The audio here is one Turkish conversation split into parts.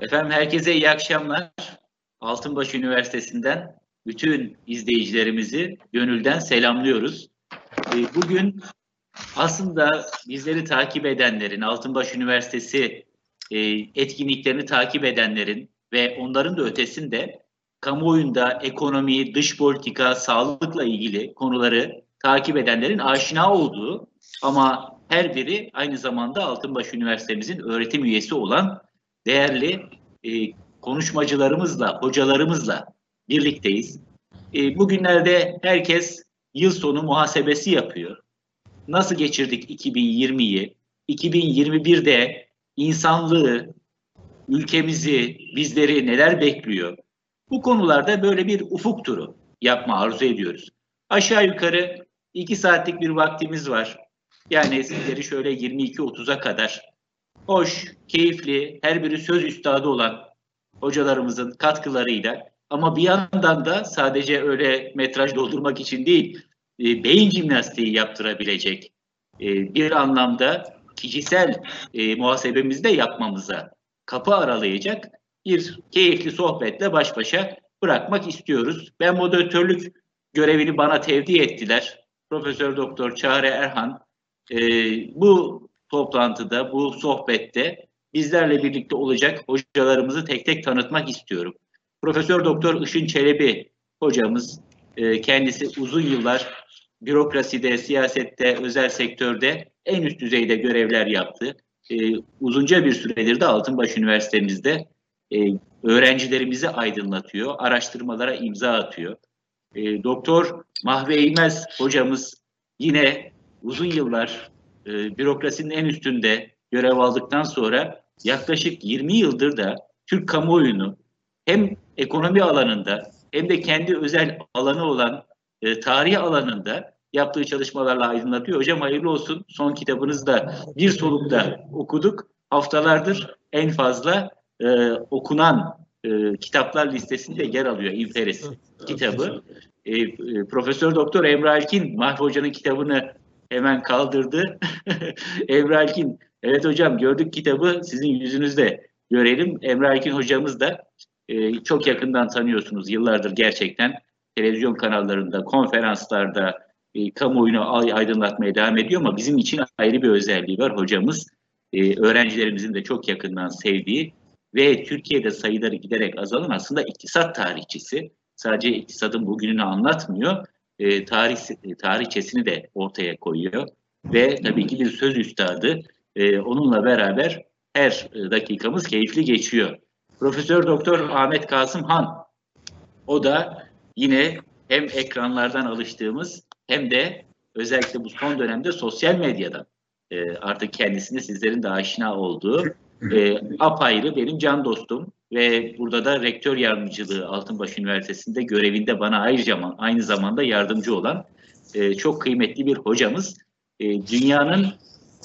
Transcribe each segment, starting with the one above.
Efendim herkese iyi akşamlar. Altınbaş Üniversitesi'nden bütün izleyicilerimizi gönülden selamlıyoruz. Ee, bugün aslında bizleri takip edenlerin, Altınbaş Üniversitesi e, etkinliklerini takip edenlerin ve onların da ötesinde kamuoyunda ekonomi, dış politika, sağlıkla ilgili konuları takip edenlerin aşina olduğu ama her biri aynı zamanda Altınbaş Üniversitemizin öğretim üyesi olan değerli e, konuşmacılarımızla, hocalarımızla birlikteyiz. E, bugünlerde herkes yıl sonu muhasebesi yapıyor. Nasıl geçirdik 2020'yi? 2021'de insanlığı, ülkemizi, bizleri neler bekliyor? Bu konularda böyle bir ufuk turu yapma arzu ediyoruz. Aşağı yukarı iki saatlik bir vaktimiz var. Yani sizleri şöyle 22.30'a kadar hoş, keyifli, her biri söz üstadı olan hocalarımızın katkılarıyla ama bir yandan da sadece öyle metraj doldurmak için değil, e, beyin jimnastiği yaptırabilecek e, bir anlamda kişisel e, muhasebemizi de yapmamıza kapı aralayacak bir keyifli sohbetle baş başa bırakmak istiyoruz. Ben moderatörlük görevini bana tevdi ettiler. Profesör Doktor Çare Erhan e, bu toplantıda, bu sohbette bizlerle birlikte olacak hocalarımızı tek tek tanıtmak istiyorum. Profesör Doktor Işın Çelebi hocamız, e, kendisi uzun yıllar bürokraside, siyasette, özel sektörde en üst düzeyde görevler yaptı. E, uzunca bir süredir de Altınbaş Üniversitemizde e, öğrencilerimizi aydınlatıyor, araştırmalara imza atıyor. Doktor Mahve Eymez hocamız yine uzun yıllar e, bürokrasinin en üstünde görev aldıktan sonra yaklaşık 20 yıldır da Türk kamuoyunu hem ekonomi alanında hem de kendi özel alanı olan e, tarih alanında yaptığı çalışmalarla aydınlatıyor. Hocam hayırlı olsun. Son kitabınızı da bir solukta okuduk. Haftalardır en fazla e, okunan e, kitaplar listesinde yer alıyor İnferes kitabı. E, e, Profesör Doktor Emre Alkin Mahfi Hoca'nın kitabını hemen kaldırdı. Emre Alkin, evet hocam gördük kitabı sizin yüzünüzde görelim. Emre Alkin hocamız da e, çok yakından tanıyorsunuz yıllardır gerçekten televizyon kanallarında, konferanslarda e, kamuoyunu aydınlatmaya devam ediyor ama bizim için ayrı bir özelliği var hocamız. E, öğrencilerimizin de çok yakından sevdiği ve Türkiye'de sayıları giderek azalan aslında iktisat tarihçisi. Sadece iktisadın bugününü anlatmıyor, e, tarih e, tarihçesini de ortaya koyuyor ve tabii ki bir söz üstadı. E, onunla beraber her dakikamız keyifli geçiyor. Profesör Doktor Ahmet Kasım Han. O da yine hem ekranlardan alıştığımız hem de özellikle bu son dönemde sosyal medyadan e, artık kendisini sizlerin de aşina olduğu e, apayrı benim can dostum ve burada da rektör yardımcılığı Altınbaş Üniversitesi'nde görevinde bana ayrıca aynı zamanda yardımcı olan e, çok kıymetli bir hocamız. E, dünyanın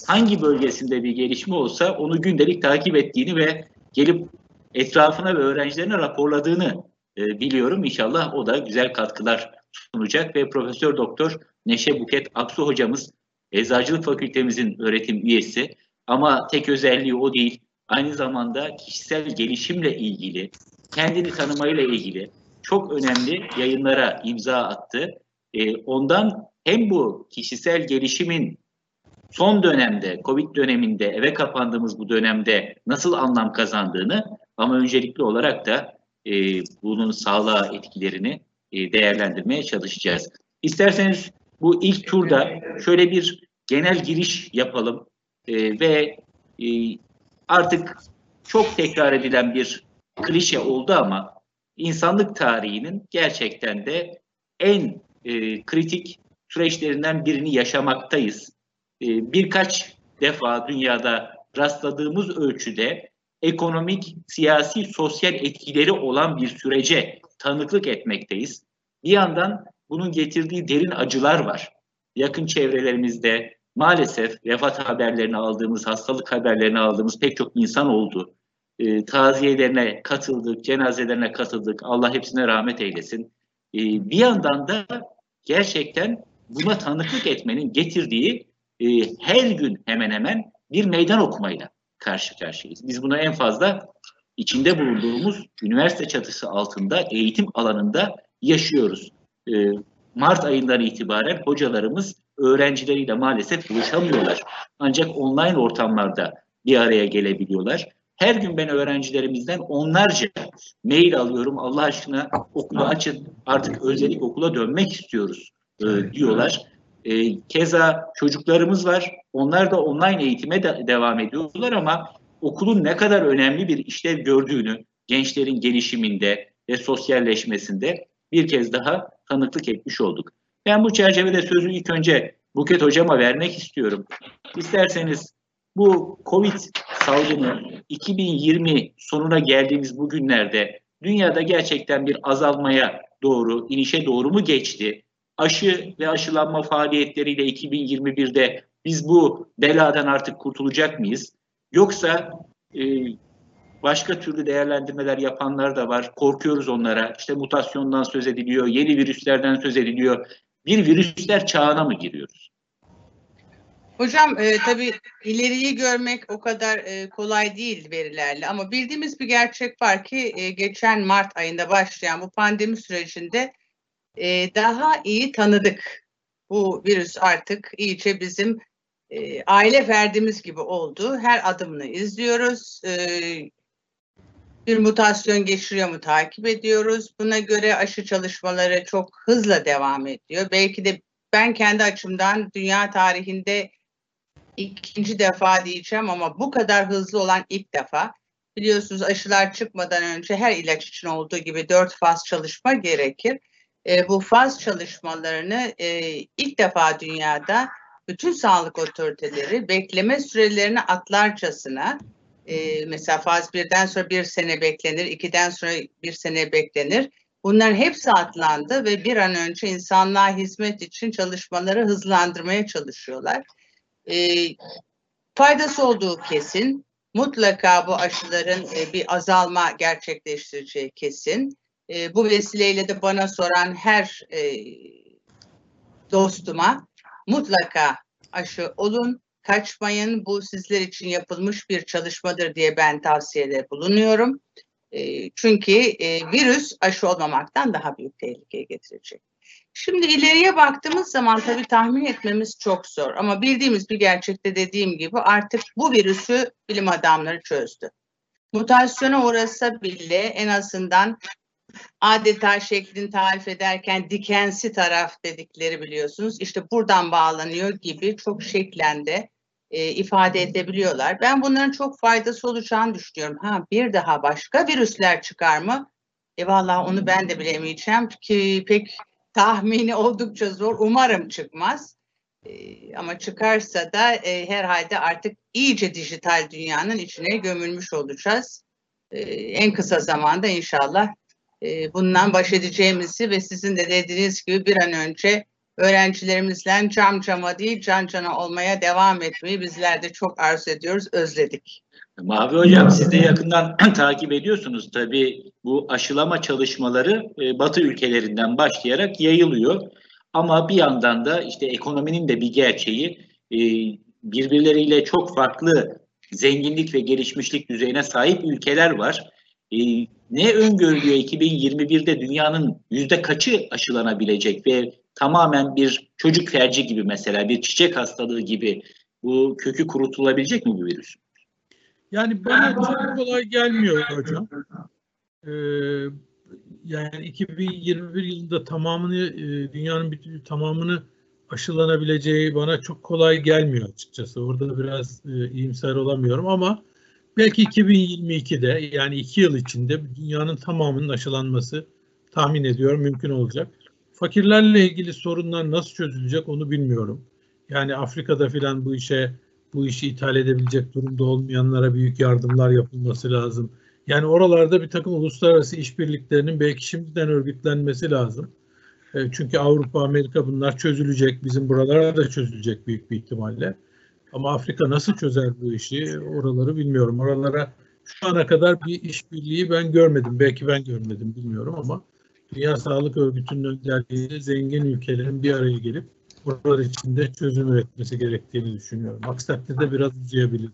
hangi bölgesinde bir gelişme olsa onu gündelik takip ettiğini ve gelip etrafına ve öğrencilerine raporladığını e, biliyorum. İnşallah o da güzel katkılar sunacak ve Profesör Doktor Neşe Buket Aksu hocamız Eczacılık Fakültemizin öğretim üyesi ama tek özelliği o değil. Aynı zamanda kişisel gelişimle ilgili, kendini tanımayla ilgili çok önemli yayınlara imza attı. E, ondan hem bu kişisel gelişimin son dönemde, Covid döneminde, eve kapandığımız bu dönemde nasıl anlam kazandığını ama öncelikli olarak da e, bunun sağlığa etkilerini e, değerlendirmeye çalışacağız. İsterseniz bu ilk turda şöyle bir genel giriş yapalım e, ve e, artık çok tekrar edilen bir klişe oldu ama insanlık tarihinin gerçekten de en e, kritik süreçlerinden birini yaşamaktayız. E, birkaç defa dünyada rastladığımız ölçüde ekonomik, siyasi, sosyal etkileri olan bir sürece tanıklık etmekteyiz. Bir yandan bunun getirdiği derin acılar var. Yakın çevrelerimizde maalesef vefat haberlerini aldığımız, hastalık haberlerini aldığımız pek çok insan oldu. E, taziyelerine katıldık, cenazelerine katıldık. Allah hepsine rahmet eylesin. E, bir yandan da gerçekten buna tanıklık etmenin getirdiği e, her gün hemen hemen bir meydan okumayla karşı karşıyayız. Biz bunu en fazla içinde bulunduğumuz üniversite çatısı altında eğitim alanında yaşıyoruz. E, Mart ayından itibaren hocalarımız öğrencileriyle maalesef buluşamıyorlar. Ancak online ortamlarda bir araya gelebiliyorlar. Her gün ben öğrencilerimizden onlarca mail alıyorum. Allah aşkına okulu açın artık özellik okula dönmek istiyoruz e, diyorlar. E, keza çocuklarımız var. Onlar da online eğitime de devam ediyorlar ama okulun ne kadar önemli bir işlev gördüğünü gençlerin gelişiminde ve sosyalleşmesinde bir kez daha tanıklık etmiş olduk. Ben bu çerçevede sözü ilk önce Buket Hocam'a vermek istiyorum. İsterseniz bu Covid salgını 2020 sonuna geldiğimiz bu günlerde dünyada gerçekten bir azalmaya doğru, inişe doğru mu geçti? Aşı ve aşılanma faaliyetleriyle 2021'de biz bu beladan artık kurtulacak mıyız? Yoksa e, başka türlü değerlendirmeler yapanlar da var. Korkuyoruz onlara. İşte mutasyondan söz ediliyor, yeni virüslerden söz ediliyor. Bir virüsler çağına mı giriyoruz? Hocam e, tabii ileriyi görmek o kadar e, kolay değil verilerle ama bildiğimiz bir gerçek var ki e, geçen Mart ayında başlayan bu pandemi sürecinde e, daha iyi tanıdık. Bu virüs artık iyice bizim e, aile ferdimiz gibi oldu. Her adımını izliyoruz. E, bir mutasyon geçiriyor mu takip ediyoruz. Buna göre aşı çalışmaları çok hızla devam ediyor. Belki de ben kendi açımdan dünya tarihinde ikinci defa diyeceğim ama bu kadar hızlı olan ilk defa. Biliyorsunuz aşılar çıkmadan önce her ilaç için olduğu gibi dört faz çalışma gerekir. E, bu faz çalışmalarını e, ilk defa dünyada bütün sağlık otoriteleri bekleme sürelerini atlarcasına e, mesela faz birden sonra bir sene beklenir, ikiden sonra bir sene beklenir. Bunların hepsi atlandı ve bir an önce insanlığa hizmet için çalışmaları hızlandırmaya çalışıyorlar e, faydası olduğu kesin. Mutlaka bu aşıların e, bir azalma gerçekleştireceği kesin. E, bu vesileyle de bana soran her e, dostuma mutlaka aşı olun, kaçmayın. Bu sizler için yapılmış bir çalışmadır diye ben tavsiyede bulunuyorum. E, çünkü e, virüs aşı olmamaktan daha büyük tehlike getirecek. Şimdi ileriye baktığımız zaman tabii tahmin etmemiz çok zor ama bildiğimiz bir gerçekte dediğim gibi artık bu virüsü bilim adamları çözdü. Mutasyona uğrasa bile en azından adeta şeklini tarif ederken dikensi taraf dedikleri biliyorsunuz. İşte buradan bağlanıyor gibi çok şeklende e, ifade edebiliyorlar. Ben bunların çok faydası olacağını düşünüyorum. Ha bir daha başka virüsler çıkar mı? E vallahi onu ben de bilemeyeceğim ki pek tahmini oldukça zor. Umarım çıkmaz. E, ama çıkarsa da e, herhalde artık iyice dijital dünyanın içine gömülmüş olacağız. E, en kısa zamanda inşallah e, bundan baş edeceğimizi ve sizin de dediğiniz gibi bir an önce öğrencilerimizle cam cama değil can cana olmaya devam etmeyi bizler de çok arzu ediyoruz, özledik. Mavi Hocam siz de yakından takip ediyorsunuz tabii bu aşılama çalışmaları e, Batı ülkelerinden başlayarak yayılıyor. Ama bir yandan da işte ekonominin de bir gerçeği e, birbirleriyle çok farklı zenginlik ve gelişmişlik düzeyine sahip ülkeler var. E, ne öngörülüyor 2021'de dünyanın yüzde kaçı aşılanabilecek ve tamamen bir çocuk felci gibi mesela bir çiçek hastalığı gibi bu kökü kurutulabilecek mi bu virüs? Yani bana çok kolay gelmiyor hocam. Ee, yani 2021 yılında tamamını e, dünyanın bütün tamamını aşılanabileceği bana çok kolay gelmiyor açıkçası. Orada biraz e, iyimser olamıyorum ama belki 2022'de yani iki yıl içinde dünyanın tamamının aşılanması tahmin ediyorum mümkün olacak. Fakirlerle ilgili sorunlar nasıl çözülecek onu bilmiyorum. Yani Afrika'da filan bu işe bu işi ithal edebilecek durumda olmayanlara büyük yardımlar yapılması lazım. Yani oralarda bir takım uluslararası işbirliklerinin belki şimdiden örgütlenmesi lazım. E, çünkü Avrupa, Amerika bunlar çözülecek. Bizim buralara da çözülecek büyük bir ihtimalle. Ama Afrika nasıl çözer bu işi oraları bilmiyorum. Oralara şu ana kadar bir işbirliği ben görmedim. Belki ben görmedim bilmiyorum ama Dünya Sağlık Örgütü'nün önderliğiyle zengin ülkelerin bir araya gelip buralar içinde çözüm üretmesi gerektiğini düşünüyorum. Aksi takdirde biraz uzayabilir.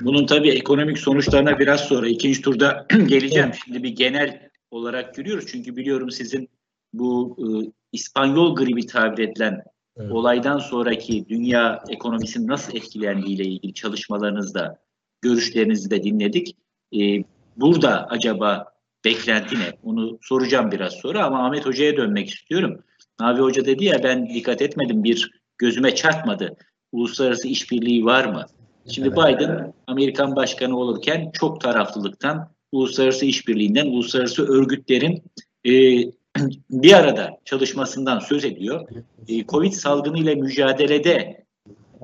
Bunun tabii ekonomik sonuçlarına biraz sonra ikinci turda geleceğim. Şimdi bir genel olarak görüyoruz. Çünkü biliyorum sizin bu e, İspanyol gribi tabir edilen Evet. olaydan sonraki dünya ekonomisinin nasıl etkilendiği ile ilgili çalışmalarınızda, görüşlerinizi de dinledik. E, burada acaba beklenti ne? Onu soracağım biraz sonra ama Ahmet Hoca'ya dönmek istiyorum. Navi Hoca dedi ya ben dikkat etmedim bir gözüme çarpmadı. Uluslararası işbirliği var mı? Şimdi Biden Amerikan başkanı olurken çok taraflılıktan, uluslararası işbirliğinden, uluslararası örgütlerin e, bir arada çalışmasından söz ediyor. E, Covid salgını ile mücadelede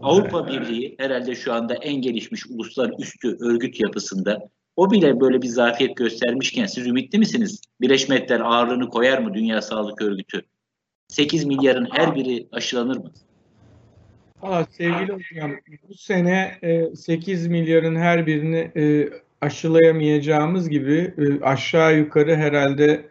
Avrupa Birliği herhalde şu anda en gelişmiş uluslararası örgüt yapısında o bile böyle bir zafiyet göstermişken siz ümitli misiniz? Birleşmiş Milletler ağırlığını koyar mı Dünya Sağlık Örgütü? 8 milyarın her biri aşılanır mı? Valla sevgili hocam bu sene e, 8 milyarın her birini e, aşılayamayacağımız gibi e, aşağı yukarı herhalde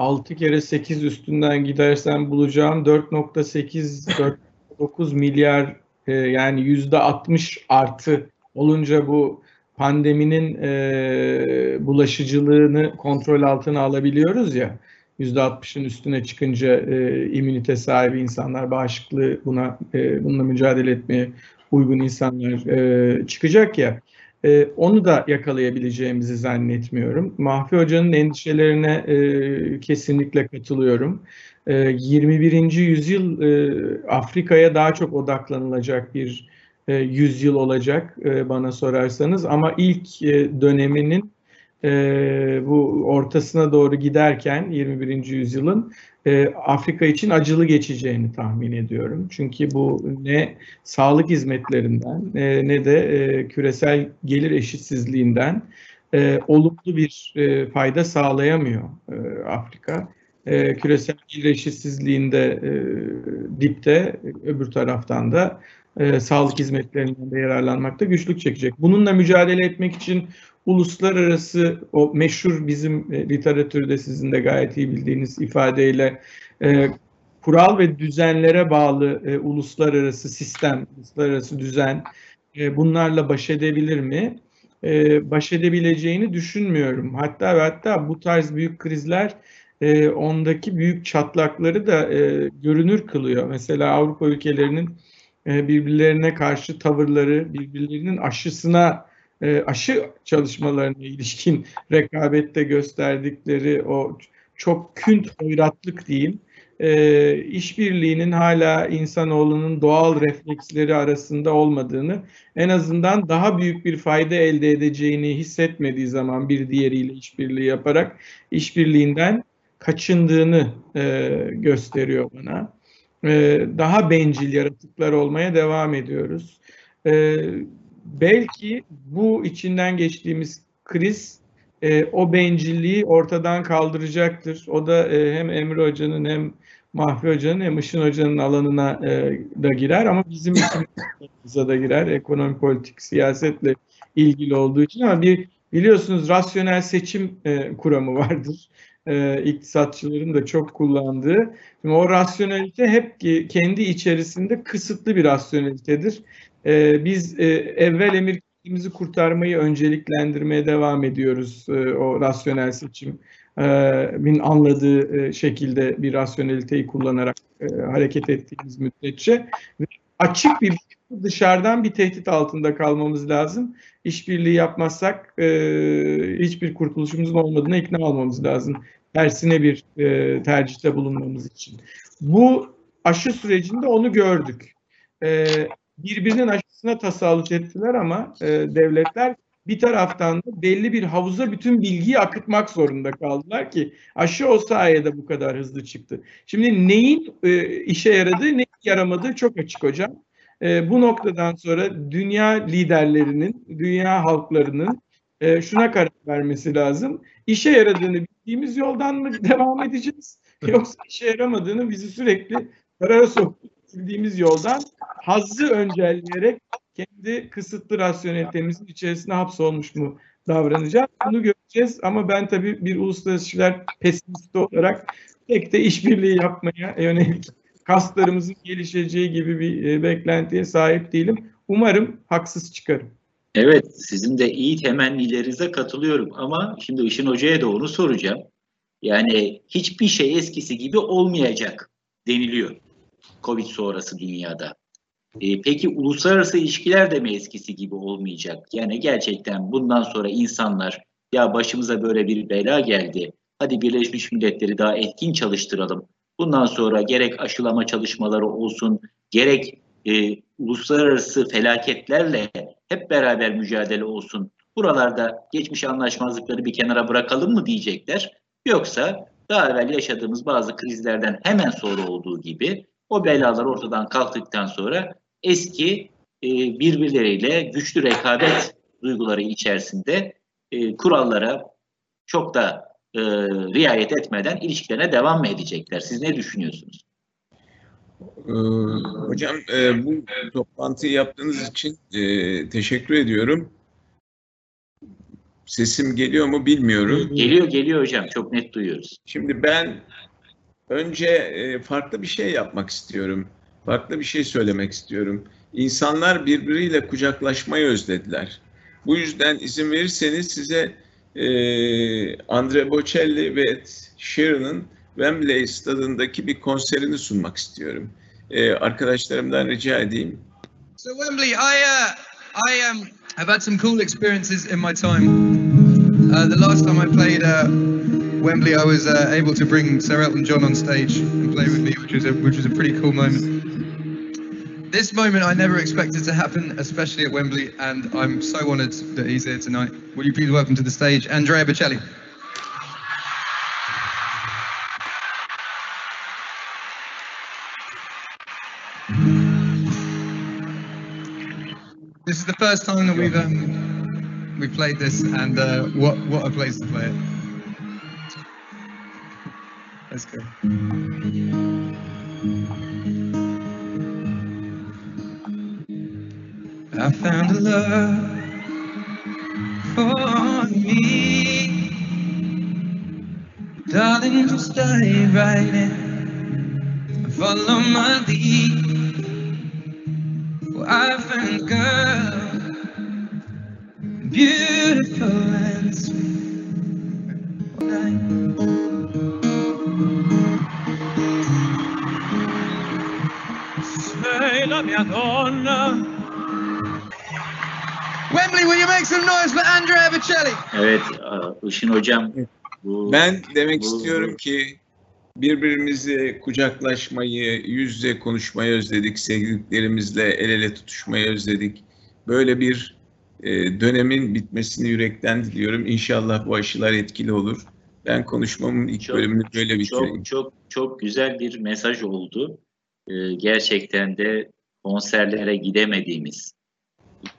6 kere 8 üstünden gidersem bulacağım 4.8 4.9 milyar e, yani %60 artı olunca bu pandeminin e, bulaşıcılığını kontrol altına alabiliyoruz ya. %60'ın üstüne çıkınca e, immünite sahibi insanlar, bağışıklığı buna e, bununla mücadele etmeye uygun insanlar e, çıkacak ya. E, onu da yakalayabileceğimizi zannetmiyorum. Mahfi Hoca'nın endişelerine e, kesinlikle katılıyorum. E, 21. yüzyıl e, Afrika'ya daha çok odaklanılacak bir e, yüzyıl olacak e, bana sorarsanız. Ama ilk e, döneminin e, bu ortasına doğru giderken 21. yüzyılın e, Afrika için acılı geçeceğini tahmin ediyorum. Çünkü bu ne sağlık hizmetlerinden e, ne de e, küresel gelir eşitsizliğinden e, olumlu bir e, fayda sağlayamıyor e, Afrika. E, küresel gelir eşitsizliğinde e, dipte, öbür taraftan da e, sağlık hizmetlerinden de yararlanmakta güçlük çekecek. Bununla mücadele etmek için uluslararası o meşhur bizim e, literatürde sizin de gayet iyi bildiğiniz ifadeyle e, kural ve düzenlere bağlı e, uluslararası sistem, uluslararası düzen e, bunlarla baş edebilir mi? E, baş edebileceğini düşünmüyorum. Hatta ve hatta bu tarz büyük krizler e, ondaki büyük çatlakları da e, görünür kılıyor. Mesela Avrupa ülkelerinin e, birbirlerine karşı tavırları, birbirlerinin aşısına e, aşı çalışmalarına ilişkin rekabette gösterdikleri o çok künt hoyratlık diyeyim, e, işbirliğinin hala insanoğlunun doğal refleksleri arasında olmadığını, en azından daha büyük bir fayda elde edeceğini hissetmediği zaman bir diğeriyle işbirliği yaparak işbirliğinden kaçındığını e, gösteriyor bana. E, daha bencil yaratıklar olmaya devam ediyoruz. E, belki bu içinden geçtiğimiz kriz e, o bencilliği ortadan kaldıracaktır. O da e, hem Emre Hoca'nın hem Mahfi Hoca'nın hem Işın Hoca'nın alanına e, da girer ama bizim ikimize da girer. Ekonomi, politik, siyasetle ilgili olduğu için ama bir biliyorsunuz rasyonel seçim kuramı vardır. E, iktisatçıların da çok kullandığı. Şimdi o rasyonelite hep kendi içerisinde kısıtlı bir rasyonelitedir. E, biz e, evvel emir kendimizi kurtarmayı önceliklendirmeye devam ediyoruz. E, o rasyonel seçimin anladığı e, şekilde bir rasyoneliteyi kullanarak e, hareket ettiğimiz müddetçe açık bir dışarıdan bir tehdit altında kalmamız lazım. İşbirliği yapmazsak e, hiçbir kurtuluşumuzun olmadığına ikna olmamız lazım. Tersine bir e, tercihte bulunmamız için. Bu aşı sürecinde onu gördük. E, birbirinin aşısına tasallut ettiler ama e, devletler bir taraftan da belli bir havuza bütün bilgiyi akıtmak zorunda kaldılar ki aşı o sayede bu kadar hızlı çıktı. Şimdi neyin e, işe yaradığı, neyin yaramadığı çok açık hocam. E, bu noktadan sonra dünya liderlerinin, dünya halklarının e, şuna karar vermesi lazım. İşe yaradığını bildiğimiz yoldan mı devam edeceğiz? Yoksa işe yaramadığını bizi sürekli karara soktuğu bildiğimiz yoldan hazzı öncelleyerek kendi kısıtlı rasyonelitemizin içerisine hapsolmuş mu davranacağız? Bunu göreceğiz ama ben tabii bir uluslararası ilişkiler pesimisti olarak tek de işbirliği yapmaya yönelik kaslarımızın gelişeceği gibi bir e, beklentiye sahip değilim. Umarım haksız çıkarım. Evet, sizin de iyi temennilerinize katılıyorum ama şimdi Işın Hoca'ya da onu soracağım. Yani hiçbir şey eskisi gibi olmayacak deniliyor Covid sonrası dünyada. E, peki uluslararası ilişkiler de mi eskisi gibi olmayacak? Yani gerçekten bundan sonra insanlar ya başımıza böyle bir bela geldi. Hadi Birleşmiş Milletleri daha etkin çalıştıralım. Bundan sonra gerek aşılama çalışmaları olsun, gerek e, uluslararası felaketlerle hep beraber mücadele olsun. Buralarda geçmiş anlaşmazlıkları bir kenara bırakalım mı diyecekler. Yoksa daha evvel yaşadığımız bazı krizlerden hemen sonra olduğu gibi o belalar ortadan kalktıktan sonra eski e, birbirleriyle güçlü rekabet duyguları içerisinde e, kurallara çok da e, riayet etmeden ilişkilerine devam mı edecekler? Siz ne düşünüyorsunuz? Ee, hocam e, bu toplantıyı yaptığınız için e, teşekkür ediyorum. Sesim geliyor mu bilmiyorum. Geliyor geliyor hocam çok net duyuyoruz. Şimdi ben önce e, farklı bir şey yapmak istiyorum. Farklı bir şey söylemek istiyorum. İnsanlar birbiriyle kucaklaşmayı özlediler. Bu yüzden izin verirseniz size e, Andre Bocelli ve Ed Sheeran'ın Wembley stadındaki bir konserini sunmak istiyorum. E, arkadaşlarımdan rica edeyim. So Wembley, I uh, I um have had some cool experiences in my time. Uh, the last time I played uh, Wembley, I was uh, able to bring Sir Elton John on stage and play with me, which was a which was a pretty cool moment. This moment I never expected to happen, especially at Wembley, and I'm so honoured that he's here tonight. Will you please welcome to the stage Andrea Bocelli? This is the first time that we've um, we played this, and uh, what what a place to play it. Let's go. I found a love for me, darling. Just dive right in, follow my lead. Well, I found a girl, beautiful and sweet. Sei la mia donna. Wembley, will you make some noise for Andrea Bocelli? Evet Işın hocam. Bu, Ben demek bu- istiyorum ki birbirimizi kucaklaşmayı, yüz yüze konuşmayı özledik, sevdiklerimizle el ele tutuşmayı özledik. Böyle bir e, dönemin bitmesini yürekten diliyorum. İnşallah bu aşılar etkili olur. Ben konuşmamın ilk Çok- bölümünü böyle bitireyim. Çok çok çok güzel bir mesaj oldu. Ee, gerçekten de konserlere gidemediğimiz,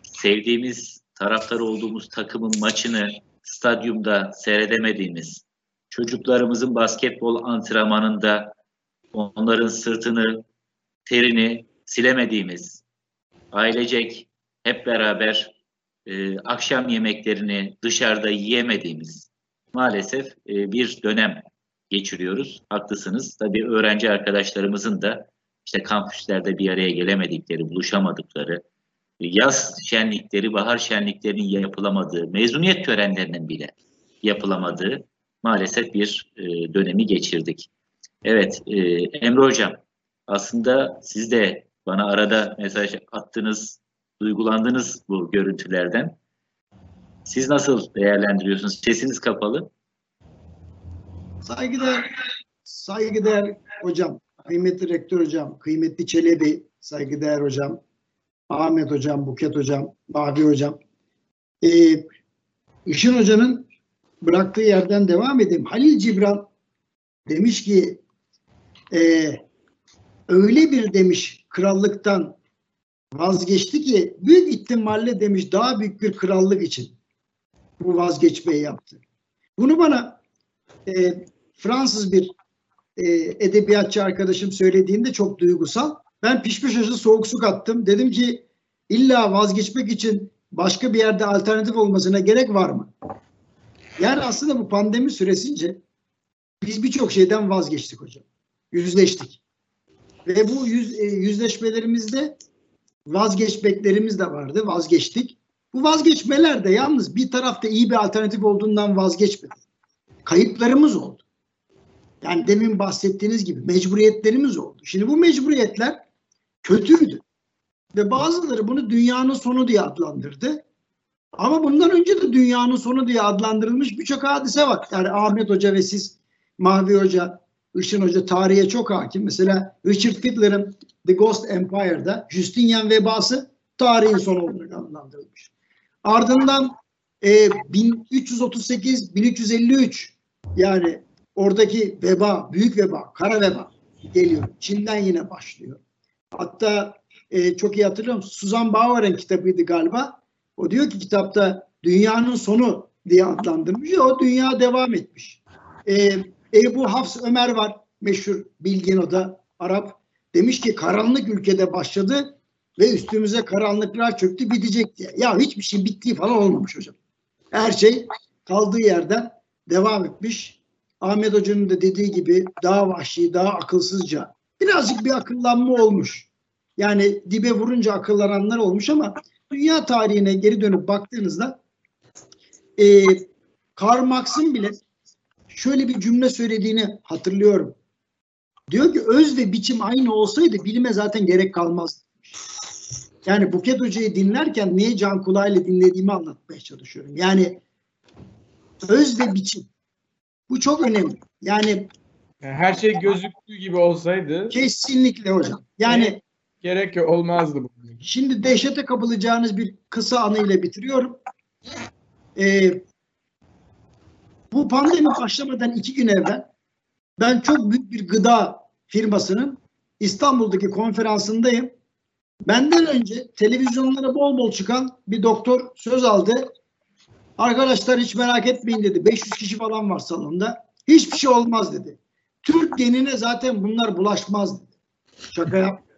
sevdiğimiz taraftar olduğumuz takımın maçını stadyumda seyredemediğimiz, çocuklarımızın basketbol antrenmanında onların sırtını, terini silemediğimiz, ailecek hep beraber e, akşam yemeklerini dışarıda yiyemediğimiz maalesef e, bir dönem geçiriyoruz. Haklısınız. Tabii öğrenci arkadaşlarımızın da işte kampüslerde bir araya gelemedikleri, buluşamadıkları, yaz şenlikleri, bahar şenliklerinin yapılamadığı, mezuniyet törenlerinin bile yapılamadığı maalesef bir e, dönemi geçirdik. Evet, e, Emre Hocam, aslında siz de bana arada mesaj attınız, duygulandınız bu görüntülerden. Siz nasıl değerlendiriyorsunuz? Sesiniz kapalı. Saygıdeğer, saygıdeğer hocam, kıymetli rektör hocam, kıymetli Çelebi, saygıdeğer hocam, Ahmet hocam, Buket hocam, Mavi hocam. Ee, Işın hocanın bıraktığı yerden devam edeyim. Halil Cibran demiş ki ee, öyle bir demiş krallıktan vazgeçti ki büyük ihtimalle demiş daha büyük bir krallık için bu vazgeçmeyi yaptı. Bunu bana e, Fransız bir e, edebiyatçı arkadaşım söylediğinde çok duygusal. Ben pişmiş aşı soğuk su kattım. Dedim ki illa vazgeçmek için başka bir yerde alternatif olmasına gerek var mı? Yani aslında bu pandemi süresince biz birçok şeyden vazgeçtik hocam. Yüzleştik. Ve bu yüz, e, yüzleşmelerimizde vazgeçmeklerimiz de vardı. Vazgeçtik. Bu vazgeçmeler de yalnız bir tarafta iyi bir alternatif olduğundan vazgeçmedi. Kayıplarımız oldu. Yani demin bahsettiğiniz gibi mecburiyetlerimiz oldu. Şimdi bu mecburiyetler kötüydü. Ve bazıları bunu dünyanın sonu diye adlandırdı. Ama bundan önce de dünyanın sonu diye adlandırılmış birçok hadise var. Yani Ahmet Hoca ve siz, Mahvi Hoca, Işın Hoca tarihe çok hakim. Mesela Richard Fiedler'ın The Ghost Empire'da Justinian vebası tarihin sonu olarak adlandırılmış. Ardından e, 1338-1353 yani oradaki veba, büyük veba, kara veba geliyor. Çin'den yine başlıyor. Hatta e, çok iyi hatırlıyorum. Susan Bauer'ın kitabıydı galiba. O diyor ki kitapta dünyanın sonu diye adlandırmış. O dünya devam etmiş. E, Ebu Hafs Ömer var. Meşhur bilgin o da Arap. Demiş ki karanlık ülkede başladı ve üstümüze karanlıklar çöktü bitecek diye. Ya hiçbir şey bittiği falan olmamış hocam. Her şey kaldığı yerden devam etmiş. Ahmet Hoca'nın da dediği gibi daha vahşi, daha akılsızca birazcık bir akıllanma olmuş. Yani dibe vurunca akıllananlar olmuş ama dünya tarihine geri dönüp baktığınızda e, Karl Marx'ın bile şöyle bir cümle söylediğini hatırlıyorum. Diyor ki öz ve biçim aynı olsaydı bilime zaten gerek kalmaz. Yani Buket Hoca'yı dinlerken niye can kulağıyla dinlediğimi anlatmaya çalışıyorum. Yani öz ve biçim. Bu çok önemli. Yani her şey gözüktüğü gibi olsaydı kesinlikle hocam. Yani gerek olmazdı bu. Şimdi dehşete kapılacağınız bir kısa anıyla bitiriyorum. Ee, bu pandemi başlamadan iki gün evvel ben çok büyük bir gıda firmasının İstanbul'daki konferansındayım. Benden önce televizyonlara bol bol çıkan bir doktor söz aldı. Arkadaşlar hiç merak etmeyin dedi. 500 kişi falan var salonda. Hiçbir şey olmaz dedi. Türk genine zaten bunlar bulaşmaz dedi. Şaka yap.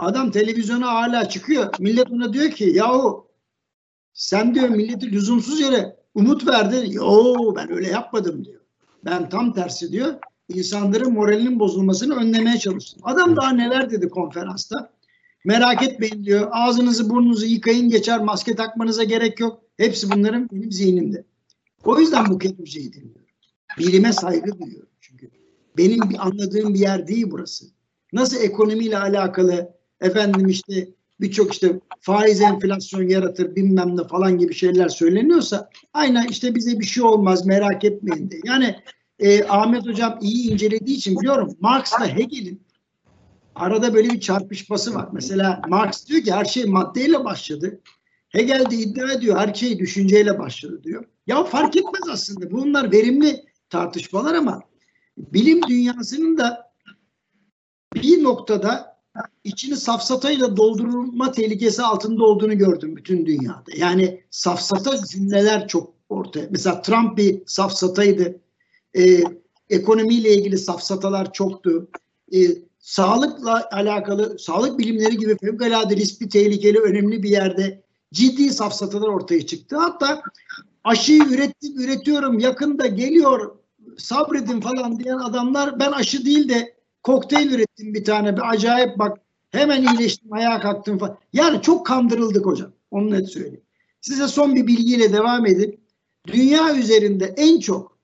Adam televizyona hala çıkıyor. Millet ona diyor ki yahu sen diyor milleti lüzumsuz yere umut verdin. Yo ben öyle yapmadım diyor. Ben tam tersi diyor. İnsanların moralinin bozulmasını önlemeye çalıştım. Adam daha neler dedi konferansta. Merak etmeyin diyor. Ağzınızı burnunuzu yıkayın geçer. Maske takmanıza gerek yok. Hepsi bunların benim zihnimde. O yüzden bu Hoca'yı dinliyorum. Bilime saygı duyuyorum çünkü. Benim bir anladığım bir yer değil burası. Nasıl ekonomiyle alakalı efendim işte birçok işte faiz enflasyon yaratır bilmem ne falan gibi şeyler söyleniyorsa aynen işte bize bir şey olmaz merak etmeyin diye. Yani e, Ahmet Hocam iyi incelediği için biliyorum Marx'la Hegel'in arada böyle bir çarpışması var. Mesela Marx diyor ki her şey maddeyle başladı. Hegel de iddia ediyor her şey düşünceyle başladı diyor. Ya fark etmez aslında. Bunlar verimli tartışmalar ama bilim dünyasının da bir noktada içini safsatayla doldurulma tehlikesi altında olduğunu gördüm bütün dünyada. Yani safsata cümleler çok ortaya. Mesela Trump bir safsataydı. Ee, ekonomiyle ilgili safsatalar çoktu. Ee, sağlıkla alakalı, sağlık bilimleri gibi fevkalade riskli, tehlikeli, önemli bir yerde ciddi safsatalar ortaya çıktı. Hatta aşıyı ürettim, üretiyorum, yakında geliyor, sabredin falan diyen adamlar ben aşı değil de kokteyl ürettim bir tane. Bir acayip bak hemen iyileştim, ayağa kalktım falan. Yani çok kandırıldık hocam. Onu net söyleyeyim. Size son bir bilgiyle devam edip dünya üzerinde en çok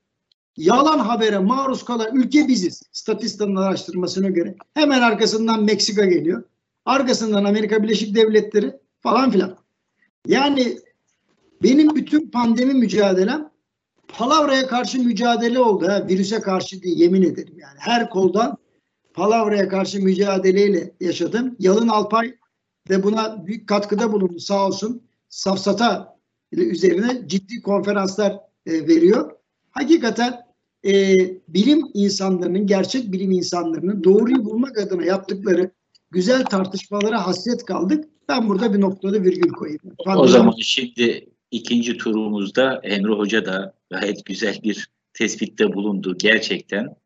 yalan habere maruz kalan ülke biziz. Statistanın araştırmasına göre. Hemen arkasından Meksika geliyor. Arkasından Amerika Birleşik Devletleri falan filan. Yani benim bütün pandemi mücadelem palavraya karşı mücadele oldu. Ha, virüse karşı değil yemin ederim yani. Her koldan palavraya karşı mücadeleyle yaşadım. Yalın Alpay de buna büyük katkıda bulundu sağ olsun. Safsata üzerine ciddi konferanslar e, veriyor. Hakikaten e, bilim insanlarının, gerçek bilim insanlarının doğruyu bulmak adına yaptıkları güzel tartışmalara hasret kaldık. Ben burada bir noktada virgül koyayım. O zaman şimdi ikinci turumuzda Emre Hoca da gayet güzel bir tespitte bulundu gerçekten.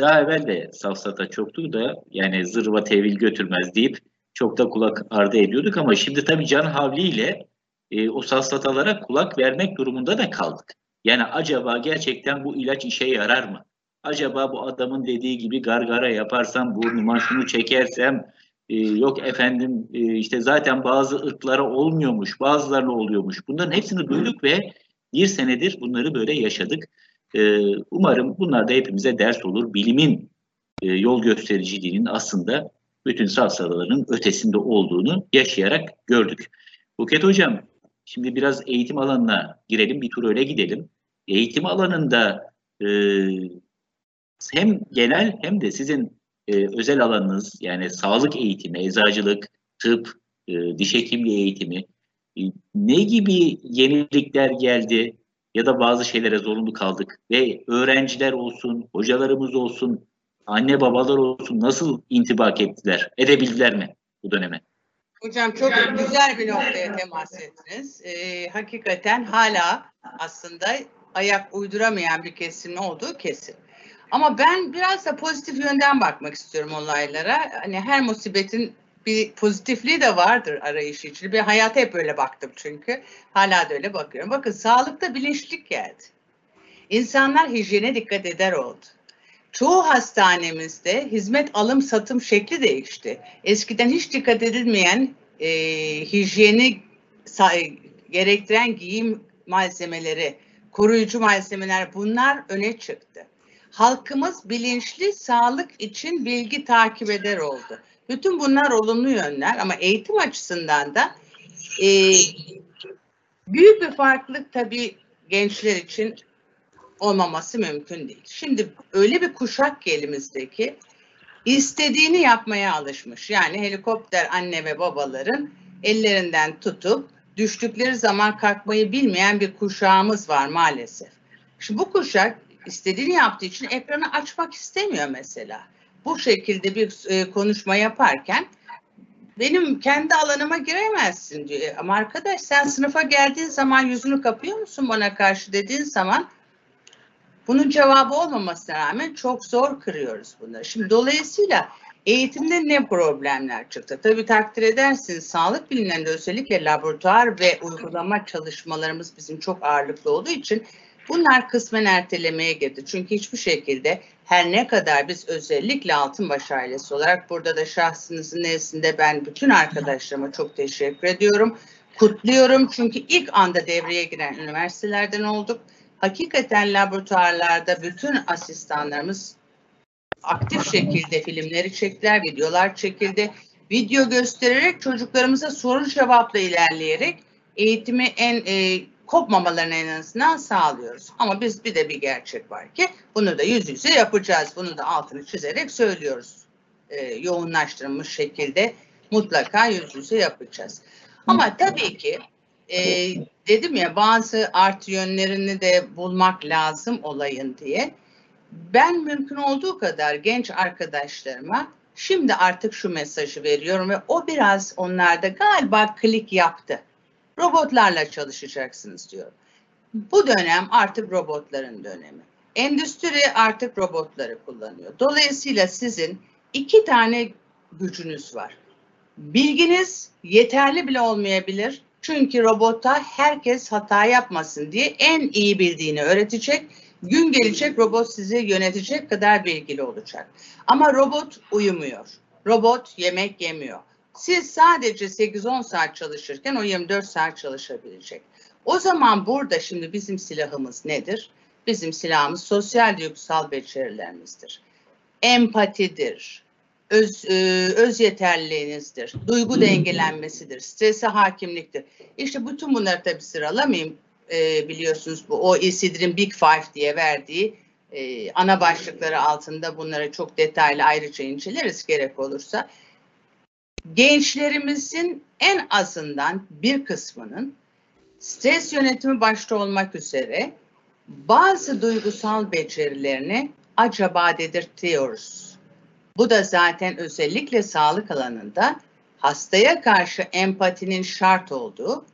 Daha evvel de safsata çoktu da yani zırva tevil götürmez deyip çok da kulak ardı ediyorduk ama şimdi tabii can havliyle e, o safsatalara kulak vermek durumunda da kaldık. Yani acaba gerçekten bu ilaç işe yarar mı? Acaba bu adamın dediği gibi gargara yaparsam burnuma şunu çekersem e, yok efendim e, işte zaten bazı ırklara olmuyormuş, bazılarına oluyormuş. Bunların hepsini duyduk ve bir senedir bunları böyle yaşadık. E, umarım bunlar da hepimize ders olur. Bilimin e, yol göstericiliğinin aslında bütün safsataların ötesinde olduğunu yaşayarak gördük. Buket Hocam, şimdi biraz eğitim alanına girelim, bir tur öyle gidelim. Eğitim alanında e, hem genel hem de sizin e, özel alanınız yani sağlık eğitimi, eczacılık, tıp, e, diş hekimliği eğitimi e, ne gibi yenilikler geldi ya da bazı şeylere zorunlu kaldık ve öğrenciler olsun, hocalarımız olsun, anne babalar olsun nasıl intibak ettiler, edebildiler mi bu döneme? Hocam çok güzel bir noktaya temas ettiniz. Ee, hakikaten hala aslında ayak uyduramayan bir kesim olduğu kesin. Ama ben biraz da pozitif yönden bakmak istiyorum olaylara. Hani her musibetin bir pozitifliği de vardır arayışı için. Bir hayata hep öyle baktım çünkü. Hala da öyle bakıyorum. Bakın sağlıkta bilinçlik geldi. İnsanlar hijyene dikkat eder oldu. Çoğu hastanemizde hizmet alım satım şekli değişti. Eskiden hiç dikkat edilmeyen e, hijyeni gerektiren giyim malzemeleri, koruyucu malzemeler bunlar öne çıktı. Halkımız bilinçli sağlık için bilgi takip eder oldu. Bütün bunlar olumlu yönler ama eğitim açısından da e, büyük bir farklılık tabii gençler için olmaması mümkün değil. Şimdi öyle bir kuşak ki elimizdeki istediğini yapmaya alışmış. Yani helikopter anne ve babaların ellerinden tutup düştükleri zaman kalkmayı bilmeyen bir kuşağımız var maalesef. Şimdi bu kuşak istediğini yaptığı için ekranı açmak istemiyor mesela. Bu şekilde bir e, konuşma yaparken benim kendi alanıma giremezsin diyor. Ama arkadaş sen sınıfa geldiğin zaman yüzünü kapıyor musun bana karşı dediğin zaman bunun cevabı olmamasına rağmen çok zor kırıyoruz bunları. Şimdi dolayısıyla eğitimde ne problemler çıktı? Tabii takdir edersiniz sağlık bilimlerinde özellikle laboratuvar ve uygulama çalışmalarımız bizim çok ağırlıklı olduğu için bunlar kısmen ertelemeye girdi. Çünkü hiçbir şekilde her ne kadar biz özellikle Altınbaş ailesi olarak burada da şahsınızın nezdinde ben bütün arkadaşlarıma çok teşekkür ediyorum. Kutluyorum çünkü ilk anda devreye giren üniversitelerden olduk hakikaten laboratuvarlarda bütün asistanlarımız aktif şekilde filmleri çektiler, videolar çekildi. Video göstererek çocuklarımıza soru cevapla ilerleyerek eğitimi en e, kopmamalarını en azından sağlıyoruz. Ama biz bir de bir gerçek var ki bunu da yüz yüze yapacağız. Bunu da altını çizerek söylüyoruz. E, yoğunlaştırılmış şekilde mutlaka yüz yüze yapacağız. Ama tabii ki e, dedim ya bazı artı yönlerini de bulmak lazım olayın diye. Ben mümkün olduğu kadar genç arkadaşlarıma şimdi artık şu mesajı veriyorum ve o biraz onlarda galiba klik yaptı. Robotlarla çalışacaksınız diyor. Bu dönem artık robotların dönemi. Endüstri artık robotları kullanıyor. Dolayısıyla sizin iki tane gücünüz var. Bilginiz yeterli bile olmayabilir çünkü robota herkes hata yapmasın diye en iyi bildiğini öğretecek. Gün gelecek robot sizi yönetecek kadar bilgili olacak. Ama robot uyumuyor. Robot yemek yemiyor. Siz sadece 8-10 saat çalışırken o 24 saat çalışabilecek. O zaman burada şimdi bizim silahımız nedir? Bizim silahımız sosyal duygusal becerilerimizdir. Empatidir, öz, e, öz yeterliliğinizdir, duygu dengelenmesidir, strese hakimliktir. İşte bütün bunları tabii sıralamayayım e, biliyorsunuz bu OECD'nin Big Five diye verdiği e, ana başlıkları altında bunları çok detaylı ayrıca inceleriz gerek olursa. Gençlerimizin en azından bir kısmının stres yönetimi başta olmak üzere bazı duygusal becerilerini acaba dedirtiyoruz bu da zaten özellikle sağlık alanında hastaya karşı empatinin şart olduğu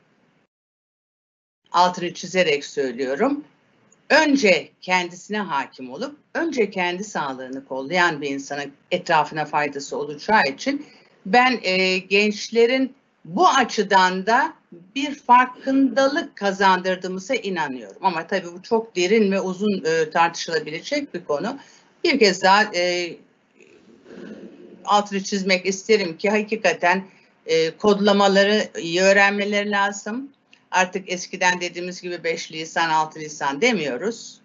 altını çizerek söylüyorum. Önce kendisine hakim olup önce kendi sağlığını kollayan bir insanın etrafına faydası olacağı için ben e, gençlerin bu açıdan da bir farkındalık kazandırdığımıza inanıyorum. Ama tabii bu çok derin ve uzun e, tartışılabilecek bir konu. Bir kez daha e, altını çizmek isterim ki hakikaten e, kodlamaları iyi öğrenmeleri lazım. Artık eskiden dediğimiz gibi 5 lisan, 6 lisan demiyoruz.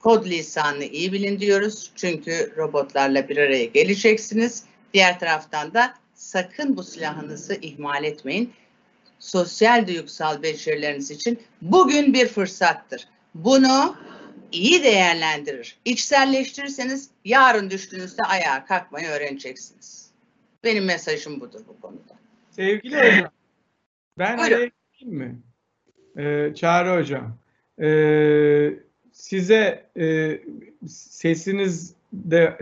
Kod lisanını iyi bilin diyoruz. Çünkü robotlarla bir araya geleceksiniz. Diğer taraftan da sakın bu silahınızı ihmal etmeyin. Sosyal duygusal becerileriniz için bugün bir fırsattır. Bunu iyi değerlendirir. İçselleştirirseniz yarın düştüğünüzde ayağa kalkmayı öğreneceksiniz. Benim mesajım budur bu konuda. Sevgili hocam, ben Buyurun. gireyim mi? Ee, Çağrı hocam, ee, size ee, sesiniz de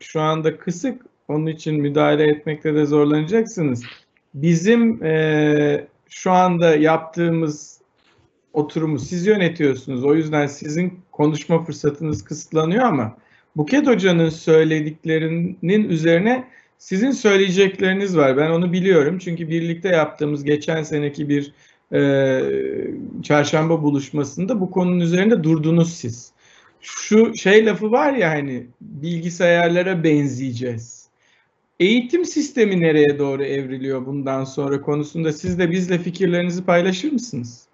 şu anda kısık, onun için müdahale etmekte de zorlanacaksınız. Bizim ee, şu anda yaptığımız oturumu siz yönetiyorsunuz. O yüzden sizin konuşma fırsatınız kısıtlanıyor ama Buket Hoca'nın söylediklerinin üzerine sizin söyleyecekleriniz var. Ben onu biliyorum. Çünkü birlikte yaptığımız geçen seneki bir e, çarşamba buluşmasında bu konunun üzerinde durdunuz siz. Şu şey lafı var ya hani bilgisayarlara benzeyeceğiz. Eğitim sistemi nereye doğru evriliyor bundan sonra konusunda siz de bizle fikirlerinizi paylaşır mısınız?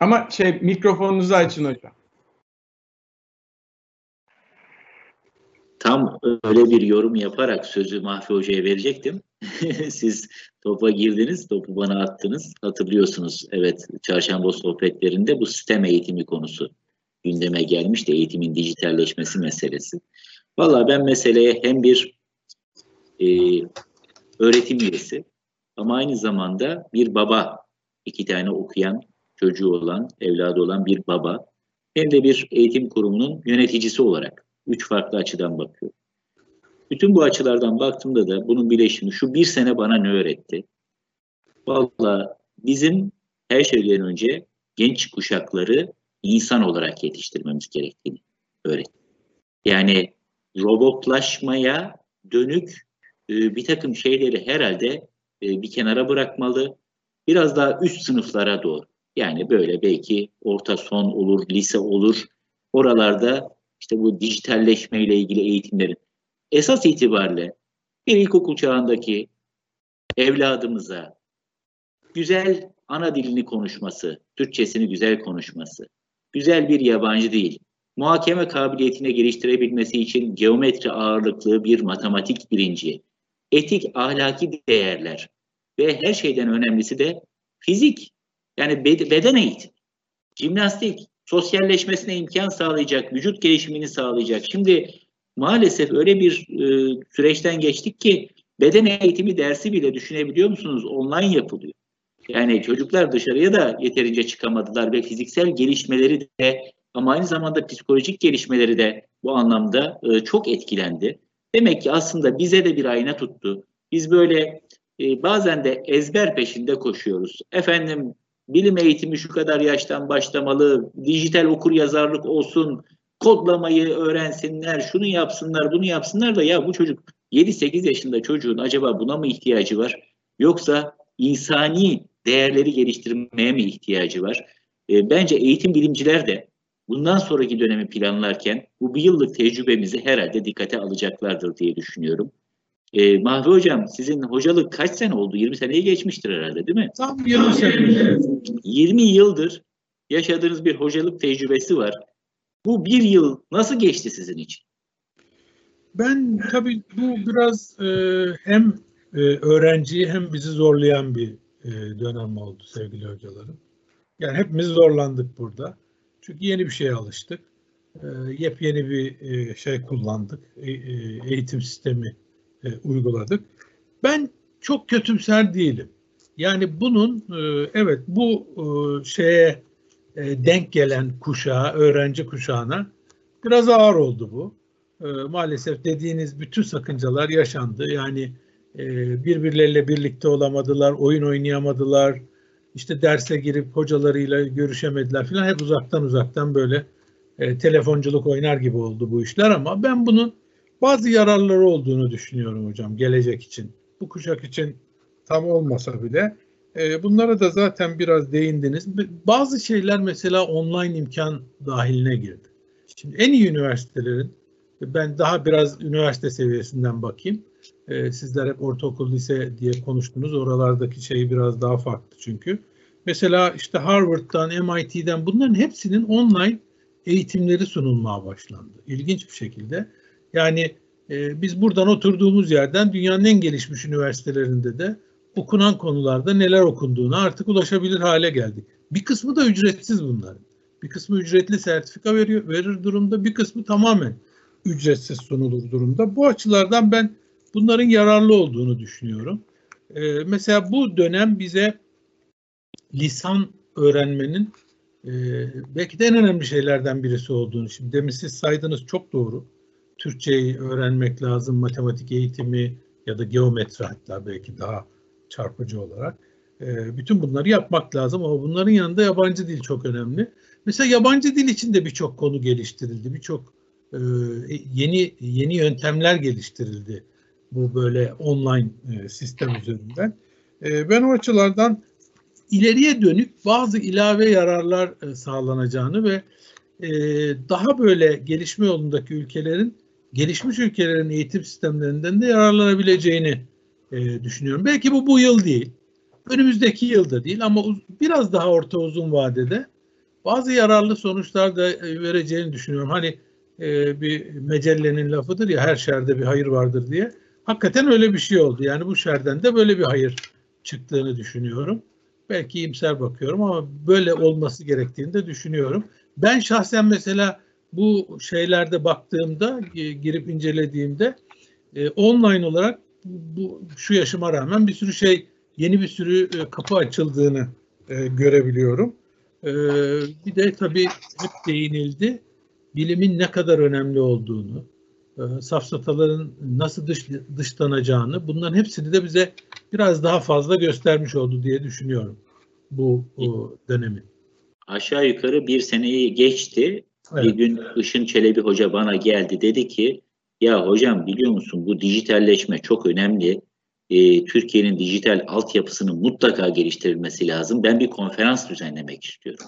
Ama şey mikrofonunuzu açın hocam. Tam öyle bir yorum yaparak sözü Mahfi Hoca'ya verecektim. Siz topa girdiniz, topu bana attınız. Hatırlıyorsunuz, evet çarşamba sohbetlerinde bu sistem eğitimi konusu gündeme gelmişti. Eğitimin dijitalleşmesi meselesi. Valla ben meseleye hem bir e, öğretim üyesi ama aynı zamanda bir baba, iki tane okuyan çocuğu olan, evladı olan bir baba hem de bir eğitim kurumunun yöneticisi olarak üç farklı açıdan bakıyorum. Bütün bu açılardan baktığımda da bunun bileşimi şu bir sene bana ne öğretti? Valla bizim her şeyden önce genç kuşakları insan olarak yetiştirmemiz gerektiğini öğretti. Yani robotlaşmaya dönük e, bir takım şeyleri herhalde e, bir kenara bırakmalı. Biraz daha üst sınıflara doğru. Yani böyle belki orta son olur, lise olur. Oralarda işte bu dijitalleşme ile ilgili eğitimlerin esas itibariyle bir ilkokul çağındaki evladımıza güzel ana dilini konuşması, Türkçesini güzel konuşması, güzel bir yabancı değil, muhakeme kabiliyetine geliştirebilmesi için geometri ağırlıklı bir matematik bilinci, etik ahlaki değerler ve her şeyden önemlisi de fizik yani beden eğitimi, jimnastik, sosyalleşmesine imkan sağlayacak, vücut gelişimini sağlayacak. Şimdi maalesef öyle bir e, süreçten geçtik ki beden eğitimi dersi bile düşünebiliyor musunuz? Online yapılıyor. Yani çocuklar dışarıya da yeterince çıkamadılar ve fiziksel gelişmeleri de ama aynı zamanda psikolojik gelişmeleri de bu anlamda e, çok etkilendi. Demek ki aslında bize de bir ayna tuttu. Biz böyle e, bazen de ezber peşinde koşuyoruz. Efendim bilim eğitimi şu kadar yaştan başlamalı, dijital okur yazarlık olsun, kodlamayı öğrensinler, şunu yapsınlar, bunu yapsınlar da ya bu çocuk 7-8 yaşında çocuğun acaba buna mı ihtiyacı var? Yoksa insani değerleri geliştirmeye mi ihtiyacı var? E, bence eğitim bilimciler de bundan sonraki dönemi planlarken bu bir yıllık tecrübemizi herhalde dikkate alacaklardır diye düşünüyorum. E, Mahvi Hocam sizin hocalık kaç sene oldu? 20 seneyi geçmiştir herhalde değil mi? Tam 20 sene. 20 yıldır yaşadığınız bir hocalık tecrübesi var. Bu bir yıl nasıl geçti sizin için? Ben tabii bu biraz e, hem e, öğrenciyi hem bizi zorlayan bir e, dönem oldu sevgili hocalarım. Yani hepimiz zorlandık burada. Çünkü yeni bir şeye alıştık. E, yepyeni bir e, şey kullandık. E, e, eğitim sistemi e, uyguladık. Ben çok kötümser değilim. Yani bunun e, evet bu e, şeye e, denk gelen kuşağa, öğrenci kuşağına biraz ağır oldu bu. E, maalesef dediğiniz bütün sakıncalar yaşandı. Yani e, birbirleriyle birlikte olamadılar, oyun oynayamadılar, işte derse girip hocalarıyla görüşemediler falan. Hep uzaktan uzaktan böyle e, telefonculuk oynar gibi oldu bu işler ama ben bunun bazı yararları olduğunu düşünüyorum hocam gelecek için. Bu kuşak için tam olmasa bile e, bunlara da zaten biraz değindiniz. Bazı şeyler mesela online imkan dahiline girdi. Şimdi en iyi üniversitelerin Ben daha biraz üniversite seviyesinden bakayım. Ee, sizler hep ortaokul, lise diye konuştunuz. Oralardaki şey biraz daha farklı çünkü. Mesela işte Harvard'dan, MIT'den bunların hepsinin online eğitimleri sunulmaya başlandı. İlginç bir şekilde. Yani e, biz buradan oturduğumuz yerden dünyanın en gelişmiş üniversitelerinde de okunan konularda neler okunduğuna artık ulaşabilir hale geldik. Bir kısmı da ücretsiz bunların. Bir kısmı ücretli sertifika veriyor, verir durumda, bir kısmı tamamen ücretsiz sunulur durumda. Bu açılardan ben bunların yararlı olduğunu düşünüyorum. Ee, mesela bu dönem bize lisan öğrenmenin e, belki de en önemli şeylerden birisi olduğunu. Şimdi demin siz saydınız çok doğru. Türkçeyi öğrenmek lazım, matematik eğitimi ya da geometri hatta belki daha çarpıcı olarak. E, bütün bunları yapmak lazım ama bunların yanında yabancı dil çok önemli. Mesela yabancı dil için de birçok konu geliştirildi. Birçok e, yeni yeni yöntemler geliştirildi bu böyle online e, sistem üzerinden. E, ben o açılardan ileriye dönük bazı ilave yararlar e, sağlanacağını ve daha böyle gelişme yolundaki ülkelerin gelişmiş ülkelerin eğitim sistemlerinden de yararlanabileceğini düşünüyorum. Belki bu bu yıl değil, önümüzdeki yılda değil ama biraz daha orta uzun vadede bazı yararlı sonuçlar da vereceğini düşünüyorum. Hani bir mecellenin lafıdır ya her şerde bir hayır vardır diye. Hakikaten öyle bir şey oldu. Yani bu şerden de böyle bir hayır çıktığını düşünüyorum. Belki iyimser bakıyorum ama böyle olması gerektiğini de düşünüyorum. Ben şahsen mesela bu şeylerde baktığımda, e, girip incelediğimde e, online olarak bu şu yaşıma rağmen bir sürü şey, yeni bir sürü e, kapı açıldığını görebiliyorum. Bir de tabii hep değinildi, bilimin ne kadar önemli olduğunu, safsataların nasıl dış, dışlanacağını, bunların hepsini de bize biraz daha fazla göstermiş oldu diye düşünüyorum bu, bu dönemi. Aşağı yukarı bir seneyi geçti. Evet. Bir gün Işın Çelebi Hoca bana geldi dedi ki ya hocam biliyor musun bu dijitalleşme çok önemli. Ee, Türkiye'nin dijital altyapısının mutlaka geliştirilmesi lazım. Ben bir konferans düzenlemek istiyorum.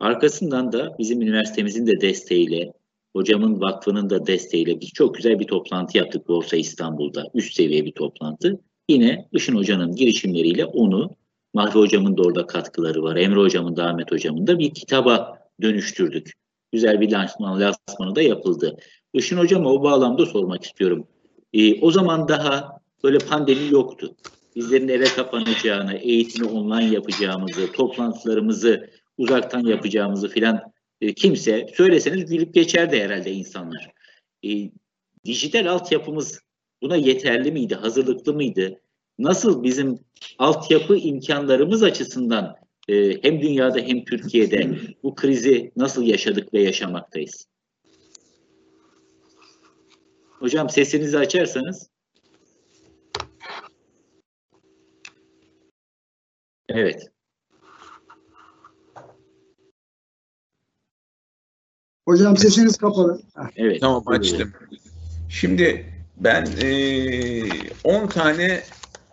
Arkasından da bizim üniversitemizin de desteğiyle, hocamın vakfının da desteğiyle biz çok güzel bir toplantı yaptık Borsa İstanbul'da. Üst seviye bir toplantı. Yine Işın Hoca'nın girişimleriyle onu, Mahri Hocam'ın da orada katkıları var, Emre Hocam'ın da Ahmet Hocam'ın da bir kitaba dönüştürdük. Güzel bir lansman, lansmanı da yapıldı. Işın Hocam'a o bağlamda sormak istiyorum. Ee, o zaman daha böyle pandemi yoktu. Bizlerin eve kapanacağını, eğitimi online yapacağımızı, toplantılarımızı uzaktan yapacağımızı filan e, kimse söyleseniz gülüp geçerdi herhalde insanlar. E, dijital altyapımız buna yeterli miydi, hazırlıklı mıydı? Nasıl bizim altyapı imkanlarımız açısından e, hem dünyada hem Türkiye'de bu krizi nasıl yaşadık ve yaşamaktayız? Hocam sesinizi açarsanız. Evet. Hocam sesiniz kapalı. Evet. Tamam açtım. Şimdi ben 10 e, tane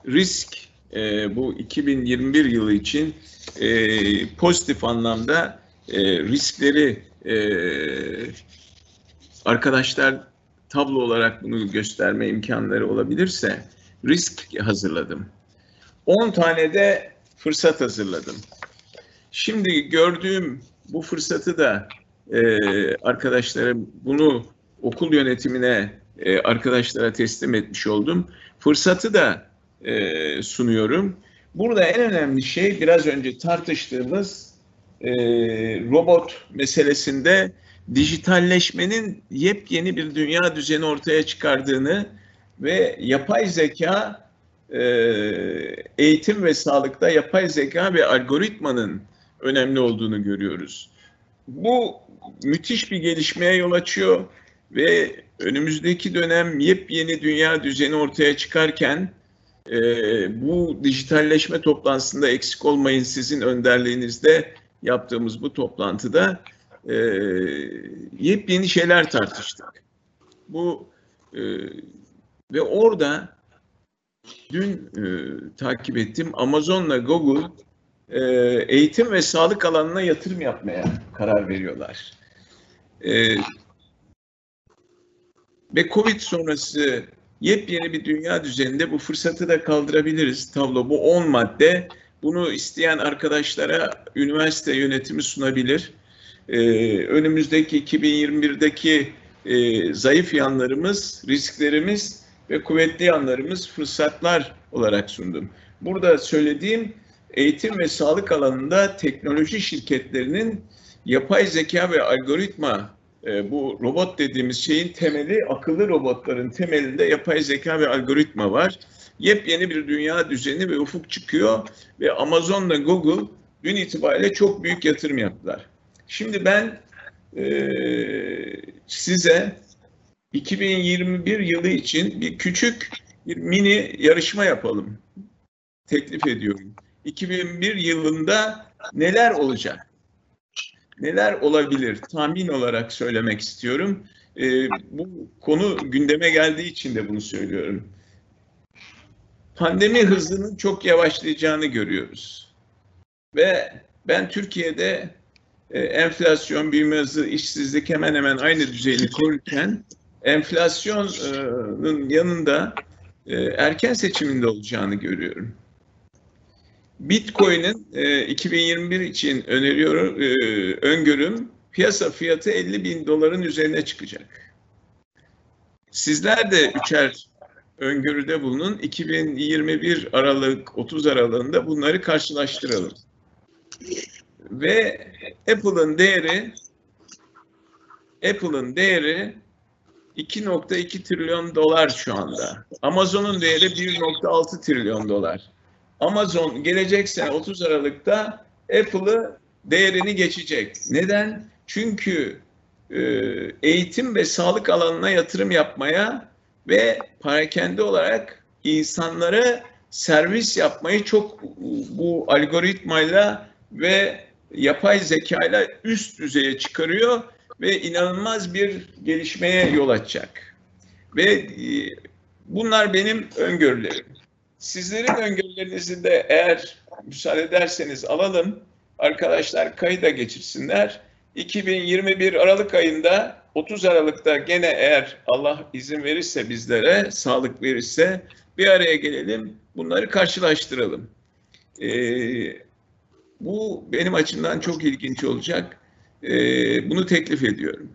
risk e, bu 2021 yılı için e, pozitif anlamda e, riskleri e, arkadaşlar tablo olarak bunu gösterme imkanları olabilirse risk hazırladım. 10 tane de fırsat hazırladım. Şimdi gördüğüm bu fırsatı da e, arkadaşlarım bunu okul yönetimine e, arkadaşlara teslim etmiş oldum. Fırsatı da e, sunuyorum. Burada en önemli şey biraz önce tartıştığımız e, robot meselesinde dijitalleşmenin yepyeni bir dünya düzeni ortaya çıkardığını ve yapay zeka e, eğitim ve sağlıkta yapay zeka ve algoritmanın önemli olduğunu görüyoruz. Bu müthiş bir gelişmeye yol açıyor ve önümüzdeki dönem yepyeni dünya düzeni ortaya çıkarken e, bu dijitalleşme toplantısında eksik olmayın sizin önderliğinizde yaptığımız bu toplantıda e, yepyeni şeyler tartıştık. Bu e, ve orada dün e, takip ettim Amazon'la Google e, eğitim ve sağlık alanına yatırım yapmaya karar veriyorlar. E, ve Covid sonrası yepyeni bir dünya düzeninde bu fırsatı da kaldırabiliriz. Tablo bu 10 madde. Bunu isteyen arkadaşlara üniversite yönetimi sunabilir. Ee, önümüzdeki 2021'deki e, zayıf yanlarımız, risklerimiz ve kuvvetli yanlarımız fırsatlar olarak sundum. Burada söylediğim eğitim ve sağlık alanında teknoloji şirketlerinin yapay zeka ve algoritma e, bu robot dediğimiz şeyin temeli akıllı robotların temelinde yapay zeka ve algoritma var. Yepyeni bir dünya düzeni ve ufuk çıkıyor ve Amazon ve Google dün itibariyle çok büyük yatırım yaptılar. Şimdi ben e, size 2021 yılı için bir küçük bir mini yarışma yapalım. Teklif ediyorum. 2001 yılında neler olacak? Neler olabilir? Tahmin olarak söylemek istiyorum. Ee, bu konu gündeme geldiği için de bunu söylüyorum. Pandemi hızının çok yavaşlayacağını görüyoruz. Ve ben Türkiye'de e, enflasyon, büyüme hızı, işsizlik hemen hemen aynı düzeyini korurken enflasyonun yanında e, erken seçiminde olacağını görüyorum. Bitcoin'in e, 2021 için öneriyorum, e, öngörüm piyasa fiyatı 50 bin doların üzerine çıkacak. Sizler de üçer öngörüde bulunun. 2021 Aralık 30 aralığında bunları karşılaştıralım. Ve Apple'ın değeri Apple'ın değeri 2.2 trilyon dolar şu anda. Amazon'un değeri 1.6 trilyon dolar. Amazon gelecek sene 30 Aralık'ta Apple'ı değerini geçecek. Neden? Çünkü e, eğitim ve sağlık alanına yatırım yapmaya ve parakende olarak insanlara servis yapmayı çok bu algoritmayla ve yapay zekayla üst düzeye çıkarıyor ve inanılmaz bir gelişmeye yol açacak. Ve e, bunlar benim öngörülerim. Sizlerin öngörülerinizi de eğer müsaade ederseniz alalım. Arkadaşlar kayıda geçirsinler. 2021 Aralık ayında 30 Aralık'ta gene eğer Allah izin verirse bizlere, sağlık verirse bir araya gelelim. Bunları karşılaştıralım. Ee, bu benim açımdan çok ilginç olacak. Ee, bunu teklif ediyorum.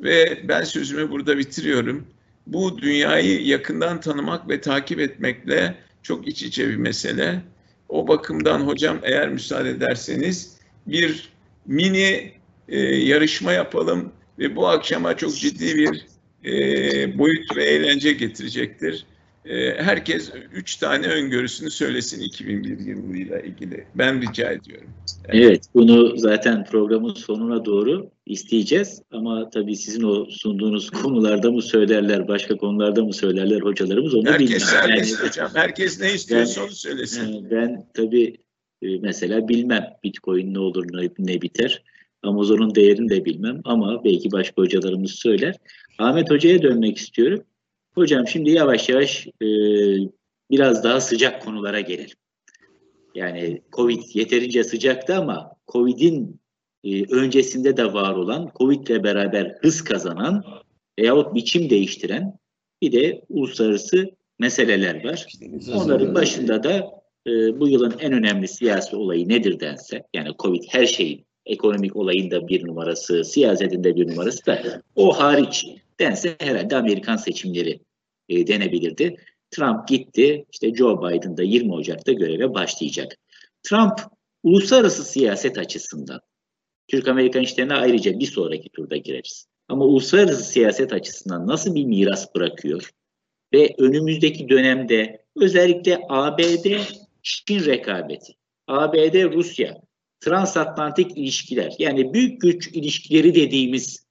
Ve ben sözümü burada bitiriyorum. Bu dünyayı yakından tanımak ve takip etmekle çok iç içe bir mesele. O bakımdan hocam eğer müsaade ederseniz bir mini e, yarışma yapalım ve bu akşama çok ciddi bir e, boyut ve eğlence getirecektir. E, herkes üç tane öngörüsünü söylesin 2001 yılıyla ilgili. Ben rica ediyorum. Evet. evet, bunu zaten programın sonuna doğru isteyeceğiz. Ama tabii sizin o sunduğunuz konularda mı söylerler, başka konularda mı söylerler hocalarımız onu herkes, bilmiyorum. Herkes yani, hocam, herkes ne istiyorsa ben, onu söylesin. Ben tabii e, mesela bilmem Bitcoin ne olur ne biter. Amazon'un değerini de bilmem ama belki başka hocalarımız söyler. Ahmet Hoca'ya dönmek istiyorum. Hocam şimdi yavaş yavaş e, biraz daha sıcak konulara gelelim. Yani Covid yeterince sıcaktı ama Covid'in e, öncesinde de var olan, Covid ile beraber hız kazanan veyahut biçim değiştiren bir de uluslararası meseleler var. Onların başında da e, bu yılın en önemli siyasi olayı nedir dense, yani Covid her şeyin ekonomik olayında bir numarası, siyasetinde bir numarası da o hariç dense herhalde Amerikan seçimleri e, denebilirdi. Trump gitti, işte Joe Biden da 20 Ocak'ta göreve başlayacak. Trump uluslararası siyaset açısından, Türk-Amerikan işlerine ayrıca bir sonraki turda gireriz. Ama uluslararası siyaset açısından nasıl bir miras bırakıyor ve önümüzdeki dönemde özellikle ABD-Çin rekabeti, ABD-Rusya, transatlantik ilişkiler yani büyük güç ilişkileri dediğimiz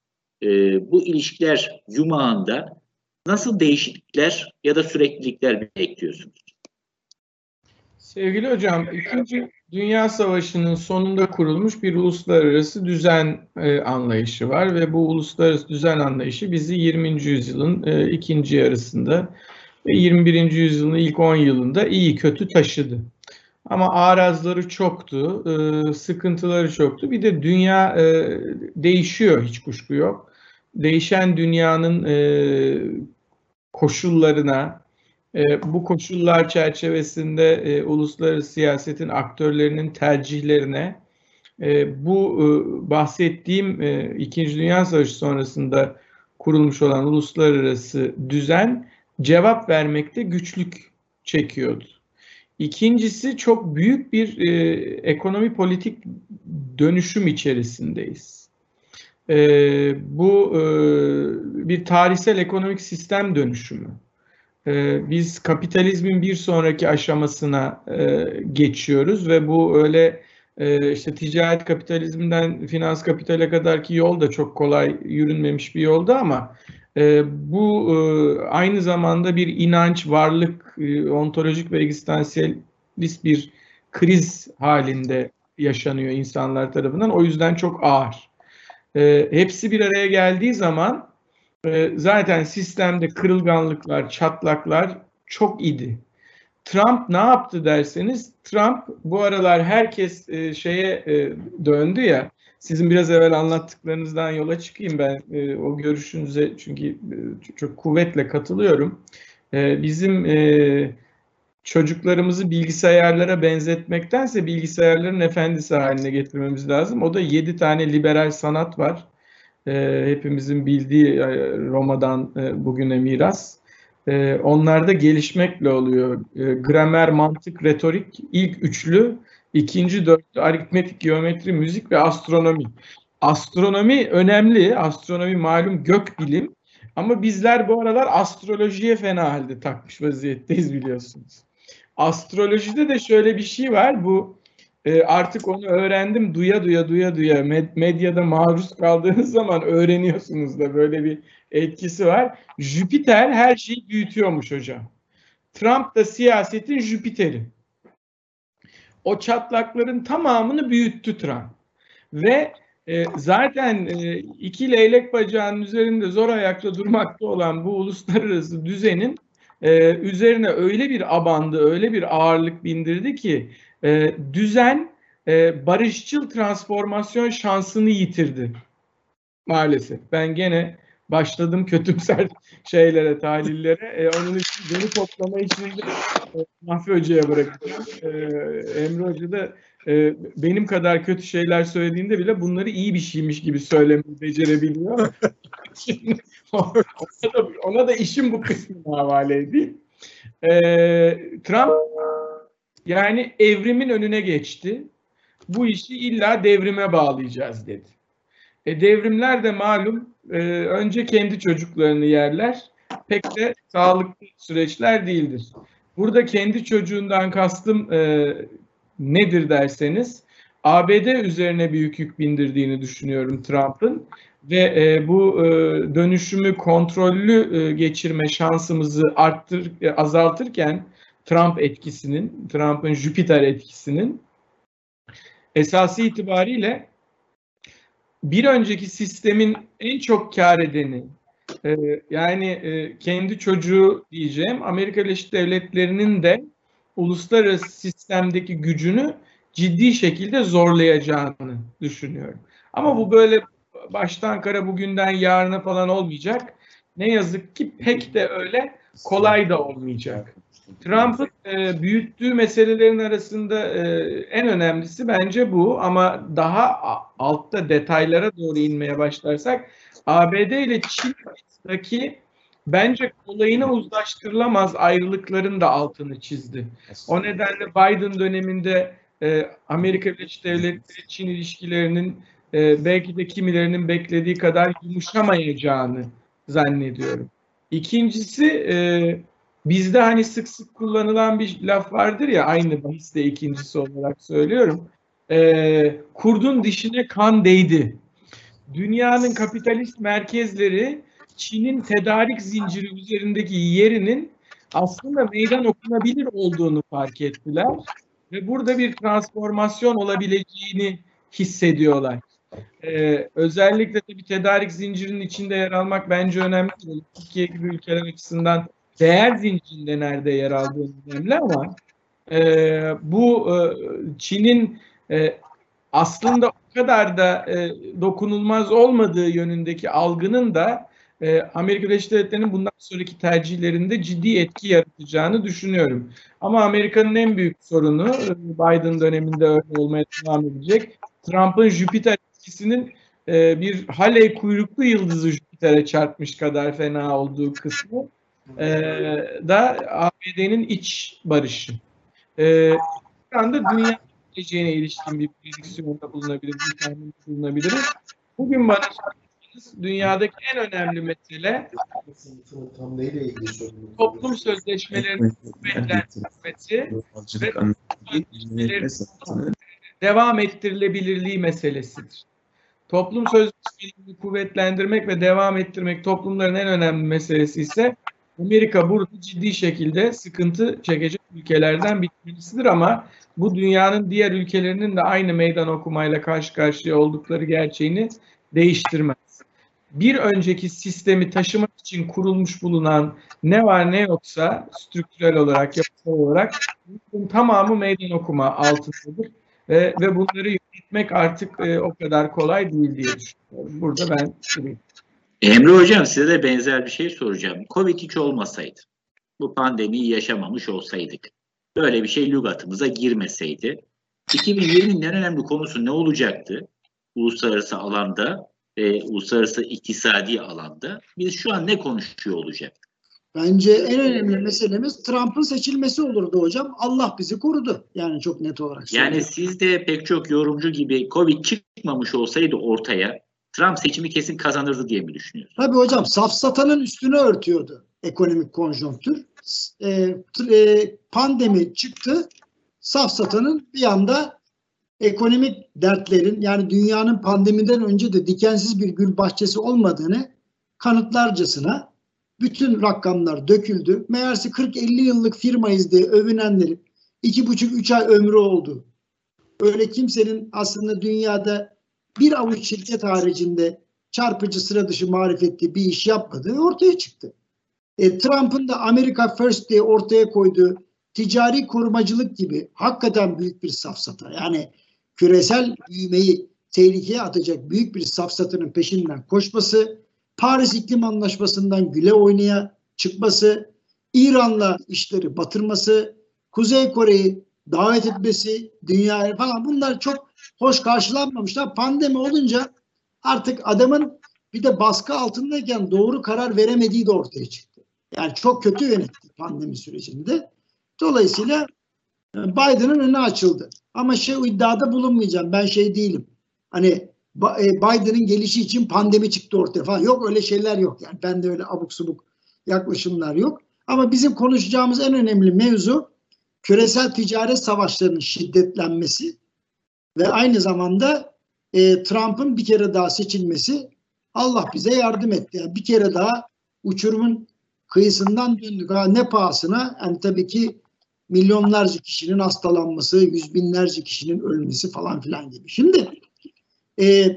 e, bu ilişkiler yumağında nasıl değişiklikler ya da süreklilikler bekliyorsunuz? Sevgili hocam, İkinci Dünya Savaşı'nın sonunda kurulmuş bir uluslararası düzen e, anlayışı var ve bu uluslararası düzen anlayışı bizi 20. yüzyılın e, ikinci yarısında ve 21. yüzyılın ilk 10 yılında iyi kötü taşıdı. Ama arazları çoktu, e, sıkıntıları çoktu. Bir de dünya e, değişiyor hiç kuşku yok. Değişen dünyanın e, koşullarına, e, bu koşullar çerçevesinde e, uluslararası siyasetin aktörlerinin tercihlerine, e, bu e, bahsettiğim e, İkinci Dünya Savaşı sonrasında kurulmuş olan uluslararası düzen cevap vermekte güçlük çekiyordu. İkincisi çok büyük bir e, ekonomi politik dönüşüm içerisindeyiz. E, bu e, bir tarihsel ekonomik sistem dönüşümü. E, biz kapitalizmin bir sonraki aşamasına e, geçiyoruz ve bu öyle e, işte ticaret kapitalizminden finans kapitale kadar ki yol da çok kolay yürünmemiş bir yolda ama e, bu e, aynı zamanda bir inanç, varlık, e, ontolojik ve egzistansiyelist bir kriz halinde yaşanıyor insanlar tarafından. O yüzden çok ağır. E, hepsi bir araya geldiği zaman e, zaten sistemde kırılganlıklar, çatlaklar çok idi. Trump ne yaptı derseniz, Trump bu aralar herkes e, şeye e, döndü ya, sizin biraz evvel anlattıklarınızdan yola çıkayım ben e, o görüşünüze çünkü e, çok kuvvetle katılıyorum. E, bizim e, çocuklarımızı bilgisayarlara benzetmektense bilgisayarların efendisi haline getirmemiz lazım. O da yedi tane liberal sanat var. E, hepimizin bildiği e, Roma'dan e, bugüne miras. E, onlarda gelişmekle oluyor. E, gramer, mantık, retorik ilk üçlü İkinci dörtlü aritmetik, geometri, müzik ve astronomi. Astronomi önemli. Astronomi malum gök bilim. Ama bizler bu aralar astrolojiye fena halde takmış vaziyetteyiz biliyorsunuz. Astrolojide de şöyle bir şey var. Bu e, artık onu öğrendim duya duya duya duya med medyada maruz kaldığınız zaman öğreniyorsunuz da böyle bir etkisi var. Jüpiter her şeyi büyütüyormuş hocam. Trump da siyasetin Jüpiter'i o çatlakların tamamını büyüttü Trump. Ve e, zaten e, iki leylek bacağının üzerinde zor ayakta durmakta olan bu uluslararası düzenin e, üzerine öyle bir abandı, öyle bir ağırlık bindirdi ki e, düzen e, barışçıl transformasyon şansını yitirdi. Maalesef. Ben gene başladım kötümser şeylere, tahlillere. E, onun için beni toplama için de e, Mahfi Hoca'ya bırakacağım. E, Emre Hoca da e, benim kadar kötü şeyler söylediğinde bile bunları iyi bir şeymiş gibi söylemeyi becerebiliyor. ona, da, ona da işin bu kısmını havale edeyim. E, Trump yani evrimin önüne geçti. Bu işi illa devrime bağlayacağız dedi. E, devrimler de malum e, önce kendi çocuklarını yerler. Pek de sağlıklı süreçler değildir. Burada kendi çocuğundan kastım e, nedir derseniz ABD üzerine büyük yük bindirdiğini düşünüyorum Trump'ın ve e, bu e, dönüşümü kontrollü e, geçirme şansımızı arttır e, azaltırken Trump etkisinin, Trump'ın Jüpiter etkisinin esası itibariyle bir önceki sistemin en çok kar edeni e, yani e, kendi çocuğu diyeceğim Amerika Birleşik Devletleri'nin de uluslararası sistemdeki gücünü ciddi şekilde zorlayacağını düşünüyorum. Ama bu böyle baştan kara bugünden yarına falan olmayacak. Ne yazık ki pek de öyle kolay da olmayacak. Trump'ın e, büyüttüğü meselelerin arasında e, en önemlisi bence bu ama daha altta detaylara doğru inmeye başlarsak ABD ile Çin arasındaki bence kolayına uzlaştırılamaz ayrılıkların da altını çizdi. O nedenle Biden döneminde e, Amerika Birleşik Devletleri Çin ilişkilerinin e, belki de kimilerinin beklediği kadar yumuşamayacağını zannediyorum. İkincisi e, Bizde hani sık sık kullanılan bir laf vardır ya aynı bahiste ikincisi olarak söylüyorum. Ee, kurdun dişine kan değdi. Dünyanın kapitalist merkezleri Çin'in tedarik zinciri üzerindeki yerinin aslında meydan okunabilir olduğunu fark ettiler ve burada bir transformasyon olabileceğini hissediyorlar. Ee, özellikle bir tedarik zincirinin içinde yer almak bence önemli. Türkiye gibi ülkeler açısından değer zincirinde nerede yer aldığı önemli ama e, bu e, Çin'in e, aslında o kadar da e, dokunulmaz olmadığı yönündeki algının da e, Amerika Birleşik Devletleri'nin bundan sonraki tercihlerinde ciddi etki yaratacağını düşünüyorum. Ama Amerika'nın en büyük sorunu e, Biden döneminde öyle olmaya devam edecek. Trump'ın Jüpiter etkisinin e, bir Halley kuyruklu yıldızı Jüpiter'e çarpmış kadar fena olduğu kısmı e, da ABD'nin iç barışı. Şu anda dünya geleceğine ilişkin bir prediksiyonda bulunabiliriz, bir bulunabiliriz. Bugün bana dünyadaki en önemli mesele Tam neyle ilgili sorun? toplum sözleşmelerinin kuvvetlenmesi Balcılık ve- devam ettirilebilirliği meselesidir. Toplum sözleşmelerini kuvvetlendirmek ve devam ettirmek toplumların en önemli meselesi ise Amerika burada ciddi şekilde sıkıntı çekecek ülkelerden bir tanesidir ama bu dünyanın diğer ülkelerinin de aynı meydan okumayla karşı karşıya oldukları gerçeğini değiştirmez. Bir önceki sistemi taşımak için kurulmuş bulunan ne var ne yoksa strüktürel olarak, yapısal olarak bunun tamamı meydan okuma altındadır. Ve, ve bunları yönetmek artık e, o kadar kolay değil diye düşünüyorum. Burada ben. Emre Hocam size de benzer bir şey soracağım. Covid hiç olmasaydı, bu pandemiyi yaşamamış olsaydık, böyle bir şey lügatımıza girmeseydi, 2020'nin en önemli konusu ne olacaktı? Uluslararası alanda ve uluslararası iktisadi alanda. Biz şu an ne konuşuyor olacaktık? Bence en önemli meselemiz Trump'ın seçilmesi olurdu hocam. Allah bizi korudu. Yani çok net olarak Yani siz de pek çok yorumcu gibi Covid çıkmamış olsaydı ortaya, Trump seçimi kesin kazanırdı diye mi düşünüyorsunuz? Tabii hocam safsatanın üstünü örtüyordu ekonomik konjonktür. E, e, pandemi çıktı. Safsatanın bir anda ekonomik dertlerin yani dünyanın pandemiden önce de dikensiz bir gül bahçesi olmadığını kanıtlarcasına bütün rakamlar döküldü. Meğerse 40-50 yıllık firmayız diye övünenlerin 2,5-3 ay ömrü oldu. Öyle kimsenin aslında dünyada bir avuç şirket haricinde çarpıcı sıra dışı marifetli bir iş yapmadığı ortaya çıktı. E, Trump'ın da Amerika First diye ortaya koyduğu ticari korumacılık gibi hakikaten büyük bir safsata. Yani küresel büyümeyi tehlikeye atacak büyük bir safsatının peşinden koşması, Paris İklim Anlaşması'ndan güle oynaya çıkması, İran'la işleri batırması, Kuzey Kore'yi davet etmesi, dünyaya falan bunlar çok hoş karşılanmamışlar. Pandemi olunca artık adamın bir de baskı altındayken doğru karar veremediği de ortaya çıktı. Yani çok kötü yönetti pandemi sürecinde. Dolayısıyla Biden'ın önü açıldı. Ama şey o iddiada bulunmayacağım. Ben şey değilim. Hani e, Biden'ın gelişi için pandemi çıktı ortaya falan. Yok öyle şeyler yok. Yani ben de öyle abuk subuk yaklaşımlar yok. Ama bizim konuşacağımız en önemli mevzu küresel ticaret savaşlarının şiddetlenmesi ve aynı zamanda e, Trump'ın bir kere daha seçilmesi Allah bize yardım etti. Yani bir kere daha uçurumun kıyısından döndük. Ha, ne pahasına? Yani tabii ki milyonlarca kişinin hastalanması, yüz binlerce kişinin ölmesi falan filan gibi. Şimdi e,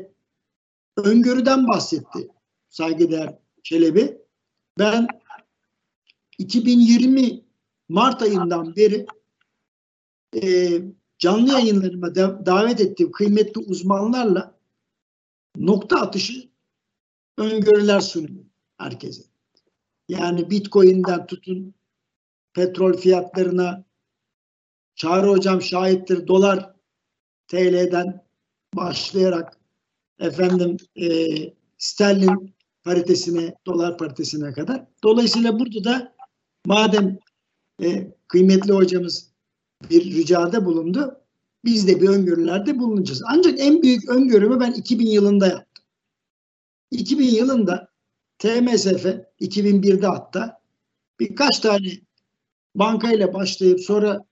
öngörüden bahsetti saygıdeğer Çelebi. Ben 2020 Mart ayından beri e, canlı yayınlarıma da- davet ettiğim kıymetli uzmanlarla nokta atışı öngörüler sunuyorum herkese. Yani Bitcoin'den tutun petrol fiyatlarına Çağrı hocam şahittir dolar TL'den başlayarak efendim e, sterlin paritesine, dolar paritesine kadar. Dolayısıyla burada da madem e, kıymetli hocamız bir ricada bulundu, biz de bir öngörülerde bulunacağız. Ancak en büyük öngörümü ben 2000 yılında yaptım. 2000 yılında TMSF 2001'de hatta birkaç tane bankayla başlayıp sonra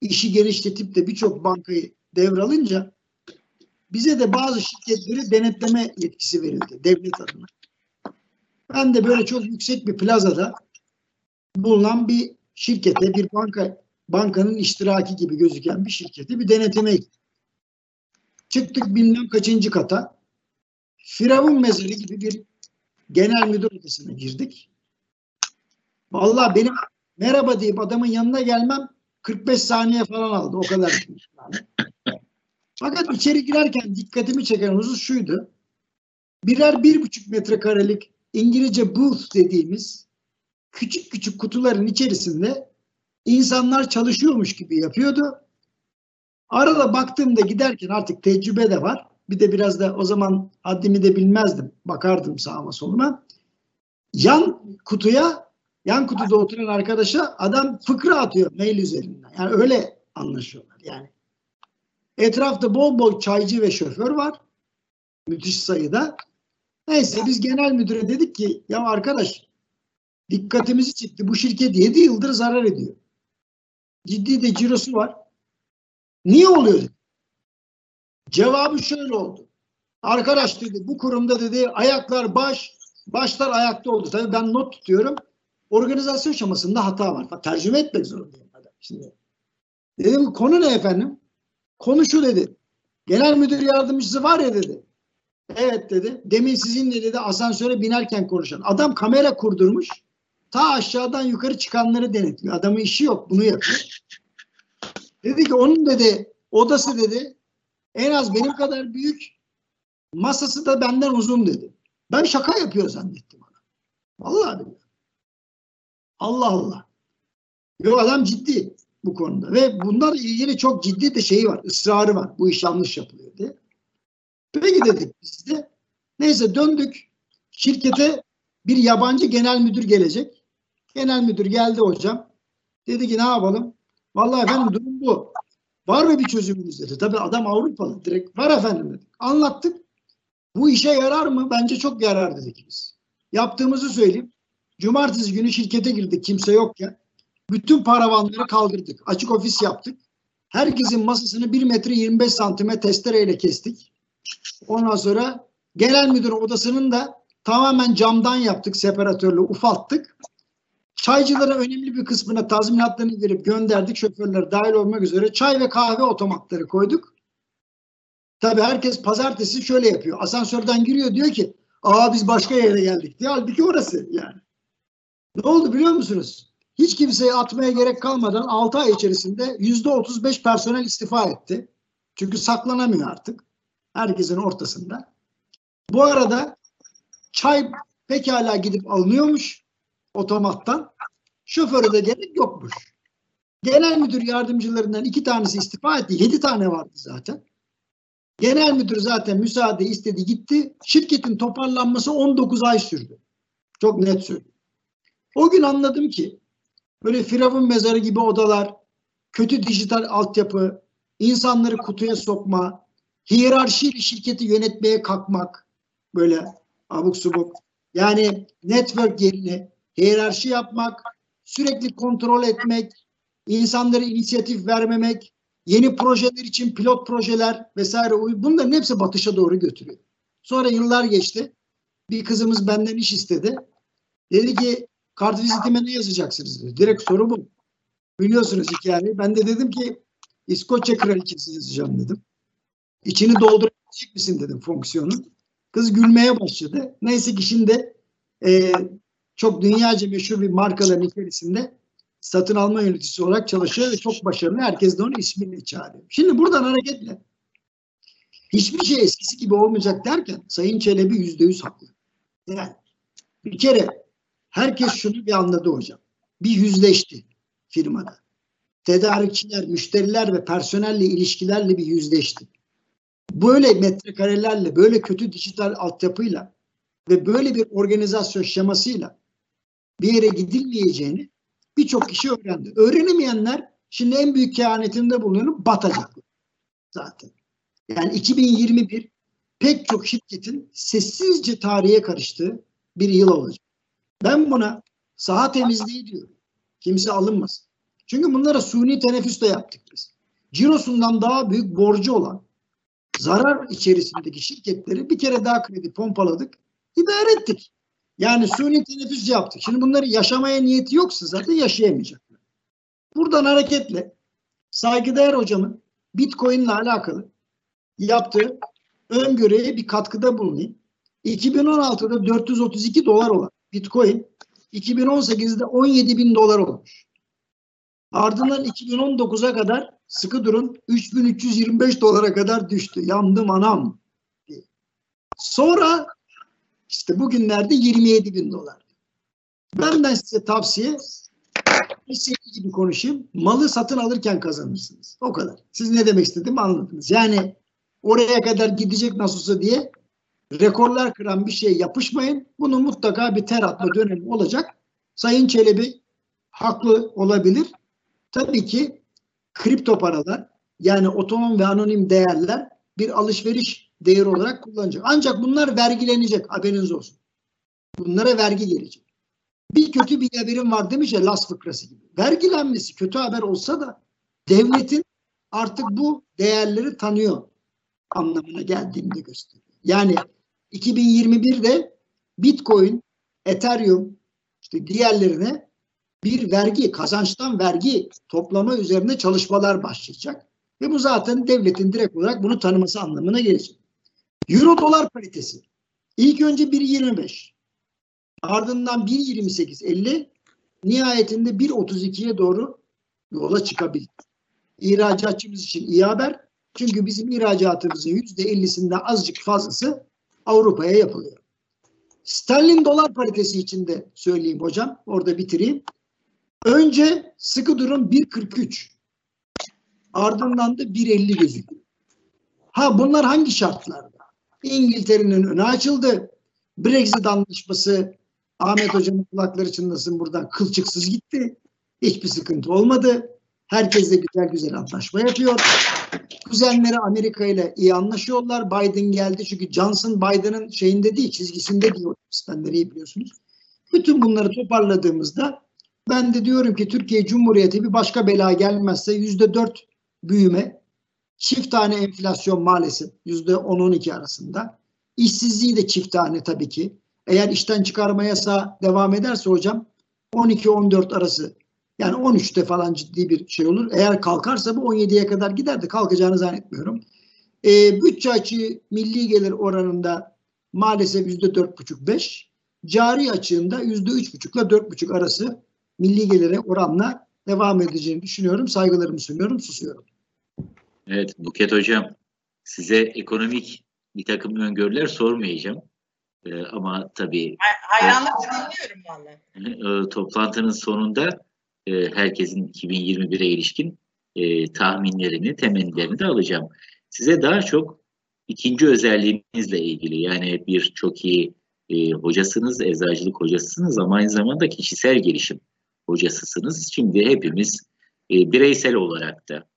işi genişletip de birçok bankayı devralınca bize de bazı şirketleri denetleme yetkisi verildi devlet adına. Ben de böyle çok yüksek bir plazada bulunan bir şirkete, bir banka bankanın iştiraki gibi gözüken bir şirkete bir denetime. Çıktık bilmem kaçıncı kata. Firavun mezarı gibi bir genel müdür odasına girdik. Vallahi benim merhaba deyip adamın yanına gelmem 45 saniye falan aldı. O kadar. Fakat içeri girerken dikkatimi çeken husus şuydu. Birer bir buçuk metrekarelik İngilizce booth dediğimiz küçük küçük kutuların içerisinde insanlar çalışıyormuş gibi yapıyordu. Arada baktığımda giderken artık tecrübe de var. Bir de biraz da o zaman haddimi de bilmezdim. Bakardım sağıma soluma. Yan kutuya, yan kutuda oturan arkadaşa adam fıkra atıyor mail üzerinden. Yani öyle anlaşıyorlar yani. Etrafta bol bol çaycı ve şoför var. Müthiş sayıda. Neyse biz genel müdüre dedik ki ya arkadaş dikkatimizi çekti. Bu şirket 7 yıldır zarar ediyor. Ciddi de cirosu var. Niye oluyor? Cevabı şöyle oldu. Arkadaş dedi bu kurumda dedi ayaklar baş, başlar ayakta oldu. Tabii ben not tutuyorum. Organizasyon şamasında hata var. Tercüme etmek zorundayım. Şimdi. Dedim konu ne efendim? Konu şu dedi. Genel müdür yardımcısı var ya dedi. Evet dedi. Demin sizinle dedi asansöre binerken konuşan. Adam kamera kurdurmuş. Ta aşağıdan yukarı çıkanları denetliyor. Adamın işi yok. Bunu yapıyor. Dedi ki onun dedi odası dedi en az benim kadar büyük. Masası da benden uzun dedi. Ben şaka yapıyor zannettim ona. Vallahi billahi. Allah Allah. Yok adam ciddi bu konuda. Ve bunlar ilgili çok ciddi de şeyi var. ısrarı var. Bu iş yanlış yapılıyor diye. Peki dedik biz de. Neyse döndük. Şirkete bir yabancı genel müdür gelecek. Genel müdür geldi hocam. Dedi ki ne yapalım? Vallahi efendim durum bu. Var mı bir çözümünüz dedi. Tabii adam Avrupalı. Direkt var efendim dedik. Anlattık. Bu işe yarar mı? Bence çok yarar dedik biz. Yaptığımızı söyleyeyim. Cumartesi günü şirkete girdik kimse yokken. Bütün paravanları kaldırdık. Açık ofis yaptık. Herkesin masasını 1 metre 25 santime testereyle kestik. Ondan sonra genel müdür odasının da tamamen camdan yaptık. Separatörle ufalttık. Çaycılara önemli bir kısmına tazminatlarını verip gönderdik. Şoförler dahil olmak üzere çay ve kahve otomatları koyduk. Tabii herkes pazartesi şöyle yapıyor. Asansörden giriyor diyor ki aa biz başka yere geldik diye. Halbuki orası yani. Ne oldu biliyor musunuz? Hiç kimseye atmaya gerek kalmadan 6 ay içerisinde yüzde 35 personel istifa etti. Çünkü saklanamıyor artık. Herkesin ortasında. Bu arada çay pekala gidip alınıyormuş otomattan. Şoföre de gerek yokmuş. Genel müdür yardımcılarından iki tanesi istifa etti. Yedi tane vardı zaten. Genel müdür zaten müsaade istedi gitti. Şirketin toparlanması 19 ay sürdü. Çok net söylüyorum. O gün anladım ki böyle firavun mezarı gibi odalar, kötü dijital altyapı, insanları kutuya sokma, hiyerarşiyle şirketi yönetmeye kalkmak böyle abuk subuk. Yani network yerine hiyerarşi yapmak, sürekli kontrol etmek, insanlara inisiyatif vermemek, yeni projeler için pilot projeler vesaire bunların hepsi batışa doğru götürüyor. Sonra yıllar geçti. Bir kızımız benden iş istedi. Dedi ki kart vizitime ne yazacaksınız dedi. Direkt soru bu. Biliyorsunuz hikayeyi. Ben de dedim ki İskoçya kraliçesi yazacağım dedim. İçini doldurabilecek misin dedim fonksiyonu. Kız gülmeye başladı. Neyse ki şimdi e, çok dünyaca meşhur bir markaların içerisinde satın alma yöneticisi olarak çalışıyor ve çok başarılı. Herkes de onu ismiyle çağırıyor. Şimdi buradan hareketle hiçbir şey eskisi gibi olmayacak derken Sayın Çelebi yüzde yüz haklı. Yani bir kere herkes şunu bir anladı hocam. Bir yüzleşti firmada. Tedarikçiler, müşteriler ve personelle ilişkilerle bir yüzleşti. Böyle metrekarelerle, böyle kötü dijital altyapıyla ve böyle bir organizasyon şemasıyla bir yere gidilmeyeceğini birçok kişi öğrendi. Öğrenemeyenler şimdi en büyük kehanetinde bulunuyor batacaklar zaten. Yani 2021 pek çok şirketin sessizce tarihe karıştığı bir yıl olacak. Ben buna saha temizliği diyorum. Kimse alınmasın. Çünkü bunlara suni teneffüs de yaptık biz. Cirosundan daha büyük borcu olan zarar içerisindeki şirketleri bir kere daha kredi pompaladık, idare ettik. Yani suni teneffüs yaptık. Şimdi bunları yaşamaya niyeti yoksa zaten yaşayamayacaklar. Buradan hareketle saygıdeğer hocamın Bitcoin ile alakalı yaptığı öngörüye bir katkıda bulunayım. 2016'da 432 dolar olan Bitcoin 2018'de 17 bin dolar olmuş. Ardından 2019'a kadar sıkı durun 3325 dolara kadar düştü. Yandım anam. Sonra işte bugünlerde 27 bin dolar. Benden size tavsiye istediği gibi konuşayım. Malı satın alırken kazanırsınız. O kadar. Siz ne demek istediğimi anladınız. Yani oraya kadar gidecek nasılsa diye rekorlar kıran bir şeye yapışmayın. Bunun mutlaka bir ter atma dönemi olacak. Sayın Çelebi haklı olabilir. Tabii ki kripto paralar yani otonom ve anonim değerler bir alışveriş değeri olarak kullanacak. Ancak bunlar vergilenecek haberiniz olsun. Bunlara vergi gelecek. Bir kötü bir haberim var demiş ya Las fıkrası gibi. Vergilenmesi kötü haber olsa da devletin artık bu değerleri tanıyor anlamına geldiğini de gösteriyor. Yani 2021'de Bitcoin, Ethereum, işte diğerlerine bir vergi, kazançtan vergi toplama üzerine çalışmalar başlayacak. Ve bu zaten devletin direkt olarak bunu tanıması anlamına gelecek. Euro dolar paritesi. İlk önce 1.25. Ardından 1.28.50 nihayetinde 1.32'ye doğru yola çıkabilir. İhracatçımız için iyi haber. Çünkü bizim ihracatımızın %50'sinden azıcık fazlası Avrupa'ya yapılıyor. Sterlin dolar paritesi için de söyleyeyim hocam. Orada bitireyim. Önce sıkı durum 1.43. Ardından da 1.50 gözüküyor. Ha bunlar hangi şartlarda? İngiltere'nin önü açıldı. Brexit anlaşması Ahmet Hocam'ın kulakları çınlasın buradan kılçıksız gitti. Hiçbir sıkıntı olmadı. Herkes de güzel güzel anlaşma yapıyor. Kuzenleri Amerika ile iyi anlaşıyorlar. Biden geldi çünkü Johnson Biden'ın şeyinde değil, çizgisinde değil. Sistemleri iyi biliyorsunuz. Bütün bunları toparladığımızda ben de diyorum ki Türkiye Cumhuriyeti bir başka bela gelmezse yüzde dört büyüme, çift tane enflasyon maalesef yüzde on on iki arasında. İşsizliği de çift tane tabii ki. Eğer işten çıkarma yasağı devam ederse hocam 12-14 arası yani 13'te falan ciddi bir şey olur. Eğer kalkarsa bu 17'ye kadar gider de kalkacağını zannetmiyorum. E, bütçe açığı milli gelir oranında maalesef %4,5-5. Cari açığında %3,5 ile 4,5 arası milli gelire oranla devam edeceğini düşünüyorum. Saygılarımı sunuyorum, susuyorum. Evet Buket Hocam size ekonomik bir takım öngörüler sormayacağım. Ee, ama tabii Hayranlıkla dinliyorum vallahi. e, toplantının sonunda e, herkesin 2021'e ilişkin e, tahminlerini, temennilerini de alacağım. Size daha çok ikinci özelliğinizle ilgili yani bir çok iyi e, hocasınız, eczacılık hocasısınız ama aynı zamanda kişisel gelişim hocasısınız. Şimdi hepimiz e, bireysel olarak da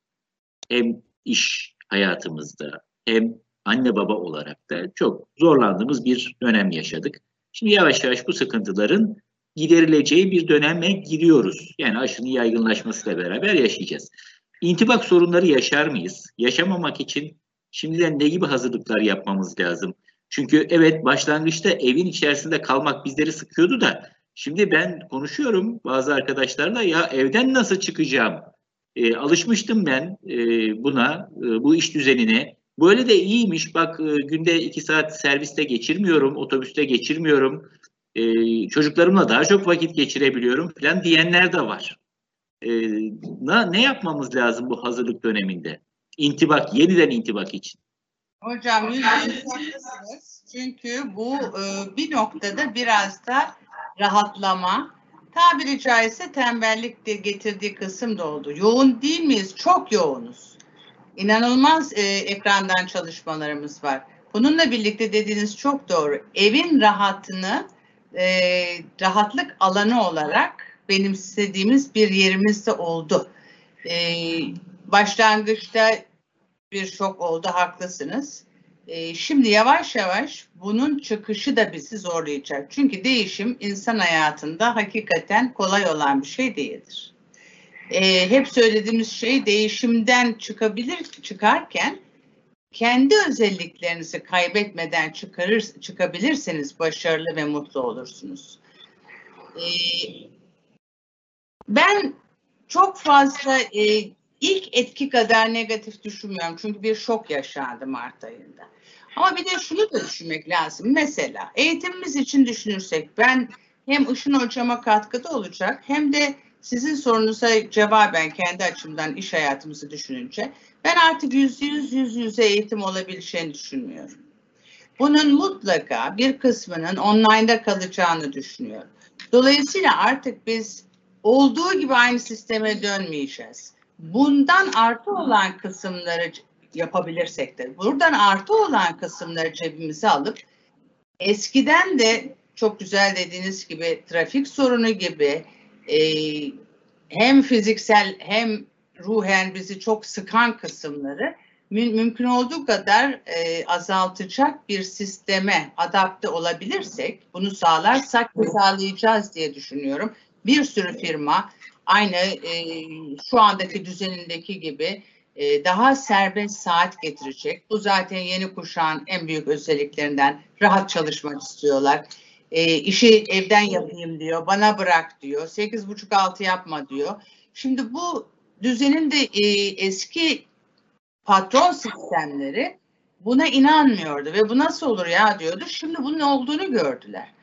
hem iş hayatımızda hem anne baba olarak da çok zorlandığımız bir dönem yaşadık. Şimdi yavaş yavaş bu sıkıntıların giderileceği bir döneme giriyoruz. Yani aşının yaygınlaşmasıyla beraber yaşayacağız. İntibak sorunları yaşar mıyız? Yaşamamak için şimdiden ne gibi hazırlıklar yapmamız lazım? Çünkü evet başlangıçta evin içerisinde kalmak bizleri sıkıyordu da şimdi ben konuşuyorum bazı arkadaşlarla ya evden nasıl çıkacağım? E, alışmıştım ben e, buna, e, bu iş düzenine. Böyle de iyiymiş. Bak e, günde iki saat serviste geçirmiyorum, otobüste geçirmiyorum. E, çocuklarımla daha çok vakit geçirebiliyorum falan diyenler de var. E, na, ne yapmamız lazım bu hazırlık döneminde? İntibak, yeniden intibak için. Hocam yüzde yüz haklısınız. Çünkü bu e, bir noktada biraz da rahatlama, tabiri caizse tembellik de getirdiği kısım da oldu. Yoğun değil miyiz? Çok yoğunuz. İnanılmaz e, ekrandan çalışmalarımız var. Bununla birlikte dediğiniz çok doğru. Evin rahatını e, rahatlık alanı olarak benimsediğimiz bir yerimizde oldu. E, başlangıçta bir şok oldu, haklısınız. E, şimdi yavaş yavaş bunun çıkışı da bizi zorlayacak. Çünkü değişim insan hayatında hakikaten kolay olan bir şey değildir. E, hep söylediğimiz şey değişimden çıkabilir çıkarken kendi özelliklerinizi kaybetmeden çıkarır çıkabilirseniz başarılı ve mutlu olursunuz. E, ben çok fazla e, ilk etki kadar negatif düşünmüyorum. Çünkü bir şok yaşandı Mart ayında. Ama bir de şunu da düşünmek lazım. Mesela eğitimimiz için düşünürsek ben hem Işın hocama katkıda olacak hem de sizin sorunuza cevaben kendi açımdan iş hayatımızı düşününce ben artık yüzde yüz yüz yüze eğitim olabileceğini düşünmüyorum. Bunun mutlaka bir kısmının online'da kalacağını düşünüyorum. Dolayısıyla artık biz olduğu gibi aynı sisteme dönmeyeceğiz. Bundan artı olan kısımları yapabilirsek de buradan artı olan kısımları cebimize alıp eskiden de çok güzel dediğiniz gibi trafik sorunu gibi e, hem fiziksel hem ruhen bizi çok sıkan kısımları mü- mümkün olduğu kadar e, azaltacak bir sisteme adapte olabilirsek, bunu sağlarsak sağlayacağız diye düşünüyorum. Bir sürü firma aynı e, şu andaki düzenindeki gibi e, daha serbest saat getirecek. Bu zaten yeni kuşağın en büyük özelliklerinden. Rahat çalışmak istiyorlar. E, işi evden yapayım diyor, bana bırak diyor, sekiz buçuk altı yapma diyor. Şimdi bu düzenin de e, eski patron sistemleri buna inanmıyordu ve bu nasıl olur ya diyordu. Şimdi bunun olduğunu gördüler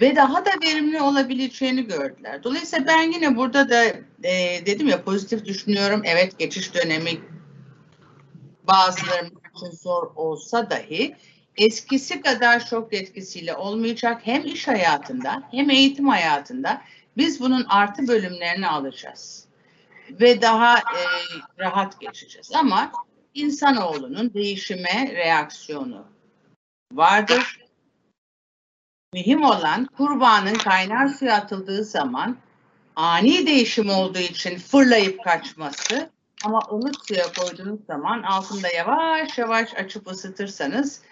ve daha da verimli olabileceğini gördüler. Dolayısıyla ben yine burada da e, dedim ya pozitif düşünüyorum. Evet geçiş dönemi bazılarımız için zor olsa dahi eskisi kadar şok etkisiyle olmayacak hem iş hayatında hem eğitim hayatında biz bunun artı bölümlerini alacağız ve daha e, rahat geçeceğiz. Ama insanoğlunun değişime reaksiyonu vardır. Mühim olan kurbanın kaynar suya atıldığı zaman ani değişim olduğu için fırlayıp kaçması ama ılık suya koyduğunuz zaman altında yavaş yavaş açıp ısıtırsanız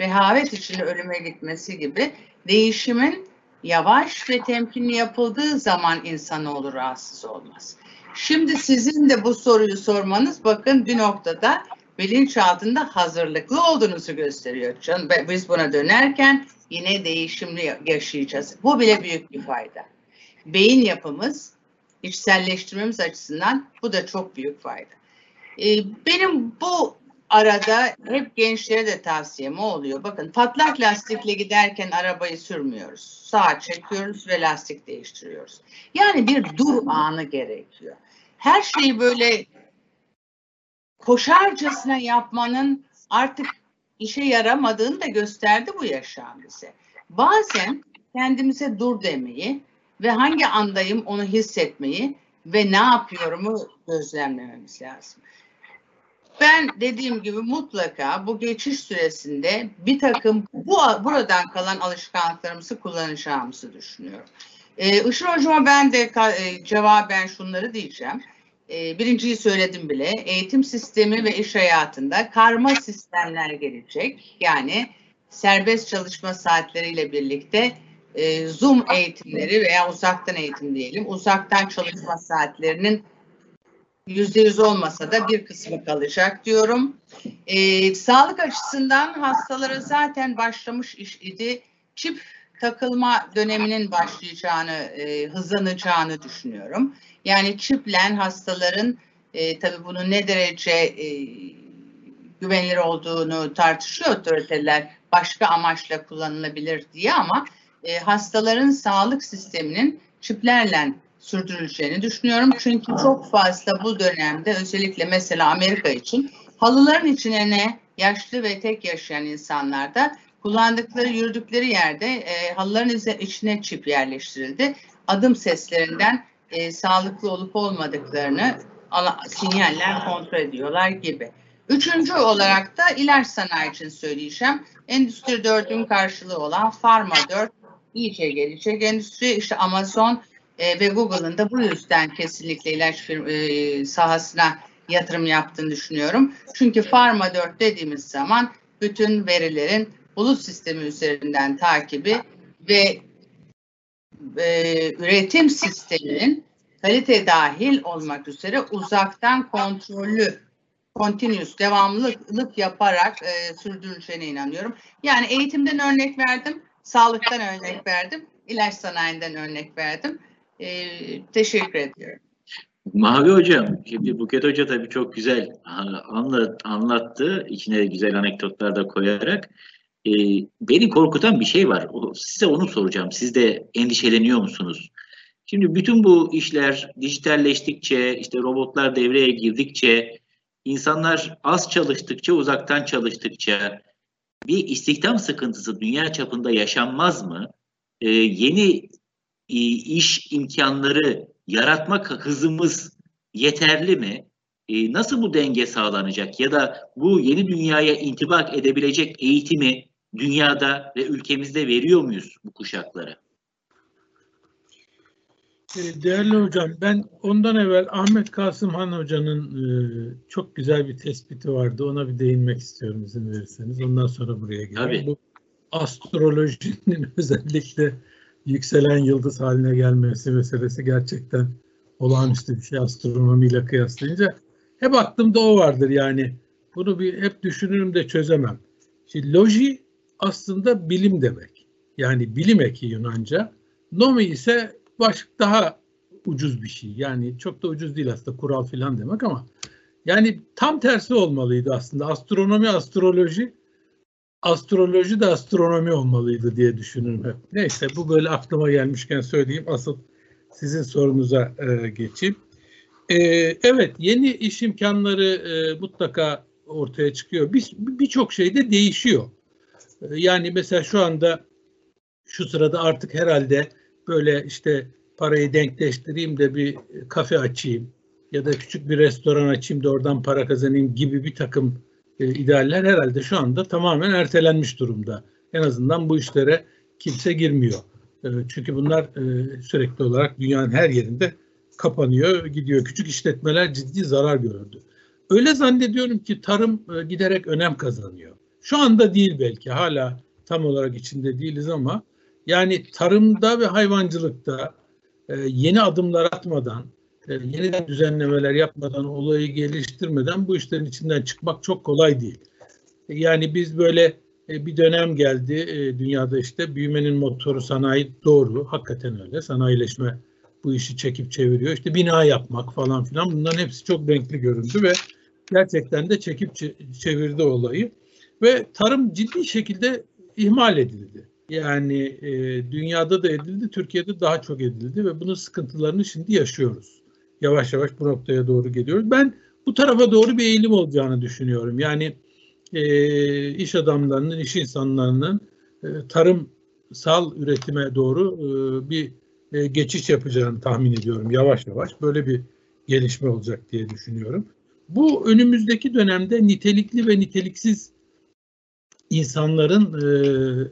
rehavet içinde ölüme gitmesi gibi değişimin yavaş ve temkinli yapıldığı zaman insanoğlu rahatsız olmaz. Şimdi sizin de bu soruyu sormanız bakın bir noktada bilinçaltında hazırlıklı olduğunuzu gösteriyor. Canım, biz buna dönerken yine değişimli yaşayacağız. Bu bile büyük bir fayda. Beyin yapımız, içselleştirmemiz açısından bu da çok büyük fayda. Ee, benim bu arada hep gençlere de tavsiyem o oluyor. Bakın patlak lastikle giderken arabayı sürmüyoruz. Sağa çekiyoruz ve lastik değiştiriyoruz. Yani bir dur anı gerekiyor. Her şeyi böyle koşarcasına yapmanın artık işe yaramadığını da gösterdi bu yaşam bize. Bazen kendimize dur demeyi ve hangi andayım onu hissetmeyi ve ne yapıyorumu gözlemlememiz lazım. Ben dediğim gibi mutlaka bu geçiş süresinde bir takım bu buradan kalan alışkanlıklarımızı kullanacağımızı düşünüyorum. Ee, Işıl Hocama ben de e, cevaben şunları diyeceğim. Ee, birinciyi söyledim bile. Eğitim sistemi ve iş hayatında karma sistemler gelecek. Yani serbest çalışma saatleriyle birlikte e, Zoom eğitimleri veya uzaktan eğitim diyelim. Uzaktan çalışma saatlerinin yüzde yüz olmasa da bir kısmı kalacak diyorum. E, sağlık açısından hastalara zaten başlamış iş idi. Çip takılma döneminin başlayacağını, e, hızlanacağını düşünüyorum. Yani çiplen hastaların e, tabii bunun ne derece e, güvenilir olduğunu tartışıyor otoriteler. Başka amaçla kullanılabilir diye ama e, hastaların sağlık sisteminin çiplerle sürdürüleceğini düşünüyorum. Çünkü çok fazla bu dönemde özellikle mesela Amerika için halıların içine ne yaşlı ve tek yaşayan insanlarda kullandıkları yürüdükleri yerde e, halıların içine çip yerleştirildi. Adım seslerinden e, sağlıklı olup olmadıklarını sinyaller kontrol ediyorlar gibi. Üçüncü olarak da ilaç sanayi için söyleyeceğim. Endüstri 4'ün karşılığı olan Pharma 4 iyice gelecek. Endüstri işte Amazon e, ve Google'ın da bu yüzden kesinlikle ilaç firm, e, sahasına yatırım yaptığını düşünüyorum. Çünkü Pharma 4 dediğimiz zaman bütün verilerin bulut sistemi üzerinden takibi ve e, üretim sisteminin kalite dahil olmak üzere uzaktan kontrollü continuous devamlılık yaparak e, sürdürüleceğine inanıyorum. Yani eğitimden örnek verdim, sağlıktan örnek verdim, ilaç sanayinden örnek verdim. E, teşekkür ediyorum. Mavi Hocam, şimdi Buket Hoca tabii çok güzel anlat, anlattı. İçine güzel anekdotlar da koyarak. E, beni korkutan bir şey var. Size onu soracağım. Siz de endişeleniyor musunuz? Şimdi bütün bu işler dijitalleştikçe, işte robotlar devreye girdikçe, insanlar az çalıştıkça, uzaktan çalıştıkça bir istihdam sıkıntısı dünya çapında yaşanmaz mı? Ee, yeni iş imkanları yaratmak hızımız yeterli mi? Ee, nasıl bu denge sağlanacak? Ya da bu yeni dünyaya intibak edebilecek eğitimi dünyada ve ülkemizde veriyor muyuz bu kuşaklara? Ee, Değerli hocam, ben ondan evvel Ahmet Kasım Han Hoca'nın e, çok güzel bir tespiti vardı. Ona bir değinmek istiyorum izin verirseniz. Ondan sonra buraya geleyim. Tabii. Bu astrolojinin özellikle yükselen yıldız haline gelmesi meselesi gerçekten olağanüstü bir şey astronomiyle kıyaslayınca. Hep aklımda o vardır yani. Bunu bir hep düşünürüm de çözemem. Şimdi loji aslında bilim demek. Yani bilim eki Yunanca. Nomi ise baş daha ucuz bir şey. Yani çok da ucuz değil aslında kural filan demek ama yani tam tersi olmalıydı aslında. Astronomi, astroloji, astroloji de astronomi olmalıydı diye düşünürüm hep. Neyse bu böyle aklıma gelmişken söyleyeyim. Asıl sizin sorunuza e, geçeyim. E, evet yeni iş imkanları e, mutlaka ortaya çıkıyor. Bir- Birçok şey de değişiyor. E, yani mesela şu anda şu sırada artık herhalde böyle işte parayı denkleştireyim de bir kafe açayım ya da küçük bir restoran açayım da oradan para kazanayım gibi bir takım e, idealler herhalde şu anda tamamen ertelenmiş durumda. En azından bu işlere kimse girmiyor. E, çünkü bunlar e, sürekli olarak dünyanın her yerinde kapanıyor, gidiyor. Küçük işletmeler ciddi zarar gördü. Öyle zannediyorum ki tarım e, giderek önem kazanıyor. Şu anda değil belki hala tam olarak içinde değiliz ama yani tarımda ve hayvancılıkta yeni adımlar atmadan, e, yeniden düzenlemeler yapmadan, olayı geliştirmeden bu işlerin içinden çıkmak çok kolay değil. E, Yani biz böyle e, bir dönem geldi dünyada işte büyümenin motoru sanayi doğru, hakikaten öyle. Sanayileşme bu işi çekip çeviriyor. İşte bina yapmak falan filan bunların hepsi çok renkli göründü ve gerçekten de çekip çe- çevirdi olayı. Ve tarım ciddi şekilde ihmal edildi. Yani e, dünyada da edildi, Türkiye'de daha çok edildi ve bunun sıkıntılarını şimdi yaşıyoruz. Yavaş yavaş bu noktaya doğru geliyoruz. Ben bu tarafa doğru bir eğilim olacağını düşünüyorum. Yani e, iş adamlarının, iş insanlarının e, tarımsal üretime doğru e, bir e, geçiş yapacağını tahmin ediyorum yavaş yavaş. Böyle bir gelişme olacak diye düşünüyorum. Bu önümüzdeki dönemde nitelikli ve niteliksiz insanların e,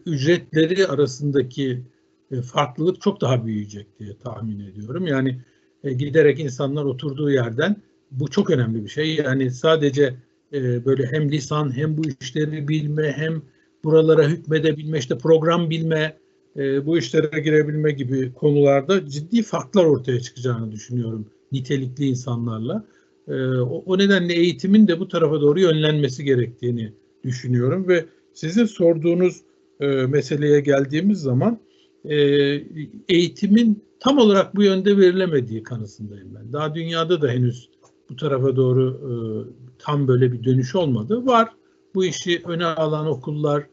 ücretleri arasındaki e, farklılık çok daha büyüyecek diye tahmin ediyorum. Yani e, giderek insanlar oturduğu yerden bu çok önemli bir şey. Yani sadece e, böyle hem lisan hem bu işleri bilme hem buralara hükmedebilme işte program bilme e, bu işlere girebilme gibi konularda ciddi farklar ortaya çıkacağını düşünüyorum nitelikli insanlarla. E, o, o nedenle eğitimin de bu tarafa doğru yönlenmesi gerektiğini düşünüyorum ve sizin sorduğunuz e, meseleye geldiğimiz zaman e, eğitimin tam olarak bu yönde verilemediği kanısındayım ben. Daha dünyada da henüz bu tarafa doğru e, tam böyle bir dönüş olmadı. Var bu işi öne alan okullar,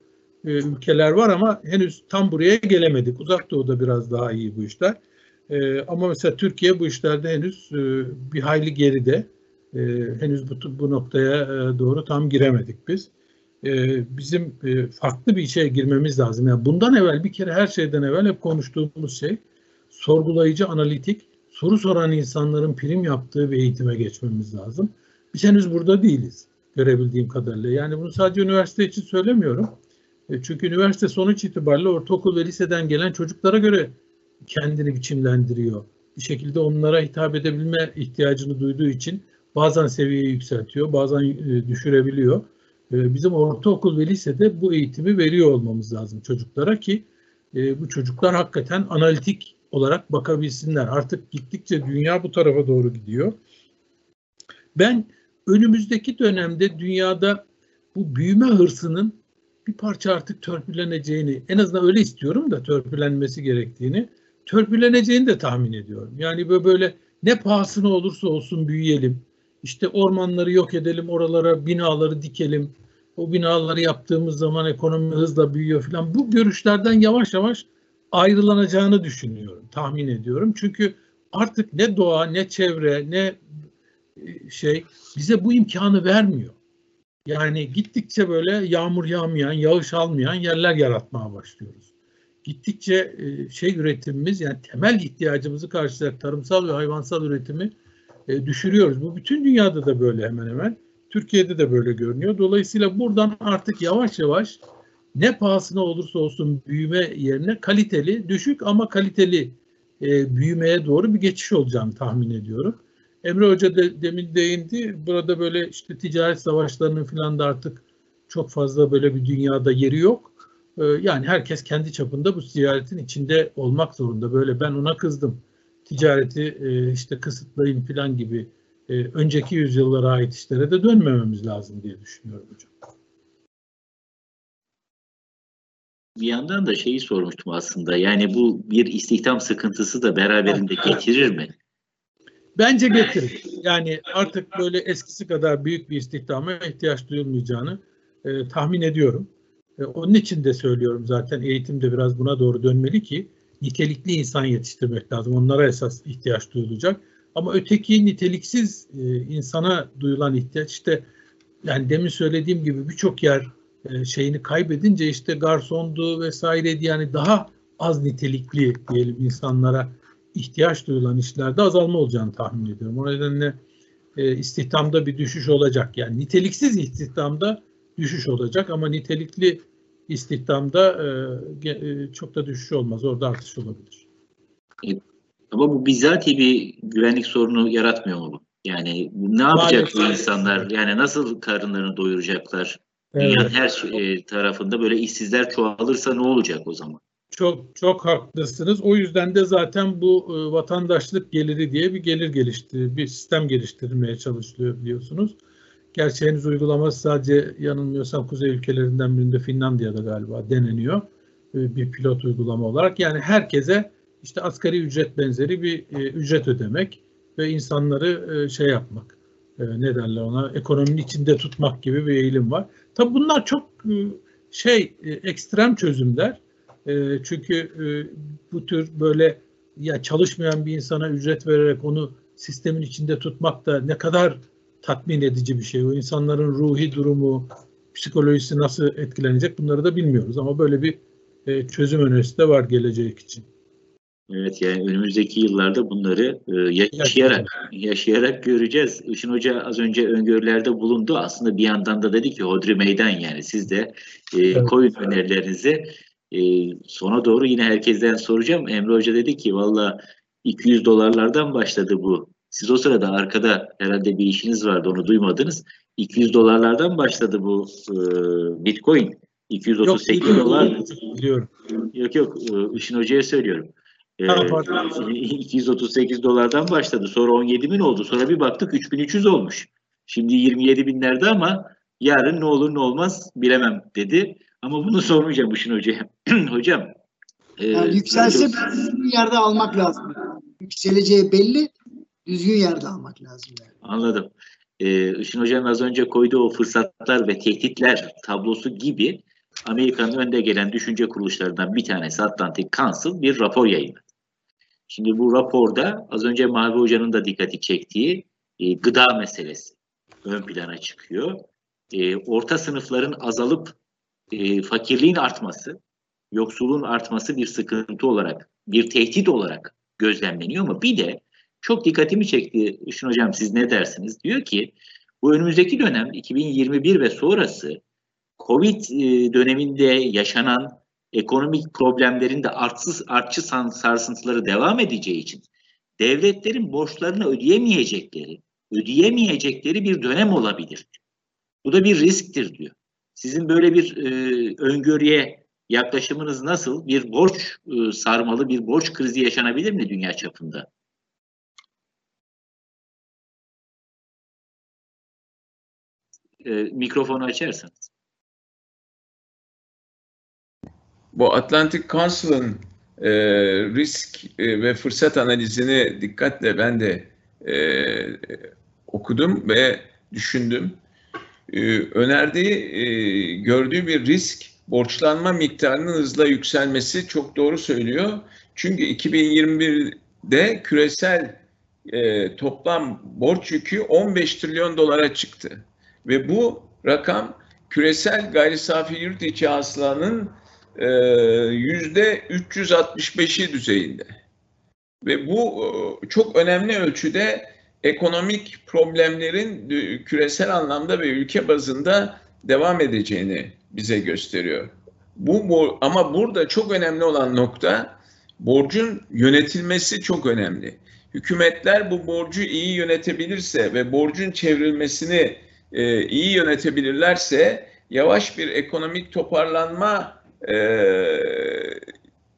e, ülkeler var ama henüz tam buraya gelemedik. Uzak Doğu'da biraz daha iyi bu işler. Ama mesela Türkiye bu işlerde henüz bir hayli geride. Henüz bu, bu noktaya doğru tam giremedik biz. E, bizim e, farklı bir işe girmemiz lazım. Yani bundan evvel bir kere her şeyden evvel hep konuştuğumuz şey sorgulayıcı, analitik, soru soran insanların prim yaptığı bir eğitime geçmemiz lazım. Biz henüz burada değiliz görebildiğim kadarıyla. Yani bunu sadece üniversite için söylemiyorum. E, Çünkü üniversite sonuç itibariyle ortaokul ve liseden gelen çocuklara göre kendini biçimlendiriyor. Bir şekilde onlara hitap edebilme ihtiyacını duyduğu için bazen seviyeyi yükseltiyor, bazen düşürebiliyor. E, Bizim ortaokul ve lisede bu eğitimi veriyor olmamız lazım çocuklara ki e, bu çocuklar hakikaten analitik olarak bakabilsinler. Artık gittikçe dünya bu tarafa doğru gidiyor. Ben önümüzdeki dönemde dünyada bu büyüme hırsının bir parça artık törpüleneceğini, en azından öyle istiyorum da törpülenmesi gerektiğini, törpüleneceğini de tahmin ediyorum. Yani böyle, böyle ne pahasına olursa olsun büyüyelim, işte ormanları yok edelim, oralara binaları dikelim, o binaları yaptığımız zaman ekonomi hızla büyüyor falan. Bu görüşlerden yavaş yavaş ayrılanacağını düşünüyorum, tahmin ediyorum. Çünkü artık ne doğa, ne çevre, ne e, şey bize bu imkanı vermiyor. Yani gittikçe böyle yağmur yağmayan, yağış almayan yerler yaratmaya başlıyoruz. Gittikçe e, şey üretimimiz yani temel ihtiyacımızı karşılayacak tarımsal ve hayvansal üretimi e, düşürüyoruz. Bu bütün dünyada da böyle hemen hemen. Türkiye'de de böyle görünüyor. Dolayısıyla buradan artık yavaş yavaş ne pahasına olursa olsun büyüme yerine kaliteli, düşük ama kaliteli e, büyümeye doğru bir geçiş olacağını tahmin ediyorum. Emre Hoca de, demin değindi. Burada böyle işte ticaret savaşlarının falan da artık çok fazla böyle bir dünyada yeri yok. Ee, yani herkes kendi çapında bu ticaretin içinde olmak zorunda. Böyle ben ona kızdım. Ticareti e, işte kısıtlayın falan gibi e, önceki yüzyıllara ait işlere de dönmememiz lazım diye düşünüyorum hocam. Bir yandan da şeyi sormuştum aslında. Yani bu bir istihdam sıkıntısı da beraberinde getirir mi? Bence getirir. Yani artık böyle eskisi kadar büyük bir istihdama ihtiyaç duyulmayacağını e, tahmin ediyorum. E, onun için de söylüyorum zaten eğitimde biraz buna doğru dönmeli ki nitelikli insan yetiştirmek lazım. Onlara esas ihtiyaç duyulacak. Ama öteki niteliksiz e, insana duyulan ihtiyaç işte yani demin söylediğim gibi birçok yer e, şeyini kaybedince işte garsondu vesaireydi yani daha az nitelikli diyelim insanlara ihtiyaç duyulan işlerde azalma olacağını tahmin ediyorum. O nedenle e, istihdamda bir düşüş olacak. Yani niteliksiz istihdamda düşüş olacak ama nitelikli istihdamda e, e, çok da düşüş olmaz. Orada artış olabilir. Ama bu bizatihi bir güvenlik sorunu yaratmıyor mu? Yani ne yapacak bu insanlar? Yani nasıl karınlarını doyuracaklar? Evet. Dünyanın her e, tarafında böyle işsizler çoğalırsa ne olacak o zaman? Çok çok haklısınız. O yüzden de zaten bu e, vatandaşlık geliri diye bir gelir geliştir, bir sistem geliştirilmeye çalışılıyor biliyorsunuz. Gerçi henüz uygulaması sadece yanılmıyorsam kuzey ülkelerinden birinde Finlandiya'da galiba deneniyor. E, bir pilot uygulama olarak. Yani herkese işte asgari ücret benzeri bir e, ücret ödemek ve insanları e, şey yapmak. E, ne derler ona? Ekonominin içinde tutmak gibi bir eğilim var. Tabi bunlar çok şey ekstrem çözümler. Çünkü bu tür böyle ya çalışmayan bir insana ücret vererek onu sistemin içinde tutmak da ne kadar tatmin edici bir şey. O insanların ruhi durumu, psikolojisi nasıl etkilenecek bunları da bilmiyoruz. Ama böyle bir e, çözüm önerisi de var gelecek için. Evet yani önümüzdeki yıllarda bunları e, yaşayarak yaşayarak göreceğiz. Işın Hoca az önce öngörülerde bulundu. Aslında bir yandan da dedi ki hodri meydan yani siz de e, evet. koyun önerilerinizi. E, sona doğru yine herkesten soracağım. Emre Hoca dedi ki valla 200 dolarlardan başladı bu. Siz o sırada arkada herhalde bir işiniz vardı onu duymadınız. 200 dolarlardan başladı bu e, Bitcoin. 238 yok, dolar. Biliyorum. Yok yok Işın Hoca'ya söylüyorum. Ee, 238 dolardan başladı. Sonra 17 bin oldu. Sonra bir baktık 3300 olmuş. Şimdi 27 binlerde ama yarın ne olur ne olmaz bilemem dedi. Ama bunu sormayacağım Işın Hoca'ya. Hocam. E, yani yükselse düzgün yerde almak lazım. Yükseleceği belli. Düzgün yerde almak lazım. Yani. Anladım. Ee, Işın Hoca'nın az önce koyduğu o fırsatlar ve tehditler tablosu gibi Amerika'nın önde gelen düşünce kuruluşlarından bir tanesi Atlantic Council bir rapor yayınladı. Şimdi bu raporda az önce Mavi Hoca'nın da dikkati çektiği e, gıda meselesi ön plana çıkıyor. E, orta sınıfların azalıp e, fakirliğin artması, yoksulluğun artması bir sıkıntı olarak, bir tehdit olarak gözlemleniyor ama bir de çok dikkatimi çekti Işın Hocam siz ne dersiniz? Diyor ki bu önümüzdeki dönem 2021 ve sonrası Covid e, döneminde yaşanan ekonomik problemlerin de artsız, artçı sarsıntıları devam edeceği için devletlerin borçlarını ödeyemeyecekleri, ödeyemeyecekleri bir dönem olabilir. Bu da bir risktir diyor. Sizin böyle bir e, öngörüye yaklaşımınız nasıl? Bir borç e, sarmalı, bir borç krizi yaşanabilir mi dünya çapında? E, mikrofonu açarsanız. bu Atlantic Council'ın e, risk e, ve fırsat analizini dikkatle ben de e, okudum ve düşündüm. E, önerdiği, e, gördüğü bir risk borçlanma miktarının hızla yükselmesi çok doğru söylüyor. Çünkü 2021'de küresel e, toplam borç yükü 15 trilyon dolara çıktı. Ve bu rakam küresel gayri safi yurt içi hasılanın e, yüzde 365'i düzeyinde. Ve bu e, çok önemli ölçüde ekonomik problemlerin küresel anlamda ve ülke bazında devam edeceğini bize gösteriyor. Bu, bu ama burada çok önemli olan nokta borcun yönetilmesi çok önemli. Hükümetler bu borcu iyi yönetebilirse ve borcun çevrilmesini e, iyi yönetebilirlerse yavaş bir ekonomik toparlanma e,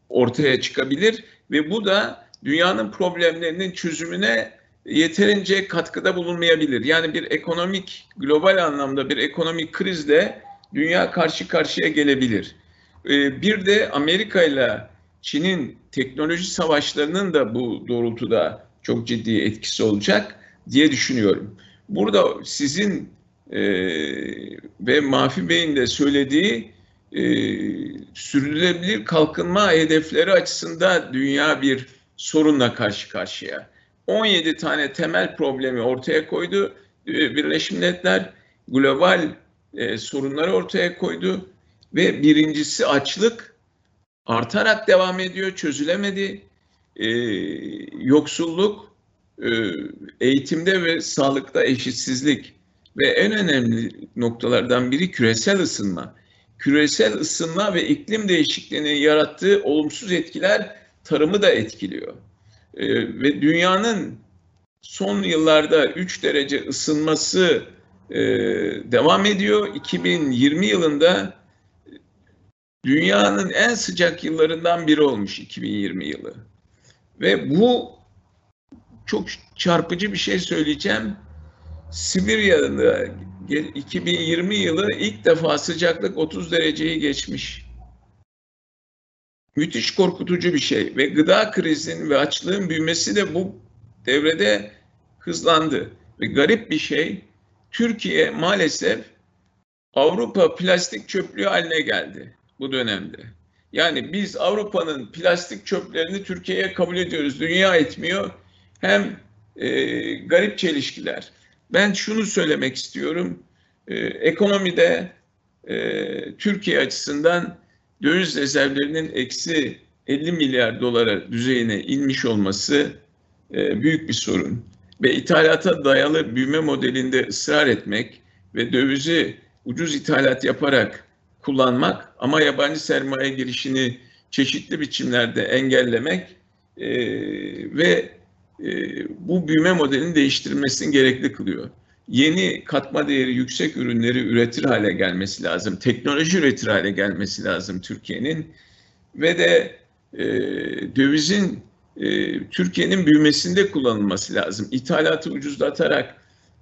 ortaya çıkabilir ve bu da dünyanın problemlerinin çözümüne yeterince katkıda bulunmayabilir. Yani bir ekonomik, global anlamda bir ekonomik krizle dünya karşı karşıya gelebilir. Ee, bir de Amerika ile Çin'in teknoloji savaşlarının da bu doğrultuda çok ciddi etkisi olacak diye düşünüyorum. Burada sizin e, ve Mafi Bey'in de söylediği e, sürdürülebilir kalkınma hedefleri açısından dünya bir sorunla karşı karşıya. 17 tane temel problemi ortaya koydu. Ee, Birleşmiş Milletler global e, sorunları ortaya koydu ve birincisi açlık artarak devam ediyor, çözülemedi. E, yoksulluk, e, eğitimde ve sağlıkta eşitsizlik ve en önemli noktalardan biri küresel ısınma. Küresel ısınma ve iklim değişikliğinin yarattığı olumsuz etkiler tarımı da etkiliyor. Ee, ve dünyanın son yıllarda 3 derece ısınması e, devam ediyor. 2020 yılında dünyanın en sıcak yıllarından biri olmuş 2020 yılı. Ve bu çok çarpıcı bir şey söyleyeceğim. Sibirya'da 2020 yılı ilk defa sıcaklık 30 dereceyi geçmiş müthiş korkutucu bir şey ve gıda krizinin ve açlığın büyümesi de bu devrede hızlandı. Ve garip bir şey Türkiye maalesef Avrupa plastik çöplüğü haline geldi bu dönemde. Yani biz Avrupa'nın plastik çöplerini Türkiye'ye kabul ediyoruz. Dünya etmiyor. Hem e, garip çelişkiler. Ben şunu söylemek istiyorum. E, ekonomide e, Türkiye açısından döviz rezervlerinin eksi 50 milyar dolara düzeyine inmiş olması e, büyük bir sorun. Ve ithalata dayalı büyüme modelinde ısrar etmek ve dövizi ucuz ithalat yaparak kullanmak ama yabancı sermaye girişini çeşitli biçimlerde engellemek e, ve e, bu büyüme modelini değiştirmesini gerekli kılıyor yeni katma değeri yüksek ürünleri üretir hale gelmesi lazım. Teknoloji üretir hale gelmesi lazım Türkiye'nin. Ve de e, dövizin e, Türkiye'nin büyümesinde kullanılması lazım. İthalatı ucuzlatarak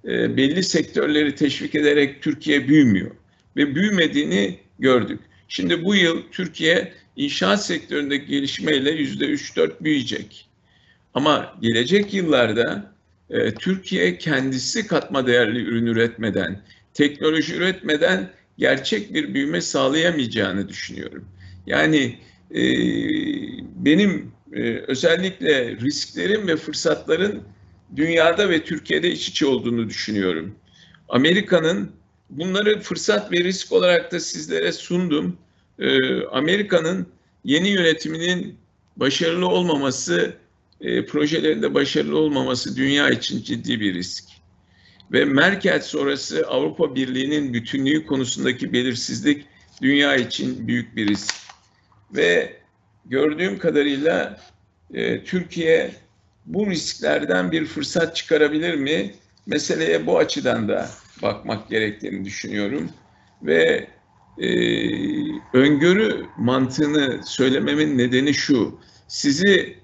e, belli sektörleri teşvik ederek Türkiye büyümüyor. Ve büyümediğini gördük. Şimdi bu yıl Türkiye inşaat sektöründeki gelişmeyle yüzde üç dört büyüyecek. Ama gelecek yıllarda e, Türkiye kendisi katma değerli ürün üretmeden, teknoloji üretmeden gerçek bir büyüme sağlayamayacağını düşünüyorum. Yani e, benim e, özellikle risklerin ve fırsatların dünyada ve Türkiye'de iç içe olduğunu düşünüyorum. Amerika'nın bunları fırsat ve risk olarak da sizlere sundum. E, Amerika'nın yeni yönetiminin başarılı olmaması e, projelerinde başarılı olmaması dünya için ciddi bir risk. Ve Merkel sonrası Avrupa Birliği'nin bütünlüğü konusundaki belirsizlik dünya için büyük bir risk. Ve gördüğüm kadarıyla e, Türkiye bu risklerden bir fırsat çıkarabilir mi? Meseleye bu açıdan da bakmak gerektiğini düşünüyorum. Ve e, öngörü mantığını söylememin nedeni şu. Sizi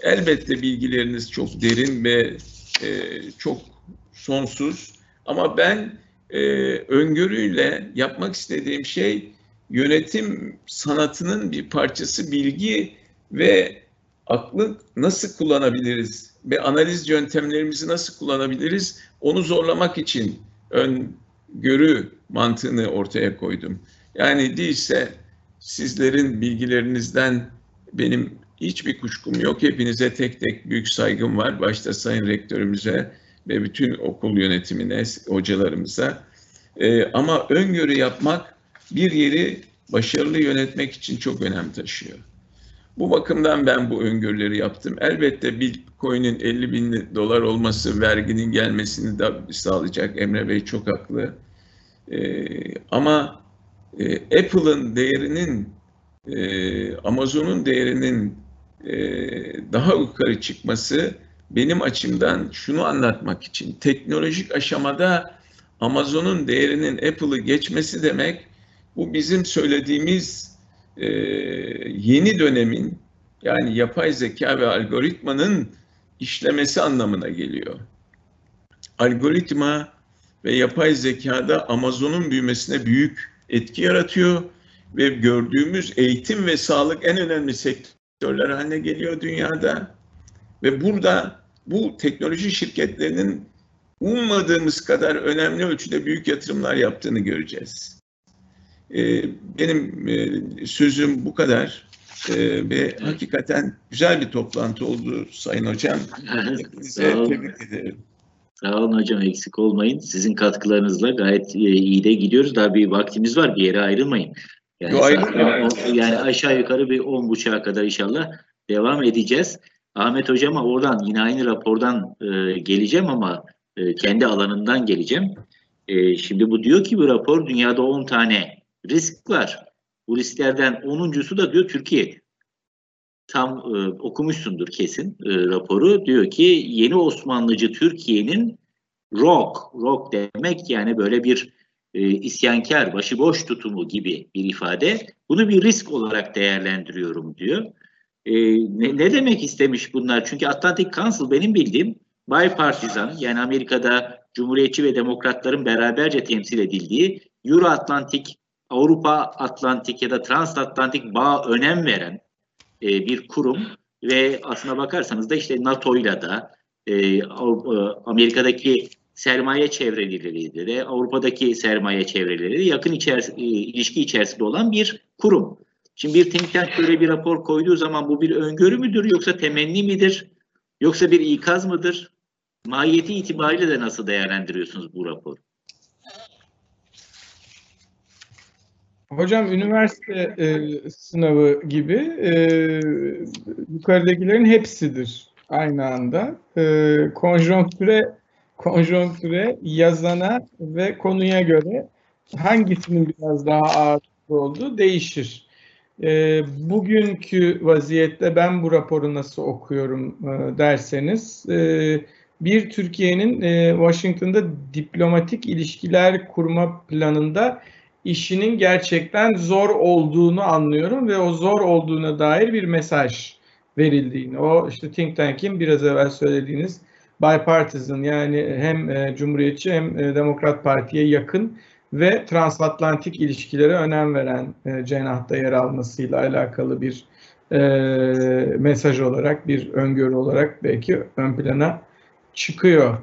Elbette bilgileriniz çok derin ve e, çok sonsuz. Ama ben e, öngörüyle yapmak istediğim şey yönetim sanatının bir parçası bilgi ve aklı nasıl kullanabiliriz ve analiz yöntemlerimizi nasıl kullanabiliriz onu zorlamak için öngörü mantığını ortaya koydum. Yani değilse sizlerin bilgilerinizden benim hiçbir kuşkum yok. Hepinize tek tek büyük saygım var. Başta Sayın Rektörümüze ve bütün okul yönetimine, hocalarımıza. Ee, ama öngörü yapmak bir yeri başarılı yönetmek için çok önem taşıyor. Bu bakımdan ben bu öngörüleri yaptım. Elbette Bitcoin'in 50 bin dolar olması verginin gelmesini de sağlayacak. Emre Bey çok haklı. Ee, ama e, Apple'ın değerinin, e, Amazon'un değerinin daha yukarı çıkması benim açımdan şunu anlatmak için teknolojik aşamada Amazon'un değerinin Apple'ı geçmesi demek bu bizim söylediğimiz e, yeni dönemin yani yapay zeka ve algoritmanın işlemesi anlamına geliyor. Algoritma ve yapay zekada Amazon'un büyümesine büyük etki yaratıyor ve gördüğümüz eğitim ve sağlık en önemli sektörler haline geliyor dünyada. Ve burada bu teknoloji şirketlerinin ummadığımız kadar önemli ölçüde büyük yatırımlar yaptığını göreceğiz. Ee, benim e, sözüm bu kadar ee, ve hakikaten güzel bir toplantı oldu Sayın Hocam. Olun. tebrik ederim. Sağ olun hocam eksik olmayın. Sizin katkılarınızla gayet e, iyi de gidiyoruz. Daha bir vaktimiz var. Bir yere ayrılmayın. Yani, Yo, yani aşağı yukarı bir 10 buçuğa kadar inşallah devam edeceğiz. Ahmet hocama oradan yine aynı rapordan e, geleceğim ama e, kendi alanından geleceğim. E, şimdi bu diyor ki bu rapor dünyada 10 tane risk var. Bu risklerden 10'uncusu da diyor Türkiye. Tam e, okumuşsundur kesin e, raporu. Diyor ki yeni Osmanlıcı Türkiye'nin rock, rock demek yani böyle bir e, isyankar, başıboş tutumu gibi bir ifade. Bunu bir risk olarak değerlendiriyorum diyor. E, ne, ne demek istemiş bunlar? Çünkü Atlantic Council benim bildiğim bipartisan yani Amerika'da Cumhuriyetçi ve Demokratların beraberce temsil edildiği Euro-Atlantik, Avrupa-Atlantik ya da Transatlantik bağ önem veren e, bir kurum ve aslına bakarsanız da işte NATO'yla da e, e, Amerika'daki sermaye çevreleriyle de Avrupa'daki sermaye çevreleriyle yakın içeris- e, ilişki içerisinde olan bir kurum. Şimdi bir think tank böyle bir rapor koyduğu zaman bu bir öngörü müdür yoksa temenni midir? Yoksa bir ikaz mıdır? Mahiyeti itibariyle de nasıl değerlendiriyorsunuz bu raporu? Hocam üniversite e, sınavı gibi e, yukarıdakilerin hepsidir aynı anda. E, konjonktüre konjonktüre yazana ve konuya göre hangisinin biraz daha ağır olduğu değişir. E, bugünkü vaziyette ben bu raporu nasıl okuyorum e, derseniz e, bir Türkiye'nin e, Washington'da diplomatik ilişkiler kurma planında işinin gerçekten zor olduğunu anlıyorum ve o zor olduğuna dair bir mesaj verildiğini. O işte think tank'in biraz evvel söylediğiniz bipartisan yani hem e, Cumhuriyetçi hem e, Demokrat Parti'ye yakın ve transatlantik ilişkilere önem veren e, cenahta yer almasıyla alakalı bir e, mesaj olarak, bir öngörü olarak belki ön plana çıkıyor.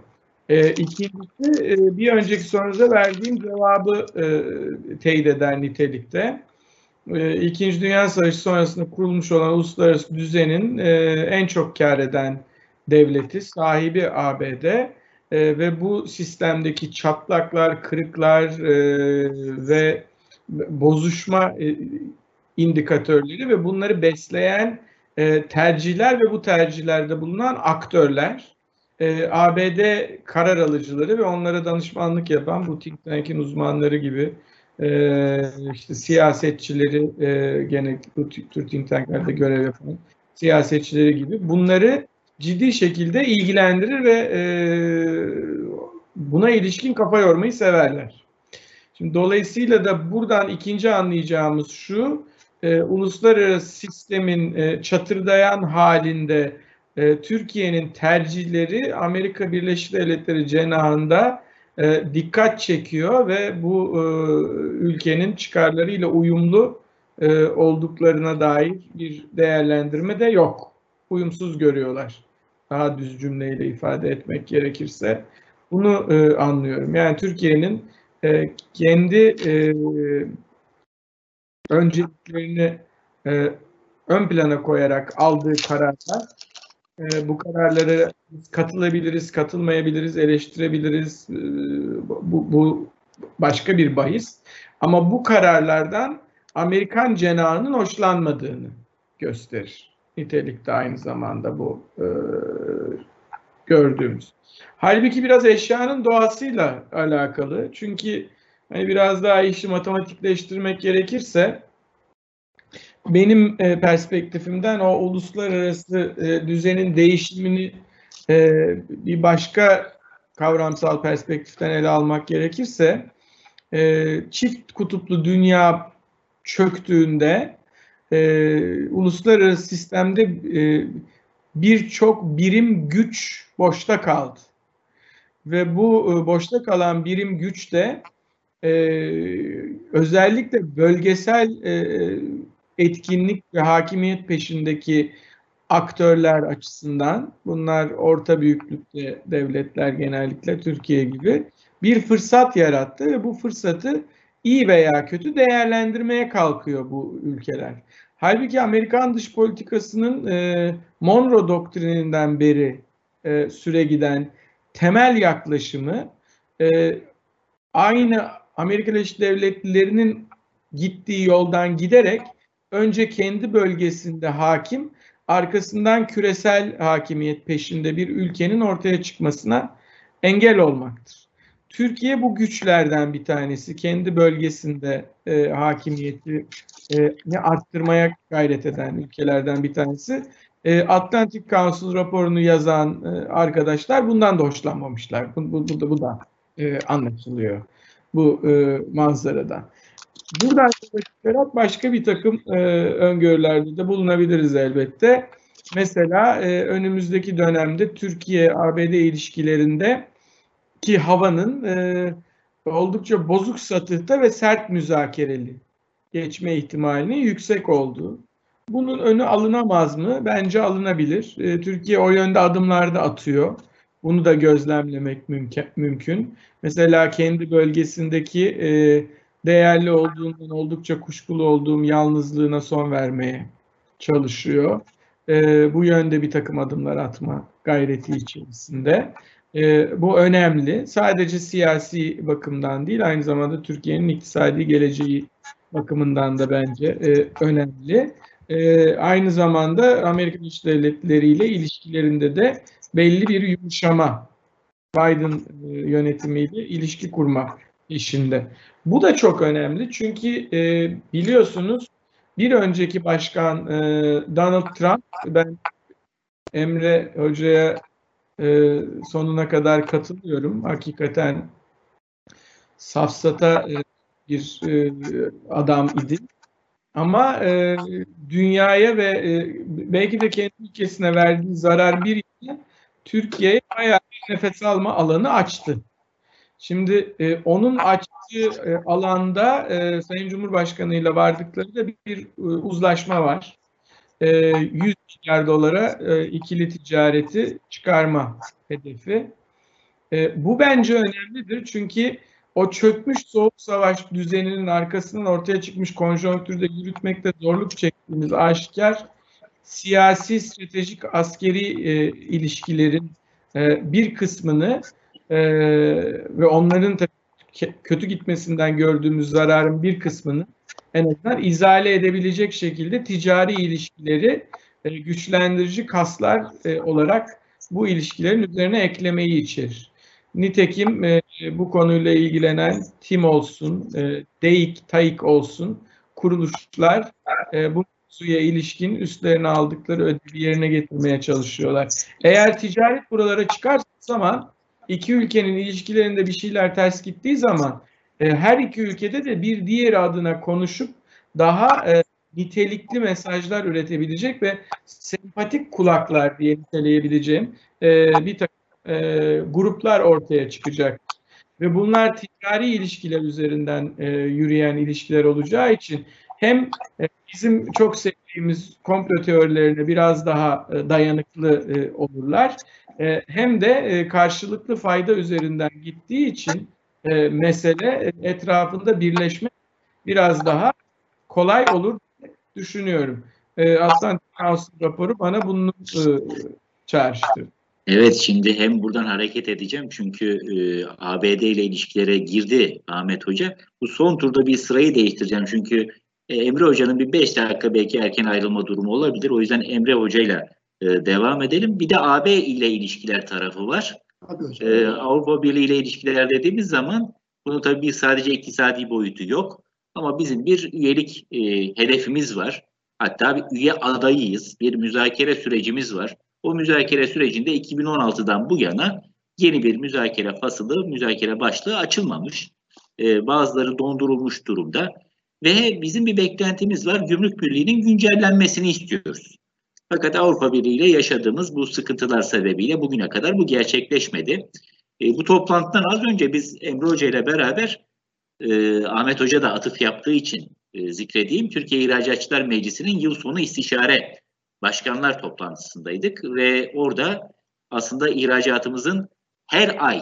E, ikincisi e, bir önceki sorunuza verdiğim cevabı e, teyit eder nitelikte. İkinci Dünya Savaşı sonrasında kurulmuş olan uluslararası düzenin en çok kar eden devleti, sahibi ABD e, ve bu sistemdeki çatlaklar, kırıklar e, ve bozuşma e, indikatörleri ve bunları besleyen e, tercihler ve bu tercihlerde bulunan aktörler e, ABD karar alıcıları ve onlara danışmanlık yapan bu think tank'in uzmanları gibi e, işte siyasetçileri e, gene bu tür think tanklerde görev yapan siyasetçileri gibi bunları ciddi şekilde ilgilendirir ve e, buna ilişkin kafa yormayı severler. Şimdi dolayısıyla da buradan ikinci anlayacağımız şu, e, uluslararası sistemin e, çatırdayan halinde e, Türkiye'nin tercihleri Amerika Birleşik Devletleri cenahında e, dikkat çekiyor ve bu e, ülkenin çıkarlarıyla uyumlu e, olduklarına dair bir değerlendirme de yok. Uyumsuz görüyorlar. Daha düz cümleyle ifade etmek gerekirse. Bunu e, anlıyorum. Yani Türkiye'nin e, kendi e, önceliklerini e, ön plana koyarak aldığı kararlar e, bu kararlara katılabiliriz, katılmayabiliriz, eleştirebiliriz. E, bu, bu başka bir bahis. Ama bu kararlardan Amerikan cenahının hoşlanmadığını gösterir. Nitelikte aynı zamanda bu e, gördüğümüz. Halbuki biraz eşyanın doğasıyla alakalı. Çünkü hani biraz daha işi matematikleştirmek gerekirse benim e, perspektifimden o uluslararası e, düzenin değişimini e, bir başka kavramsal perspektiften ele almak gerekirse e, çift kutuplu dünya çöktüğünde e, uluslararası sistemde e, birçok birim güç boşta kaldı. Ve bu e, boşta kalan birim güç de e, özellikle bölgesel e, etkinlik ve hakimiyet peşindeki aktörler açısından bunlar orta büyüklükte devletler genellikle Türkiye gibi bir fırsat yarattı ve bu fırsatı iyi veya kötü değerlendirmeye kalkıyor bu ülkeler. Halbuki Amerikan dış politikasının e, Monroe doktrininden beri e, süre giden temel yaklaşımı e, aynı Amerika Birleşik Devletleri'nin gittiği yoldan giderek önce kendi bölgesinde hakim, arkasından küresel hakimiyet peşinde bir ülkenin ortaya çıkmasına engel olmaktır. Türkiye bu güçlerden bir tanesi. Kendi bölgesinde e, hakimiyeti e, arttırmaya gayret eden ülkelerden bir tanesi. E, Atlantic Council raporunu yazan e, arkadaşlar bundan da hoşlanmamışlar. Bu, bu, bu da, bu da e, anlaşılıyor bu e, manzarada. Buradan çıkarak başka bir takım e, öngörülerde de bulunabiliriz elbette. Mesela e, önümüzdeki dönemde Türkiye-ABD ilişkilerinde ki havanın e, oldukça bozuk satıhta ve sert müzakereli geçme ihtimalinin yüksek olduğu. Bunun önü alınamaz mı? Bence alınabilir. E, Türkiye o yönde adımlar da atıyor. Bunu da gözlemlemek mümkün. Mesela kendi bölgesindeki e, değerli olduğundan oldukça kuşkulu olduğum yalnızlığına son vermeye çalışıyor. E, bu yönde bir takım adımlar atma gayreti içerisinde. E, bu önemli. Sadece siyasi bakımdan değil, aynı zamanda Türkiye'nin iktisadi geleceği bakımından da bence e, önemli. E, aynı zamanda Amerika Birleşik Devletleri ile ilişkilerinde de belli bir yumuşama Biden e, yönetimiyle ilişki kurma işinde. Bu da çok önemli çünkü e, biliyorsunuz bir önceki başkan e, Donald Trump, ben Emre Hoca'ya e, sonuna kadar katılıyorum. Hakikaten safsata e, bir e, adam idi. Ama e, dünyaya ve belki de kendi ülkesine verdiği zarar bir Türkiye'ye bayağı bir nefes alma alanı açtı. Şimdi e, onun açtığı e, alanda e, Sayın Cumhurbaşkanı ile vardıkları da bir, bir e, uzlaşma var. E, 100 milyar dolara e, ikili ticareti çıkarma hedefi. E, bu bence önemlidir çünkü o çökmüş soğuk savaş düzeninin arkasından ortaya çıkmış konjonktürde yürütmekte zorluk çektiğimiz aşikar siyasi, stratejik, askeri e, ilişkilerin e, bir kısmını e, ve onların kötü gitmesinden gördüğümüz zararın bir kısmını en azından izale edebilecek şekilde ticari ilişkileri e, güçlendirici kaslar e, olarak bu ilişkilerin üzerine eklemeyi içerir. Nitekim e, bu konuyla ilgilenen TİM olsun, e, DEİK, TAİK olsun kuruluşlar e, bu suya ilişkin üstlerine aldıkları ödevi yerine getirmeye çalışıyorlar. Eğer ticaret buralara çıkarsa zaman iki ülkenin ilişkilerinde bir şeyler ters gittiği zaman e, her iki ülkede de bir diğer adına konuşup daha e, nitelikli mesajlar üretebilecek ve sempatik kulaklar diye niteleyebileceğim e, bir takım e, gruplar ortaya çıkacak. Ve bunlar ticari ilişkiler üzerinden e, yürüyen ilişkiler olacağı için hem e, bizim çok sevdiğimiz komplo teorilerine biraz daha e, dayanıklı e, olurlar. Hem de karşılıklı fayda üzerinden gittiği için mesele etrafında birleşme biraz daha kolay olur düşünüyorum. E, Atlantic Council raporu bana bunu e, çağrıştırdı. Evet şimdi hem buradan hareket edeceğim çünkü e, ABD ile ilişkilere girdi Ahmet Hoca. Bu son turda bir sırayı değiştireceğim çünkü e, Emre Hoca'nın bir 5 dakika belki erken ayrılma durumu olabilir. O yüzden Emre Hoca ile e, devam edelim. Bir de AB ile ilişkiler tarafı var. Ee, Avrupa Birliği ile ilişkiler dediğimiz zaman bunun tabii sadece iktisadi boyutu yok. Ama bizim bir üyelik e, hedefimiz var. Hatta bir üye adayıyız. Bir müzakere sürecimiz var. O müzakere sürecinde 2016'dan bu yana yeni bir müzakere fasılı, müzakere başlığı açılmamış. Ee, bazıları dondurulmuş durumda. Ve bizim bir beklentimiz var. Gümrük Birliği'nin güncellenmesini istiyoruz. Fakat Avrupa Birliği ile yaşadığımız bu sıkıntılar sebebiyle bugüne kadar bu gerçekleşmedi. E, bu toplantıdan az önce biz Emre Hoca ile beraber e, Ahmet Hoca da atıf yaptığı için e, zikredeyim. Türkiye İhracatçılar Meclisi'nin yıl sonu istişare başkanlar toplantısındaydık ve orada aslında ihracatımızın her ay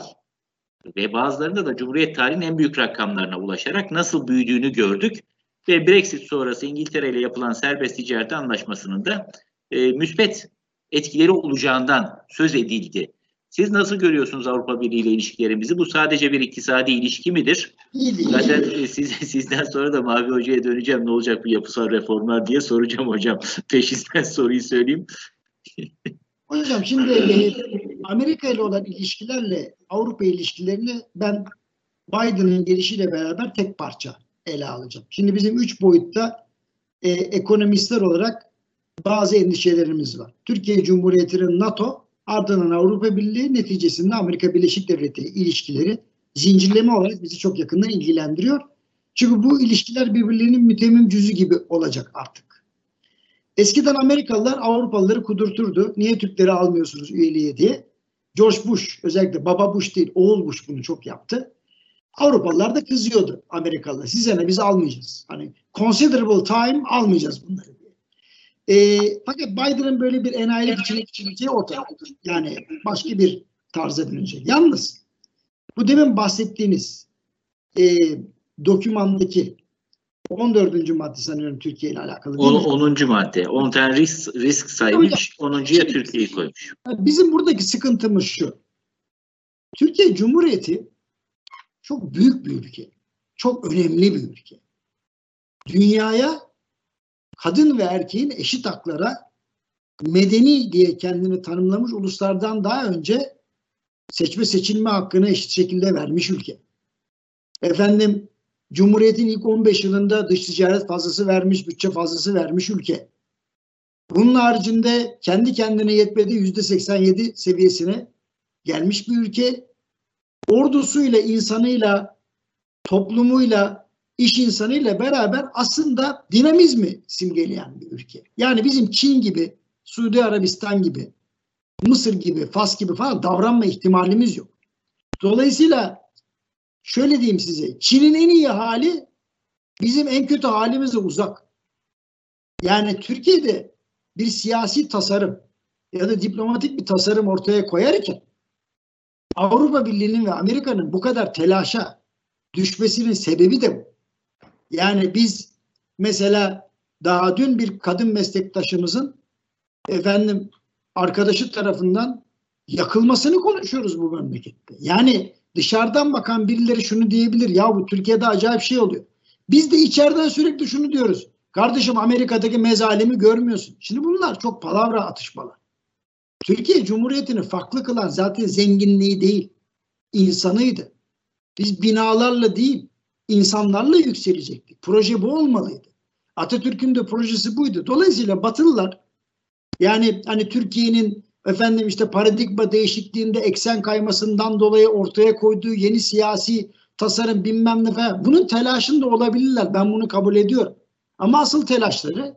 ve bazılarında da Cumhuriyet tarihinin en büyük rakamlarına ulaşarak nasıl büyüdüğünü gördük. Ve Brexit sonrası İngiltere ile yapılan serbest ticaret anlaşmasının da e, müspet etkileri olacağından söz edildi. Siz nasıl görüyorsunuz Avrupa Birliği ile ilişkilerimizi? Bu sadece bir iktisadi ilişki midir? Zaten e, siz, sizden sonra da Mavi Hoca'ya döneceğim ne olacak bu yapısal reformlar diye soracağım hocam. Peşinden soruyu söyleyeyim. Hocam şimdi e, Amerika ile olan ilişkilerle Avrupa ilişkilerini ben Biden'ın gelişiyle beraber tek parça ele alacağım. Şimdi bizim üç boyutta e, ekonomistler olarak bazı endişelerimiz var. Türkiye Cumhuriyeti'nin NATO ardından Avrupa Birliği neticesinde Amerika Birleşik Devletleri ilişkileri zincirleme olarak bizi çok yakından ilgilendiriyor. Çünkü bu ilişkiler birbirlerinin mütemmim cüzü gibi olacak artık. Eskiden Amerikalılar Avrupalıları kudurturdu. Niye Türkleri almıyorsunuz üyeliğe diye. George Bush özellikle baba Bush değil oğul Bush bunu çok yaptı. Avrupalılar da kızıyordu Amerikalılar. Size ne biz almayacağız. Hani considerable time almayacağız bunları. E, fakat Biden'ın böyle bir enayilik içine geçireceği ortada. Yani başka bir tarza dönecek. Yalnız bu demin bahsettiğiniz e, dokümandaki 14. madde sanıyorum Türkiye ile alakalı. değil On, mi? 10. madde. 10 tane risk, risk saymış. 10.ya Türkiye'yi koymuş. Bizim buradaki sıkıntımız şu. Türkiye Cumhuriyeti çok büyük bir ülke. Çok önemli bir ülke. Dünyaya kadın ve erkeğin eşit haklara medeni diye kendini tanımlamış uluslardan daha önce seçme seçilme hakkını eşit şekilde vermiş ülke. Efendim Cumhuriyet'in ilk 15 yılında dış ticaret fazlası vermiş, bütçe fazlası vermiş ülke. Bunun haricinde kendi kendine yetmedi yüzde 87 seviyesine gelmiş bir ülke. Ordusuyla, insanıyla, toplumuyla, iş insanıyla beraber aslında dinamizmi simgeleyen bir ülke. Yani bizim Çin gibi, Suudi Arabistan gibi, Mısır gibi, Fas gibi falan davranma ihtimalimiz yok. Dolayısıyla şöyle diyeyim size, Çin'in en iyi hali bizim en kötü halimize uzak. Yani Türkiye'de bir siyasi tasarım ya da diplomatik bir tasarım ortaya koyarken Avrupa Birliği'nin ve Amerika'nın bu kadar telaşa düşmesinin sebebi de bu. Yani biz mesela daha dün bir kadın meslektaşımızın efendim arkadaşı tarafından yakılmasını konuşuyoruz bu memlekette. Yani dışarıdan bakan birileri şunu diyebilir. Ya bu Türkiye'de acayip şey oluyor. Biz de içeriden sürekli şunu diyoruz. Kardeşim Amerika'daki mezalemi görmüyorsun. Şimdi bunlar çok palavra atışmalar. Türkiye Cumhuriyeti'ni farklı kılan zaten zenginliği değil, insanıydı. Biz binalarla değil, insanlarla yükselecektik. Proje bu olmalıydı. Atatürk'ün de projesi buydu. Dolayısıyla Batılılar yani hani Türkiye'nin efendim işte paradigma değişikliğinde eksen kaymasından dolayı ortaya koyduğu yeni siyasi tasarım bilmem ne falan bunun telaşında olabilirler. Ben bunu kabul ediyorum. Ama asıl telaşları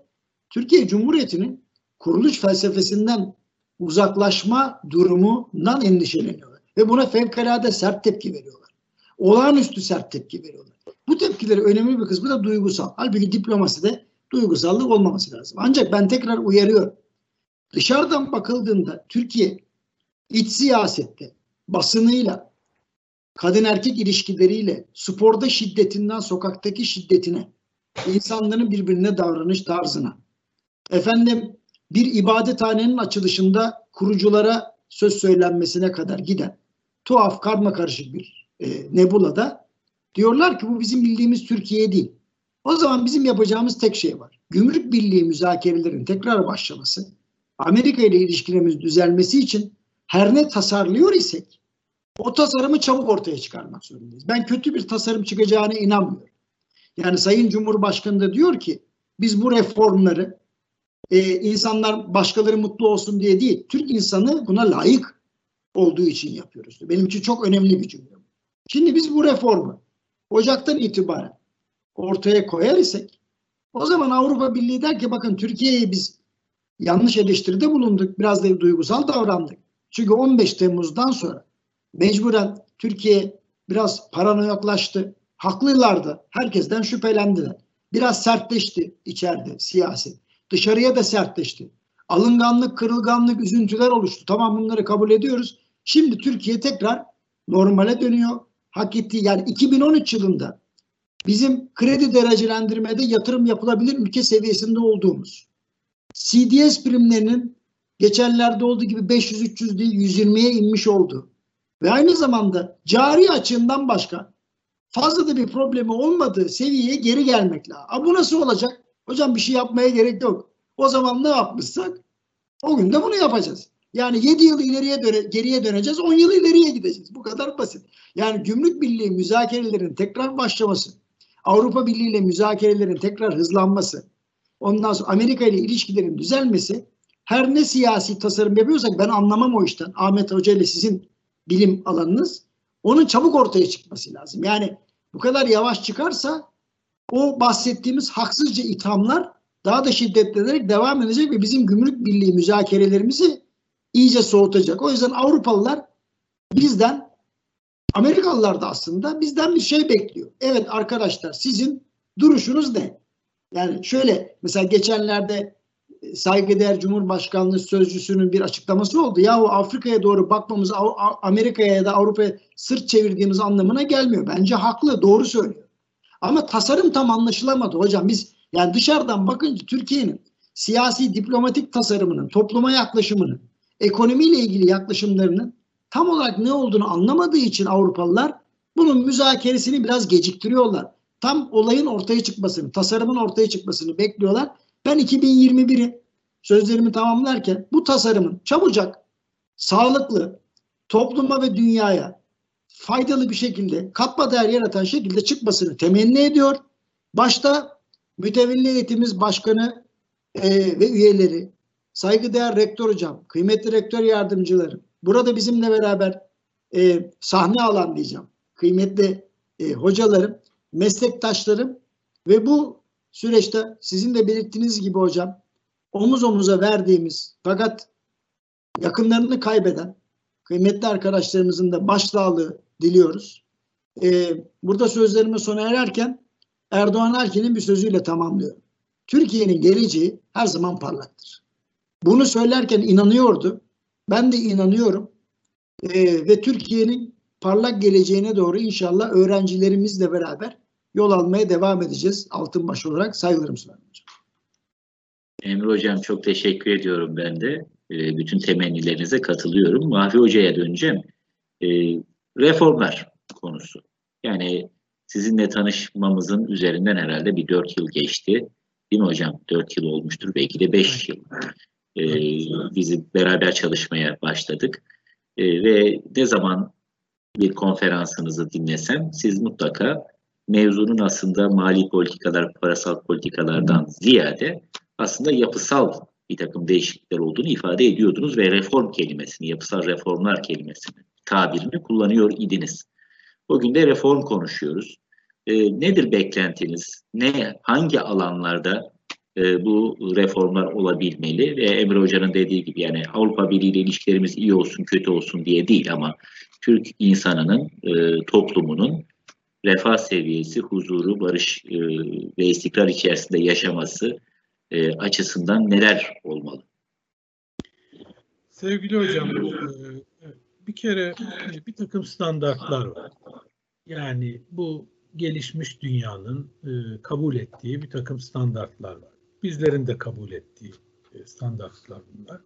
Türkiye Cumhuriyeti'nin kuruluş felsefesinden uzaklaşma durumundan endişeleniyorlar. Ve buna fevkalade sert tepki veriyorlar. Olağanüstü sert tepki veriyorlar. Bu tepkileri önemli bir kısmı da duygusal. Halbuki diplomaside duygusallık olmaması lazım. Ancak ben tekrar uyarıyorum. Dışarıdan bakıldığında Türkiye iç siyasette basınıyla, kadın erkek ilişkileriyle, sporda şiddetinden sokaktaki şiddetine, insanların birbirine davranış tarzına. Efendim bir ibadethanenin açılışında kuruculara söz söylenmesine kadar giden tuhaf karma karışık bir e, nebulada diyorlar ki bu bizim bildiğimiz Türkiye değil. O zaman bizim yapacağımız tek şey var. Gümrük Birliği müzakerelerin tekrar başlaması, Amerika ile ilişkilerimiz düzelmesi için her ne tasarlıyor isek o tasarımı çabuk ortaya çıkarmak zorundayız. Ben kötü bir tasarım çıkacağına inanmıyorum. Yani Sayın Cumhurbaşkanı da diyor ki biz bu reformları e, insanlar başkaları mutlu olsun diye değil, Türk insanı buna layık olduğu için yapıyoruz. Benim için çok önemli bir cümle. Şimdi biz bu reformu Ocak'tan itibaren ortaya koyar isek o zaman Avrupa Birliği der ki bakın Türkiye'yi biz yanlış eleştiride bulunduk. Biraz da duygusal davrandık. Çünkü 15 Temmuz'dan sonra mecburen Türkiye biraz paranoyaklaştı. Haklılardı. Herkesten şüphelendiler. Biraz sertleşti içeride siyasi. Dışarıya da sertleşti. Alınganlık, kırılganlık, üzüntüler oluştu. Tamam bunları kabul ediyoruz. Şimdi Türkiye tekrar normale dönüyor. Hak ettiği yani 2013 yılında bizim kredi derecelendirmede yatırım yapılabilir ülke seviyesinde olduğumuz. CDS primlerinin geçenlerde olduğu gibi 500-300 değil 120'ye inmiş oldu. Ve aynı zamanda cari açığından başka fazla da bir problemi olmadığı seviyeye geri gelmek lazım. A bu nasıl olacak? Hocam bir şey yapmaya gerek yok. O zaman ne yapmışsak o gün de bunu yapacağız. Yani 7 yıl ileriye döne, geriye döneceğiz, 10 yıl ileriye gideceğiz. Bu kadar basit. Yani gümrük birliği müzakerelerin tekrar başlaması, Avrupa Birliği ile müzakerelerin tekrar hızlanması, ondan sonra Amerika ile ilişkilerin düzelmesi, her ne siyasi tasarım yapıyorsak ben anlamam o işten. Ahmet Hoca ile sizin bilim alanınız, onun çabuk ortaya çıkması lazım. Yani bu kadar yavaş çıkarsa o bahsettiğimiz haksızca ithamlar daha da şiddetlenerek devam edecek ve bizim gümrük birliği müzakerelerimizi iyice soğutacak. O yüzden Avrupalılar bizden, Amerikalılar da aslında bizden bir şey bekliyor. Evet arkadaşlar sizin duruşunuz ne? Yani şöyle mesela geçenlerde e, saygıdeğer Cumhurbaşkanlığı Sözcüsü'nün bir açıklaması oldu. Yahu Afrika'ya doğru bakmamız Amerika'ya ya da Avrupa'ya sırt çevirdiğimiz anlamına gelmiyor. Bence haklı, doğru söylüyor. Ama tasarım tam anlaşılamadı hocam. Biz yani dışarıdan bakınca Türkiye'nin siyasi diplomatik tasarımının, topluma yaklaşımının, ekonomiyle ilgili yaklaşımlarının tam olarak ne olduğunu anlamadığı için Avrupalılar bunun müzakeresini biraz geciktiriyorlar. Tam olayın ortaya çıkmasını, tasarımın ortaya çıkmasını bekliyorlar. Ben 2021'i sözlerimi tamamlarken bu tasarımın çabucak, sağlıklı, topluma ve dünyaya faydalı bir şekilde katma değer yaratan şekilde çıkmasını temenni ediyor. Başta mütevelli eğitimiz başkanı e, ve üyeleri, saygıdeğer rektör hocam, kıymetli rektör yardımcılarım, burada bizimle beraber e, sahne alan diyeceğim, kıymetli e, hocalarım, meslektaşlarım ve bu süreçte sizin de belirttiğiniz gibi hocam omuz omuza verdiğimiz fakat yakınlarını kaybeden kıymetli arkadaşlarımızın da başsağlığı diliyoruz. Ee, burada sözlerime sona ererken Erdoğan Erkin'in bir sözüyle tamamlıyorum. Türkiye'nin geleceği her zaman parlaktır. Bunu söylerken inanıyordu. Ben de inanıyorum. Ee, ve Türkiye'nin parlak geleceğine doğru inşallah öğrencilerimizle beraber yol almaya devam edeceğiz. Altınbaş olarak saygılarımı sunarım hocam. Emre Hocam çok teşekkür ediyorum ben de. E, bütün temennilerinize katılıyorum. Mahfi Hoca'ya döneceğim. E, reformlar konusu. Yani sizinle tanışmamızın üzerinden herhalde bir dört yıl geçti. Değil mi hocam? Dört yıl olmuştur. Belki de beş yıl. E, bizi beraber çalışmaya başladık. E, ve ne zaman bir konferansınızı dinlesem siz mutlaka mevzunun aslında mali politikalar, parasal politikalardan ziyade aslında yapısal bir takım değişiklikler olduğunu ifade ediyordunuz ve reform kelimesini, yapısal reformlar kelimesini, tabirini kullanıyor idiniz. Bugün de reform konuşuyoruz. E, nedir beklentiniz? Ne, hangi alanlarda e, bu reformlar olabilmeli? Ve Emre Hoca'nın dediği gibi yani Avrupa Birliği ile ilişkilerimiz iyi olsun, kötü olsun diye değil ama Türk insanının, e, toplumunun refah seviyesi, huzuru, barış e, ve istikrar içerisinde yaşaması açısından neler olmalı? Sevgili hocam, bir kere bir takım standartlar var. Yani bu gelişmiş dünyanın kabul ettiği bir takım standartlar var. Bizlerin de kabul ettiği e, standartlar bunlar.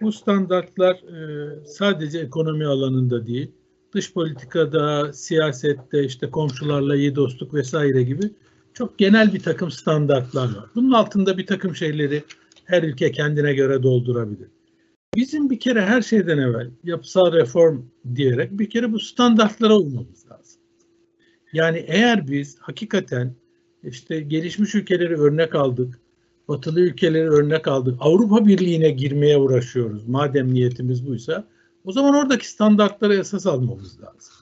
Bu standartlar e, sadece ekonomi alanında değil, dış politikada, siyasette, işte komşularla iyi dostluk vesaire gibi çok genel bir takım standartlar var. Bunun altında bir takım şeyleri her ülke kendine göre doldurabilir. Bizim bir kere her şeyden evvel yapısal reform diyerek bir kere bu standartlara uymamız lazım. Yani eğer biz hakikaten işte gelişmiş ülkeleri örnek aldık, batılı ülkeleri örnek aldık, Avrupa Birliği'ne girmeye uğraşıyoruz madem niyetimiz buysa, o zaman oradaki standartlara esas almamız lazım.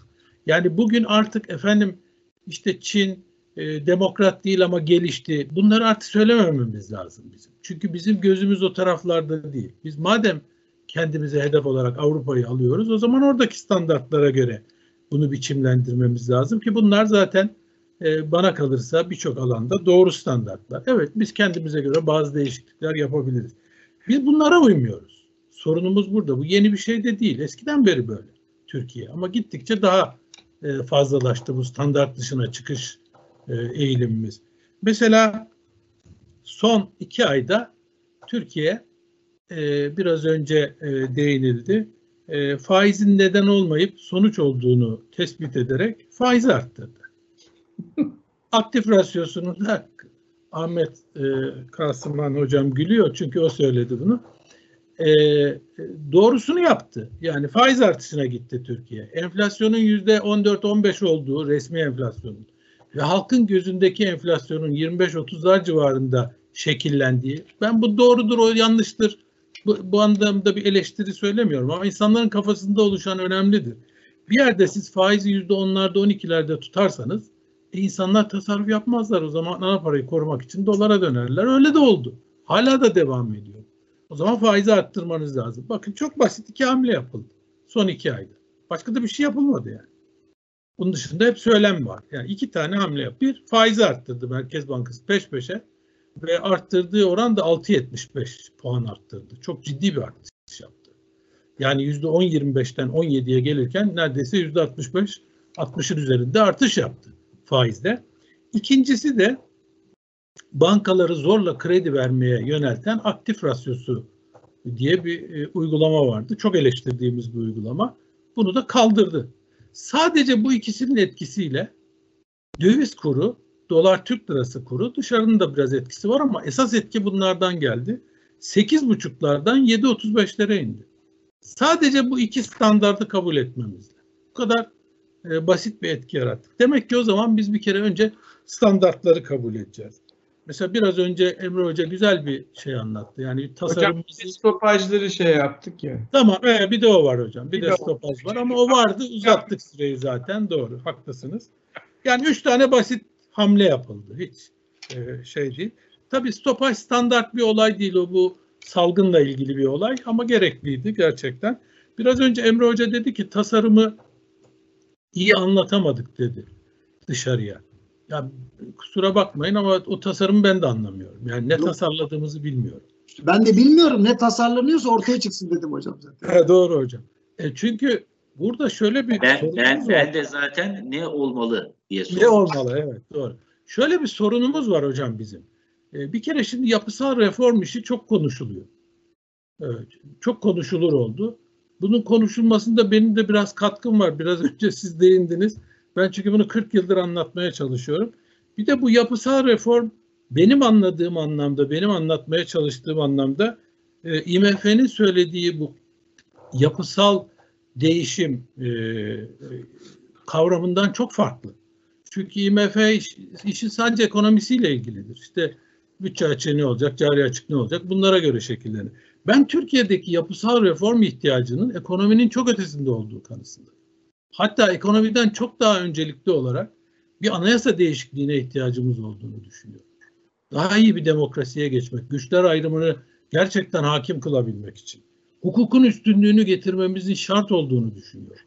Yani bugün artık efendim işte Çin e, demokrat değil ama gelişti. Bunları artık söylemememiz lazım bizim. Çünkü bizim gözümüz o taraflarda değil. Biz madem kendimize hedef olarak Avrupa'yı alıyoruz o zaman oradaki standartlara göre bunu biçimlendirmemiz lazım ki bunlar zaten e, bana kalırsa birçok alanda doğru standartlar. Evet biz kendimize göre bazı değişiklikler yapabiliriz. Biz bunlara uymuyoruz. Sorunumuz burada. Bu yeni bir şey de değil. Eskiden beri böyle Türkiye ama gittikçe daha e, fazlalaştı bu standart dışına çıkış e, eğilimimiz. Mesela son iki ayda Türkiye biraz önce değinildi. Faizin neden olmayıp sonuç olduğunu tespit ederek faizi arttırdı. Aktif rasyosunu da Ahmet e, Kasıman hocam gülüyor çünkü o söyledi bunu. E, doğrusunu yaptı. Yani faiz artışına gitti Türkiye. Enflasyonun yüzde 14-15 olduğu resmi enflasyonun ve halkın gözündeki enflasyonun 25-30'lar civarında şekillendiği. Ben bu doğrudur, o yanlıştır. Bu, bu anlamda bir eleştiri söylemiyorum ama insanların kafasında oluşan önemlidir. Bir yerde siz faizi %10'larda 12'lerde tutarsanız e, insanlar tasarruf yapmazlar. O zaman ana parayı korumak için dolara dönerler. Öyle de oldu. Hala da devam ediyor. O zaman faizi arttırmanız lazım. Bakın çok basit iki hamle yapıldı. Son iki ayda. Başka da bir şey yapılmadı yani. Bunun dışında hep söylem var. Yani iki tane hamle yap. Bir faizi arttırdı Merkez Bankası peş peşe ve arttırdığı oran da 6.75 puan arttırdı. Çok ciddi bir artış yaptı. Yani %10-25'ten 17'ye gelirken neredeyse %65 60'ın üzerinde artış yaptı faizde. İkincisi de bankaları zorla kredi vermeye yönelten aktif rasyosu diye bir e, uygulama vardı. Çok eleştirdiğimiz bir uygulama. Bunu da kaldırdı. Sadece bu ikisinin etkisiyle döviz kuru, dolar Türk lirası kuru dışarının da biraz etkisi var ama esas etki bunlardan geldi. 8,5'lardan 7,35'lere indi. Sadece bu iki standardı kabul etmemizle. Bu kadar e, basit bir etki yarattık. Demek ki o zaman biz bir kere önce standartları kabul edeceğiz. Mesela biraz önce Emre Hoca güzel bir şey anlattı. Yani tasarımımızı... Hocam biz stopajları şey yaptık ya. Tamam e, bir de o var hocam. Bir, Bir de de stopaj var ama o vardı uzattık süreyi zaten doğru haklısınız. Yani üç tane basit hamle yapıldı. Hiç e, şey değil. Tabii stopaj standart bir olay değil o bu salgınla ilgili bir olay ama gerekliydi gerçekten. Biraz önce Emre Hoca dedi ki tasarımı iyi anlatamadık dedi dışarıya. Ya kusura bakmayın ama o tasarımı ben de anlamıyorum. Yani ne Yok. tasarladığımızı bilmiyorum. Ben de bilmiyorum ne tasarlanıyorsa ortaya çıksın dedim hocam zaten. Evet, doğru hocam. E, çünkü burada şöyle bir Ben, sorunumuz ben, var. ben de zaten ne olmalı diye Ne soruyorum. olmalı? Evet doğru. Şöyle bir sorunumuz var hocam bizim. E, bir kere şimdi yapısal reform işi çok konuşuluyor. Evet, çok konuşulur oldu. Bunun konuşulmasında benim de biraz katkım var. Biraz önce siz değindiniz. Ben çünkü bunu 40 yıldır anlatmaya çalışıyorum. Bir de bu yapısal reform benim anladığım anlamda, benim anlatmaya çalıştığım anlamda e, IMF'nin söylediği bu yapısal değişim e, e, kavramından çok farklı. Çünkü IMF iş, işi sadece ekonomisiyle ilgilidir. İşte bütçe açığı ne olacak, cari açık ne olacak bunlara göre şekillenir. Ben Türkiye'deki yapısal reform ihtiyacının ekonominin çok ötesinde olduğu kanısındayım. Hatta ekonomiden çok daha öncelikli olarak bir anayasa değişikliğine ihtiyacımız olduğunu düşünüyorum. Daha iyi bir demokrasiye geçmek, güçler ayrımını gerçekten hakim kılabilmek için. Hukukun üstünlüğünü getirmemizin şart olduğunu düşünüyorum.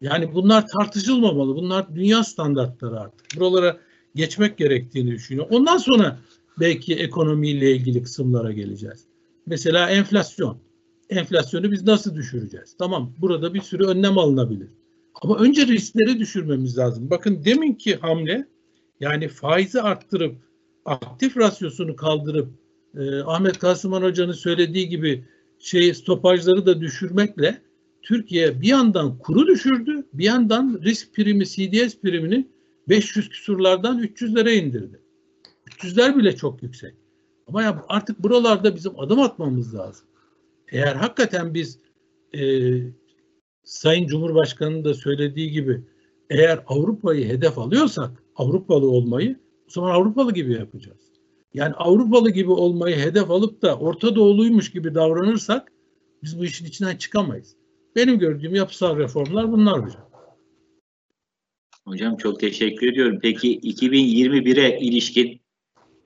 Yani bunlar tartışılmamalı. Bunlar dünya standartları artık. Buralara geçmek gerektiğini düşünüyorum. Ondan sonra belki ekonomiyle ilgili kısımlara geleceğiz. Mesela enflasyon. Enflasyonu biz nasıl düşüreceğiz? Tamam burada bir sürü önlem alınabilir. Ama önce riskleri düşürmemiz lazım. Bakın deminki hamle yani faizi arttırıp aktif rasyosunu kaldırıp e, Ahmet Kasıman Hoca'nın söylediği gibi şey stopajları da düşürmekle Türkiye bir yandan kuru düşürdü, bir yandan risk primi, CDS primini 500 küsurlardan 300'lere indirdi. 300'ler bile çok yüksek. Ama ya artık buralarda bizim adım atmamız lazım. Eğer hakikaten biz e, Sayın Cumhurbaşkanı'nın da söylediği gibi eğer Avrupa'yı hedef alıyorsak Avrupalı olmayı o zaman Avrupalı gibi yapacağız. Yani Avrupalı gibi olmayı hedef alıp da Orta Doğuluymuş gibi davranırsak biz bu işin içinden çıkamayız. Benim gördüğüm yapısal reformlar bunlar hocam. Hocam çok teşekkür ediyorum. Peki 2021'e ilişkin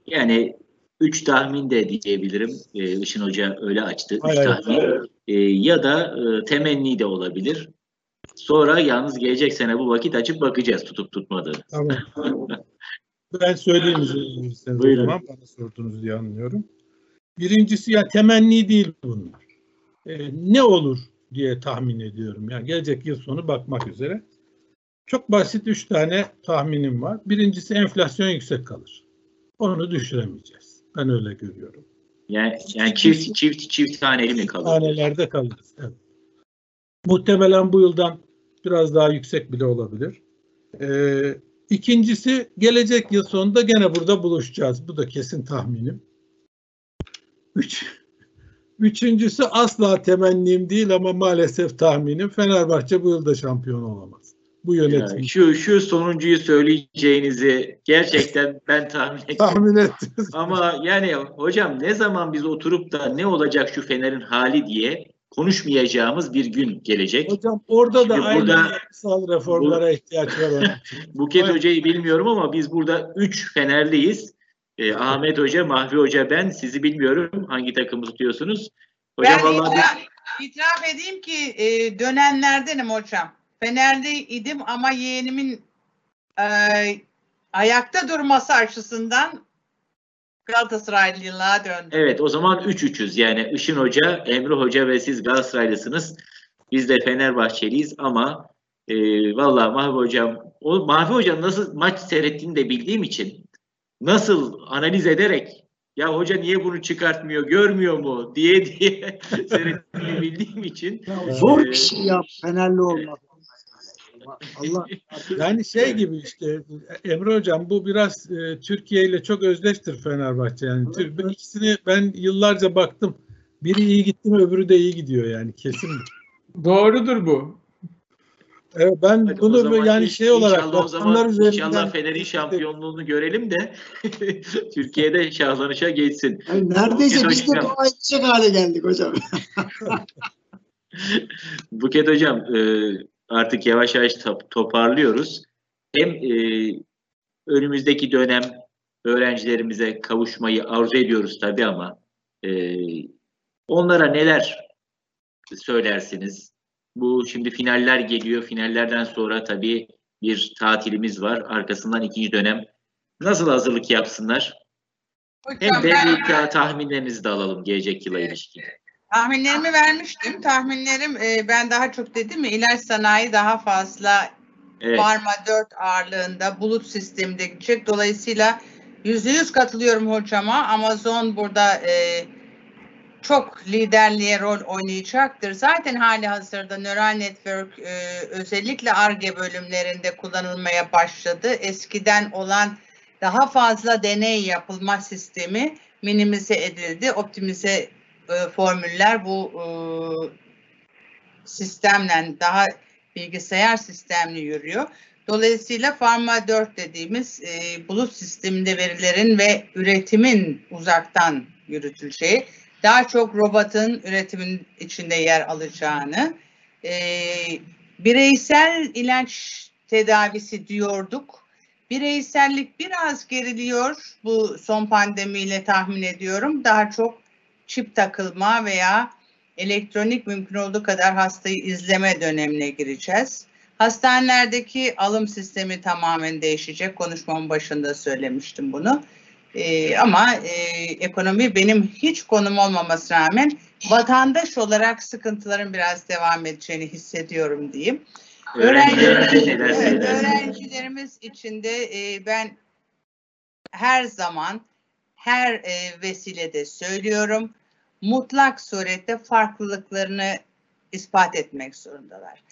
yani 3 tahmin de diyebilirim. Ee, Işın Hoca öyle açtı. 3 Hayır, tahmin. Ee, ya da e, temenni de olabilir. Sonra yalnız gelecek sene bu vakit açıp bakacağız tutup tutmadığı. Tamam. ben söyleyeyim o Buyurun. zaman bana sordunuz diye anlıyorum. Birincisi ya temenni değil bunlar. Ee, ne olur diye tahmin ediyorum. Yani gelecek yıl sonu bakmak üzere. Çok basit üç tane tahminim var. Birincisi enflasyon yüksek kalır. Onu düşüremeyeceğiz. Ben öyle görüyorum. Yani, yani çift çift çift taneli mi kalır? Tanelerde kalırız. Evet. Muhtemelen bu yıldan biraz daha yüksek bile olabilir. Ee, ikincisi gelecek yıl sonunda gene burada buluşacağız. Bu da kesin tahminim. Üç, üçüncüsü asla temennim değil ama maalesef tahminim. Fenerbahçe bu yılda şampiyon olamaz. Bu yönetim. Yani şu şu sonuncuyu söyleyeceğinizi gerçekten ben tahmin ettim. Tahmin ettiniz. Ama yani hocam ne zaman biz oturup da ne olacak şu Fener'in hali diye konuşmayacağımız bir gün gelecek. Hocam orada da Şimdi aynı burada- reformlara ihtiyaç var. Buket Evet. Hoca'yı bilmiyorum ama biz burada 3 Fenerliyiz. Ee, Ahmet Hoca, Mahvi Hoca, ben sizi bilmiyorum. Hangi takımı tutuyorsunuz? Hocam ben vallahi itiraf, itiraf edeyim ki e, dönenlerdenim hocam. Fenerli idim ama yeğenimin e, ayakta durması açısından Galatasaraylılığa döndüm. Evet o zaman 3-3'üz. Yani Işın Hoca, Emre Hoca ve siz Galatasaraylısınız. Biz de Fenerbahçeliyiz ama e, valla Mahvi Hocam, o Mahvi Hocam nasıl maç seyrettiğini de bildiğim için nasıl analiz ederek ya hoca niye bunu çıkartmıyor, görmüyor mu diye diye seyrettiğini bildiğim için Ya zor bir şey ya Fenerli olmak. Allah Yani şey gibi işte Emre Hocam bu biraz e, Türkiye ile çok özdeştir Fenerbahçe. Yani Tür- ben ikisini ben yıllarca baktım. Biri iyi gitti mi öbürü de iyi gidiyor yani kesin. Doğrudur bu. Evet, ben Hadi bunu zaman yani şey olarak inşallah o zaman üzerinden inşallah Fener'in şampiyonluğunu görelim de Türkiye'de şahlanışa geçsin. Yani neredeyse biz de dua edecek hale geldik hocam. Buket Hocam e, artık yavaş yavaş top- toparlıyoruz. Hem e, önümüzdeki dönem öğrencilerimize kavuşmayı arzu ediyoruz tabii ama e, onlara neler söylersiniz? Bu şimdi finaller geliyor. Finallerden sonra tabii bir tatilimiz var. Arkasından ikinci dönem. Nasıl hazırlık yapsınlar? Hem Hocam de ben tahminlerinizi de alalım gelecek yıla ilişkin. Tahminlerimi vermiştim. Tahminlerim e, ben daha çok dedim mi ilaç sanayi daha fazla Evet. Pharma 4 ağırlığında bulut sisteminde gidecek. Dolayısıyla %100 katılıyorum hocama. Amazon burada e, çok liderliğe rol oynayacaktır. Zaten hali hazırda Neural Network e, özellikle ARGE bölümlerinde kullanılmaya başladı. Eskiden olan daha fazla deney yapılma sistemi minimize edildi. Optimize e, formüller bu e, sistemle daha bilgisayar sistemli yürüyor. Dolayısıyla Pharma 4 dediğimiz e, bulut sisteminde verilerin ve üretimin uzaktan yürütüleceği, daha çok robotun üretimin içinde yer alacağını, e, bireysel ilaç tedavisi diyorduk. Bireysellik biraz geriliyor bu son pandemiyle tahmin ediyorum. Daha çok çip takılma veya elektronik mümkün olduğu kadar hastayı izleme dönemine gireceğiz. Hastanelerdeki alım sistemi tamamen değişecek. Konuşmamın başında söylemiştim bunu. Ee, ama e, ekonomi benim hiç konum olmamasına rağmen vatandaş olarak sıkıntıların biraz devam edeceğini hissediyorum diyeyim. Öğrencilerimize neler Evet, öğrencilerimiz için de e, ben her zaman her e, vesilede söylüyorum. Mutlak surette farklılıklarını ispat etmek zorundalar.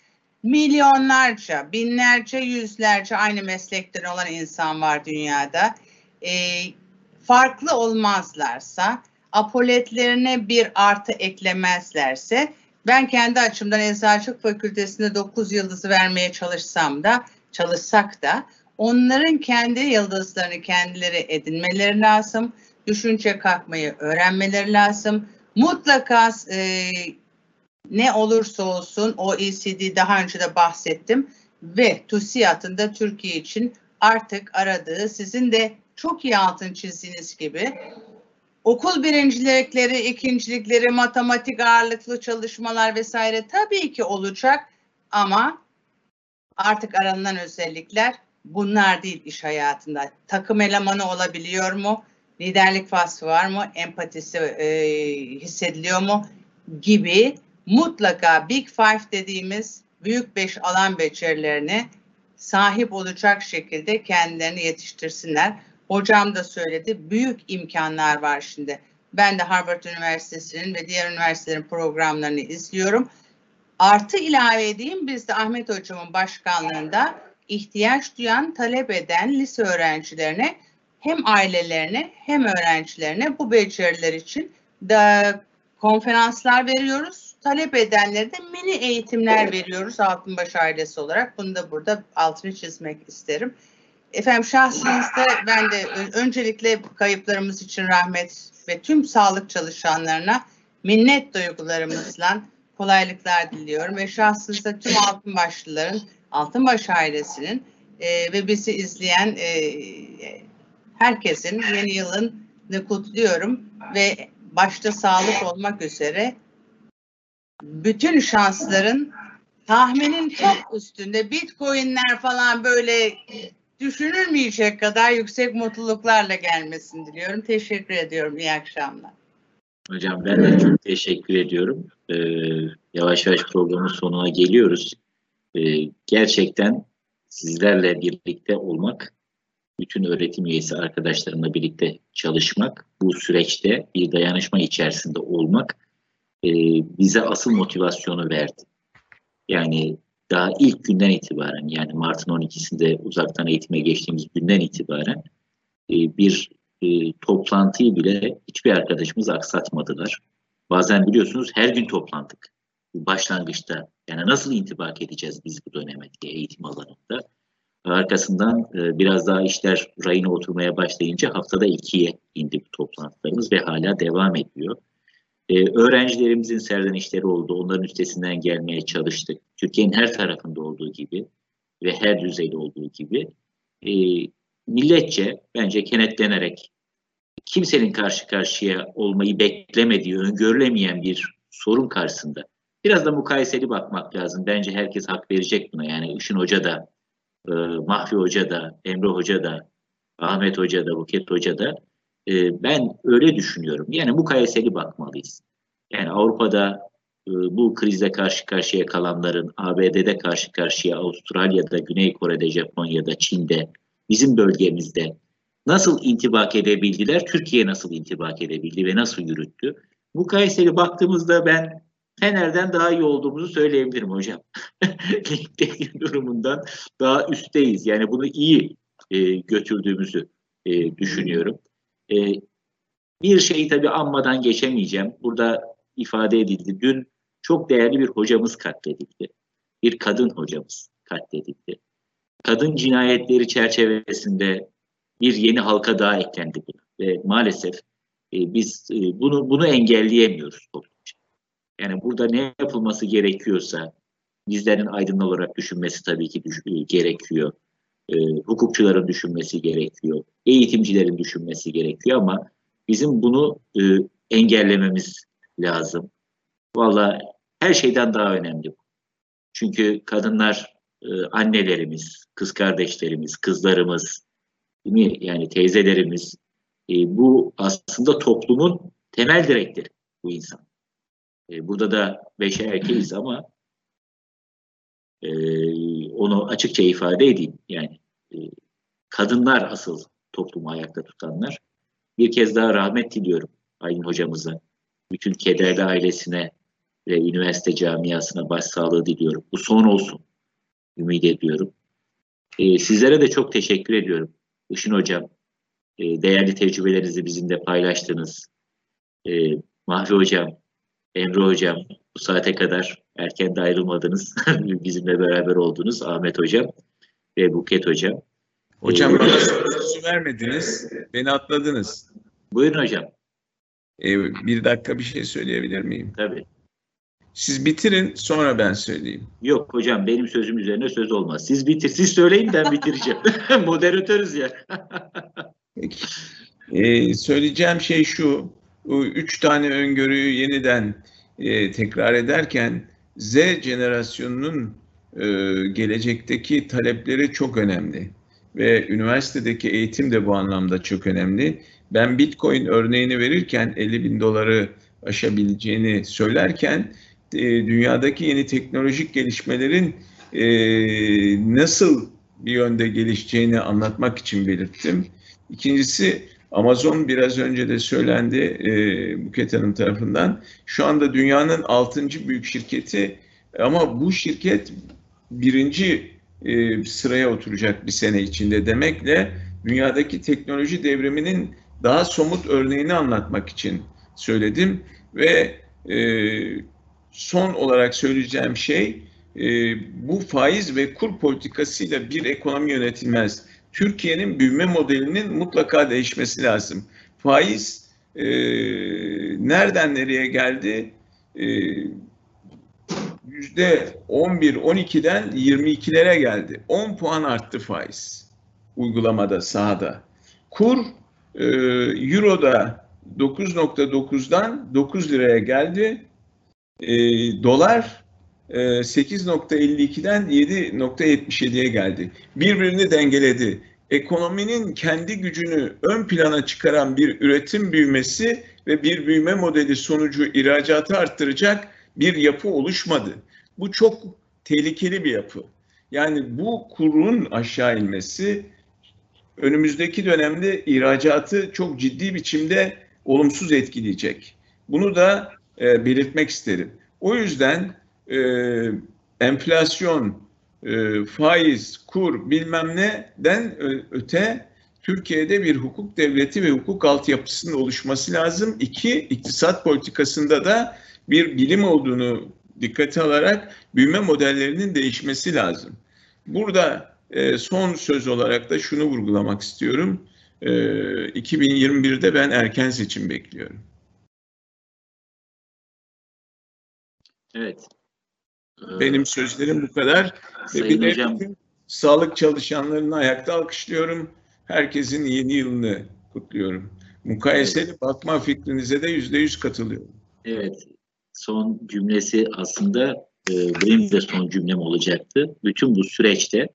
Milyonlarca, binlerce, yüzlerce aynı meslekten olan insan var dünyada. E, farklı olmazlarsa, apoletlerine bir artı eklemezlerse ben kendi açımdan Eczacılık Fakültesi'nde 9 yıldızı vermeye çalışsam da, çalışsak da onların kendi yıldızlarını kendileri edinmeleri lazım. Düşünce kalkmayı öğrenmeleri lazım. Mutlaka e, ne olursa olsun OECD daha önce de bahsettim ve TÜSİAD'ın da Türkiye için artık aradığı sizin de çok iyi altın çizdiğiniz gibi okul birincilikleri, ikincilikleri, matematik ağırlıklı çalışmalar vesaire tabii ki olacak ama artık aranılan özellikler bunlar değil iş hayatında. Takım elemanı olabiliyor mu? Liderlik vasfı var mı? Empatisi e, hissediliyor mu? Gibi mutlaka Big Five dediğimiz büyük beş alan becerilerini sahip olacak şekilde kendilerini yetiştirsinler. Hocam da söyledi. Büyük imkanlar var şimdi. Ben de Harvard Üniversitesi'nin ve diğer üniversitelerin programlarını izliyorum. Artı ilave edeyim biz de Ahmet Hocam'ın başkanlığında ihtiyaç duyan, talep eden lise öğrencilerine hem ailelerine hem öğrencilerine bu beceriler için de konferanslar veriyoruz. Talep edenlere de mini eğitimler veriyoruz Altınbaş ailesi olarak. Bunu da burada altını çizmek isterim. Efendim şahsınızda ben de öncelikle kayıplarımız için rahmet ve tüm sağlık çalışanlarına minnet duygularımızla kolaylıklar diliyorum ve şahsınızda tüm Altınbaşlıların, Altınbaş ailesinin e, ve bizi izleyen e, herkesin yeni yılını kutluyorum ve başta sağlık olmak üzere bütün şansların tahminin çok üstünde bitcoinler falan böyle düşünülmeyecek kadar yüksek mutluluklarla gelmesini diliyorum. Teşekkür ediyorum. İyi akşamlar. Hocam ben de çok teşekkür ediyorum. Ee, yavaş yavaş programın sonuna geliyoruz. Ee, gerçekten sizlerle birlikte olmak, bütün öğretim üyesi arkadaşlarımla birlikte çalışmak, bu süreçte bir dayanışma içerisinde olmak e, bize asıl motivasyonu verdi. Yani daha ilk günden itibaren yani Mart'ın 12'sinde uzaktan eğitime geçtiğimiz günden itibaren e, bir e, toplantıyı bile hiçbir arkadaşımız aksatmadılar. Bazen biliyorsunuz her gün toplandık. Başlangıçta yani nasıl intibak edeceğiz biz bu döneme diye eğitim alanında. Arkasından e, biraz daha işler rayına oturmaya başlayınca haftada ikiye indi bu toplantılarımız ve hala devam ediyor. Ee, öğrencilerimizin serzenişleri oldu. Onların üstesinden gelmeye çalıştık. Türkiye'nin her tarafında olduğu gibi ve her düzeyde olduğu gibi e, milletçe bence kenetlenerek kimsenin karşı karşıya olmayı beklemediği, öngörülemeyen bir sorun karşısında biraz da mukayeseli bakmak lazım. Bence herkes hak verecek buna. Yani Işın Hoca da, e, Mahfi Hoca da, Emre Hoca da, Ahmet Hoca da, Buket Hoca da e, ben öyle düşünüyorum. Yani mukayeseli bakmalıyız. Yani Avrupa'da e, bu krizle karşı karşıya kalanların, ABD'de karşı karşıya, Avustralya'da, Güney Kore'de, Japonya'da, Çin'de, bizim bölgemizde nasıl intibak edebildiler, Türkiye nasıl intibak edebildi ve nasıl yürüttü? Mukayeseli baktığımızda ben Fener'den daha iyi olduğumuzu söyleyebilirim hocam. Ligdeki durumundan daha üstteyiz. Yani bunu iyi e, götürdüğümüzü e, düşünüyorum. E, bir şeyi tabii anmadan geçemeyeceğim. Burada ifade edildi. Dün çok değerli bir hocamız katledildi. Bir kadın hocamız katledildi. Kadın cinayetleri çerçevesinde bir yeni halka daha eklendi buna. Ve maalesef e, biz e, bunu bunu engelleyemiyoruz toplumca. Yani burada ne yapılması gerekiyorsa bizlerin aydın olarak düşünmesi tabii ki düş- e, gerekiyor. E, hukukçuların düşünmesi gerekiyor. Eğitimcilerin düşünmesi gerekiyor ama bizim bunu e, engellememiz lazım. Valla her şeyden daha önemli bu. Çünkü kadınlar e, annelerimiz, kız kardeşlerimiz, kızlarımız, değil mi? yani teyzelerimiz e, bu aslında toplumun temel direkleri bu insan. E, burada da beşe erkeğiz ama e, onu açıkça ifade edeyim. Yani e, kadınlar asıl toplumu ayakta tutanlar. Bir kez daha rahmet diliyorum Aydın hocamıza, bütün kederli ailesine ve üniversite camiasına başsağlığı diliyorum. Bu son olsun. Ümit ediyorum. E, sizlere de çok teşekkür ediyorum. Işın hocam, e, değerli tecrübelerinizi bizimle paylaştınız. E, Mahvi hocam, Emre hocam, bu saate kadar erken de ayrılmadınız. bizimle beraber oldunuz. Ahmet hocam ve Buket hocam. Hocam Ee, bana sözü vermediniz. Beni atladınız. Buyurun hocam. Ee, bir dakika bir şey söyleyebilir miyim? Tabii. Siz bitirin sonra ben söyleyeyim. Yok hocam benim sözüm üzerine söz olmaz. Siz bitir, siz söyleyin ben bitireceğim. Moderatörüz ya. Peki. Ee, söyleyeceğim şey şu. Üç tane öngörüyü yeniden e, tekrar ederken Z jenerasyonunun e, gelecekteki talepleri çok önemli. Ve üniversitedeki eğitim de bu anlamda çok önemli. Ben Bitcoin örneğini verirken 50 bin doları aşabileceğini söylerken e, dünyadaki yeni teknolojik gelişmelerin e, nasıl bir yönde gelişeceğini anlatmak için belirttim. İkincisi Amazon biraz önce de söylendi e, Buket Hanım tarafından. Şu anda dünyanın altıncı büyük şirketi ama bu şirket birinci e, sıraya oturacak bir sene içinde demekle dünyadaki teknoloji devriminin daha somut örneğini anlatmak için söyledim ve e, son olarak söyleyeceğim şey e, bu faiz ve kur politikasıyla bir ekonomi yönetilmez. Türkiye'nin büyüme modelinin mutlaka değişmesi lazım. Faiz e, nereden nereye geldi? E, yüzde 11-12'den 22'lere geldi. 10 puan arttı faiz uygulamada, sahada. Kur e, Euro'da 9.9'dan 9 liraya geldi. E, dolar 8.52'den 7.77'ye geldi. Birbirini dengeledi. Ekonominin kendi gücünü ön plana çıkaran bir üretim büyümesi ve bir büyüme modeli sonucu ihracatı arttıracak bir yapı oluşmadı. Bu çok tehlikeli bir yapı. Yani bu kurun aşağı inmesi önümüzdeki dönemde ihracatı çok ciddi biçimde olumsuz etkileyecek. Bunu da e, belirtmek isterim. O yüzden e, enflasyon, e, faiz, kur bilmem neden öte Türkiye'de bir hukuk devleti ve hukuk altyapısının oluşması lazım. İki, iktisat politikasında da bir bilim olduğunu dikkate alarak büyüme modellerinin değişmesi lazım. Burada e, son söz olarak da şunu vurgulamak istiyorum. E, 2021'de ben erken seçim bekliyorum. Evet. Benim sözlerim bu kadar. Ve Sayın bir de hocam bütün sağlık çalışanlarını ayakta alkışlıyorum. Herkesin yeni yılını kutluyorum. Mukayeseli bakma fikrinize de yüzde yüz katılıyorum. Evet, son cümlesi aslında e, benim de son cümlem olacaktı. Bütün bu süreçte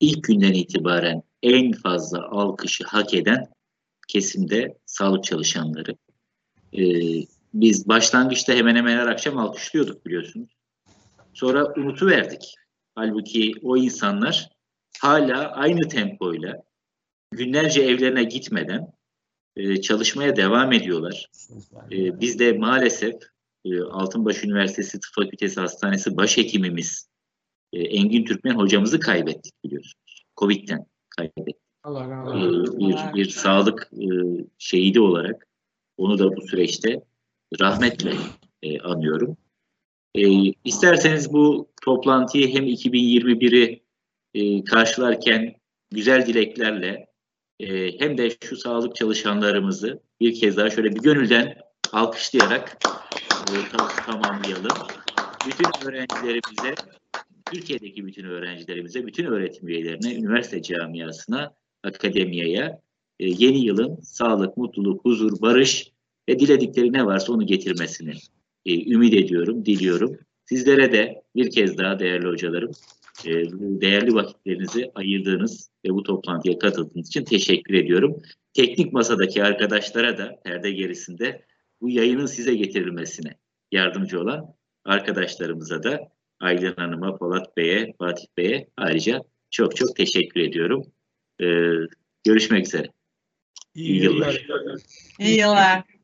ilk günden itibaren en fazla alkışı hak eden kesimde sağlık çalışanları. E, biz başlangıçta hemen hemen her akşam alkışlıyorduk biliyorsunuz. Sonra unutuverdik. Halbuki o insanlar hala aynı tempoyla günlerce evlerine gitmeden e, çalışmaya devam ediyorlar. E, biz de maalesef e, Altınbaş Üniversitesi Tıp Fakültesi Hastanesi başhekimimiz e, Engin Türkmen hocamızı kaybettik biliyorsunuz. Covid'den kaybettik. Allah razı E, olsun. bir, bir sağlık e, şehidi olarak onu da bu süreçte rahmetle e, anıyorum. E, isterseniz bu toplantıyı hem 2021'i e, karşılarken güzel dileklerle e, hem de şu sağlık çalışanlarımızı bir kez daha şöyle bir gönülden alkışlayarak e, tam- tamamlayalım. Bütün öğrencilerimize, Türkiye'deki bütün öğrencilerimize, bütün öğretim üyelerine, üniversite camiasına, akademiyaya e, yeni yılın sağlık, mutluluk, huzur, barış ve diledikleri ne varsa onu getirmesini e, ümit ediyorum, diliyorum. Sizlere de bir kez daha değerli hocalarım, e, değerli vakitlerinizi ayırdığınız ve bu toplantıya katıldığınız için teşekkür ediyorum. Teknik masadaki arkadaşlara da perde gerisinde bu yayının size getirilmesine yardımcı olan arkadaşlarımıza da Aylin Hanım'a, Polat Bey'e, Fatih Bey'e ayrıca çok çok teşekkür ediyorum. Ee, görüşmek üzere. İyi İyi yıllar. yıllar. İyi yıllar.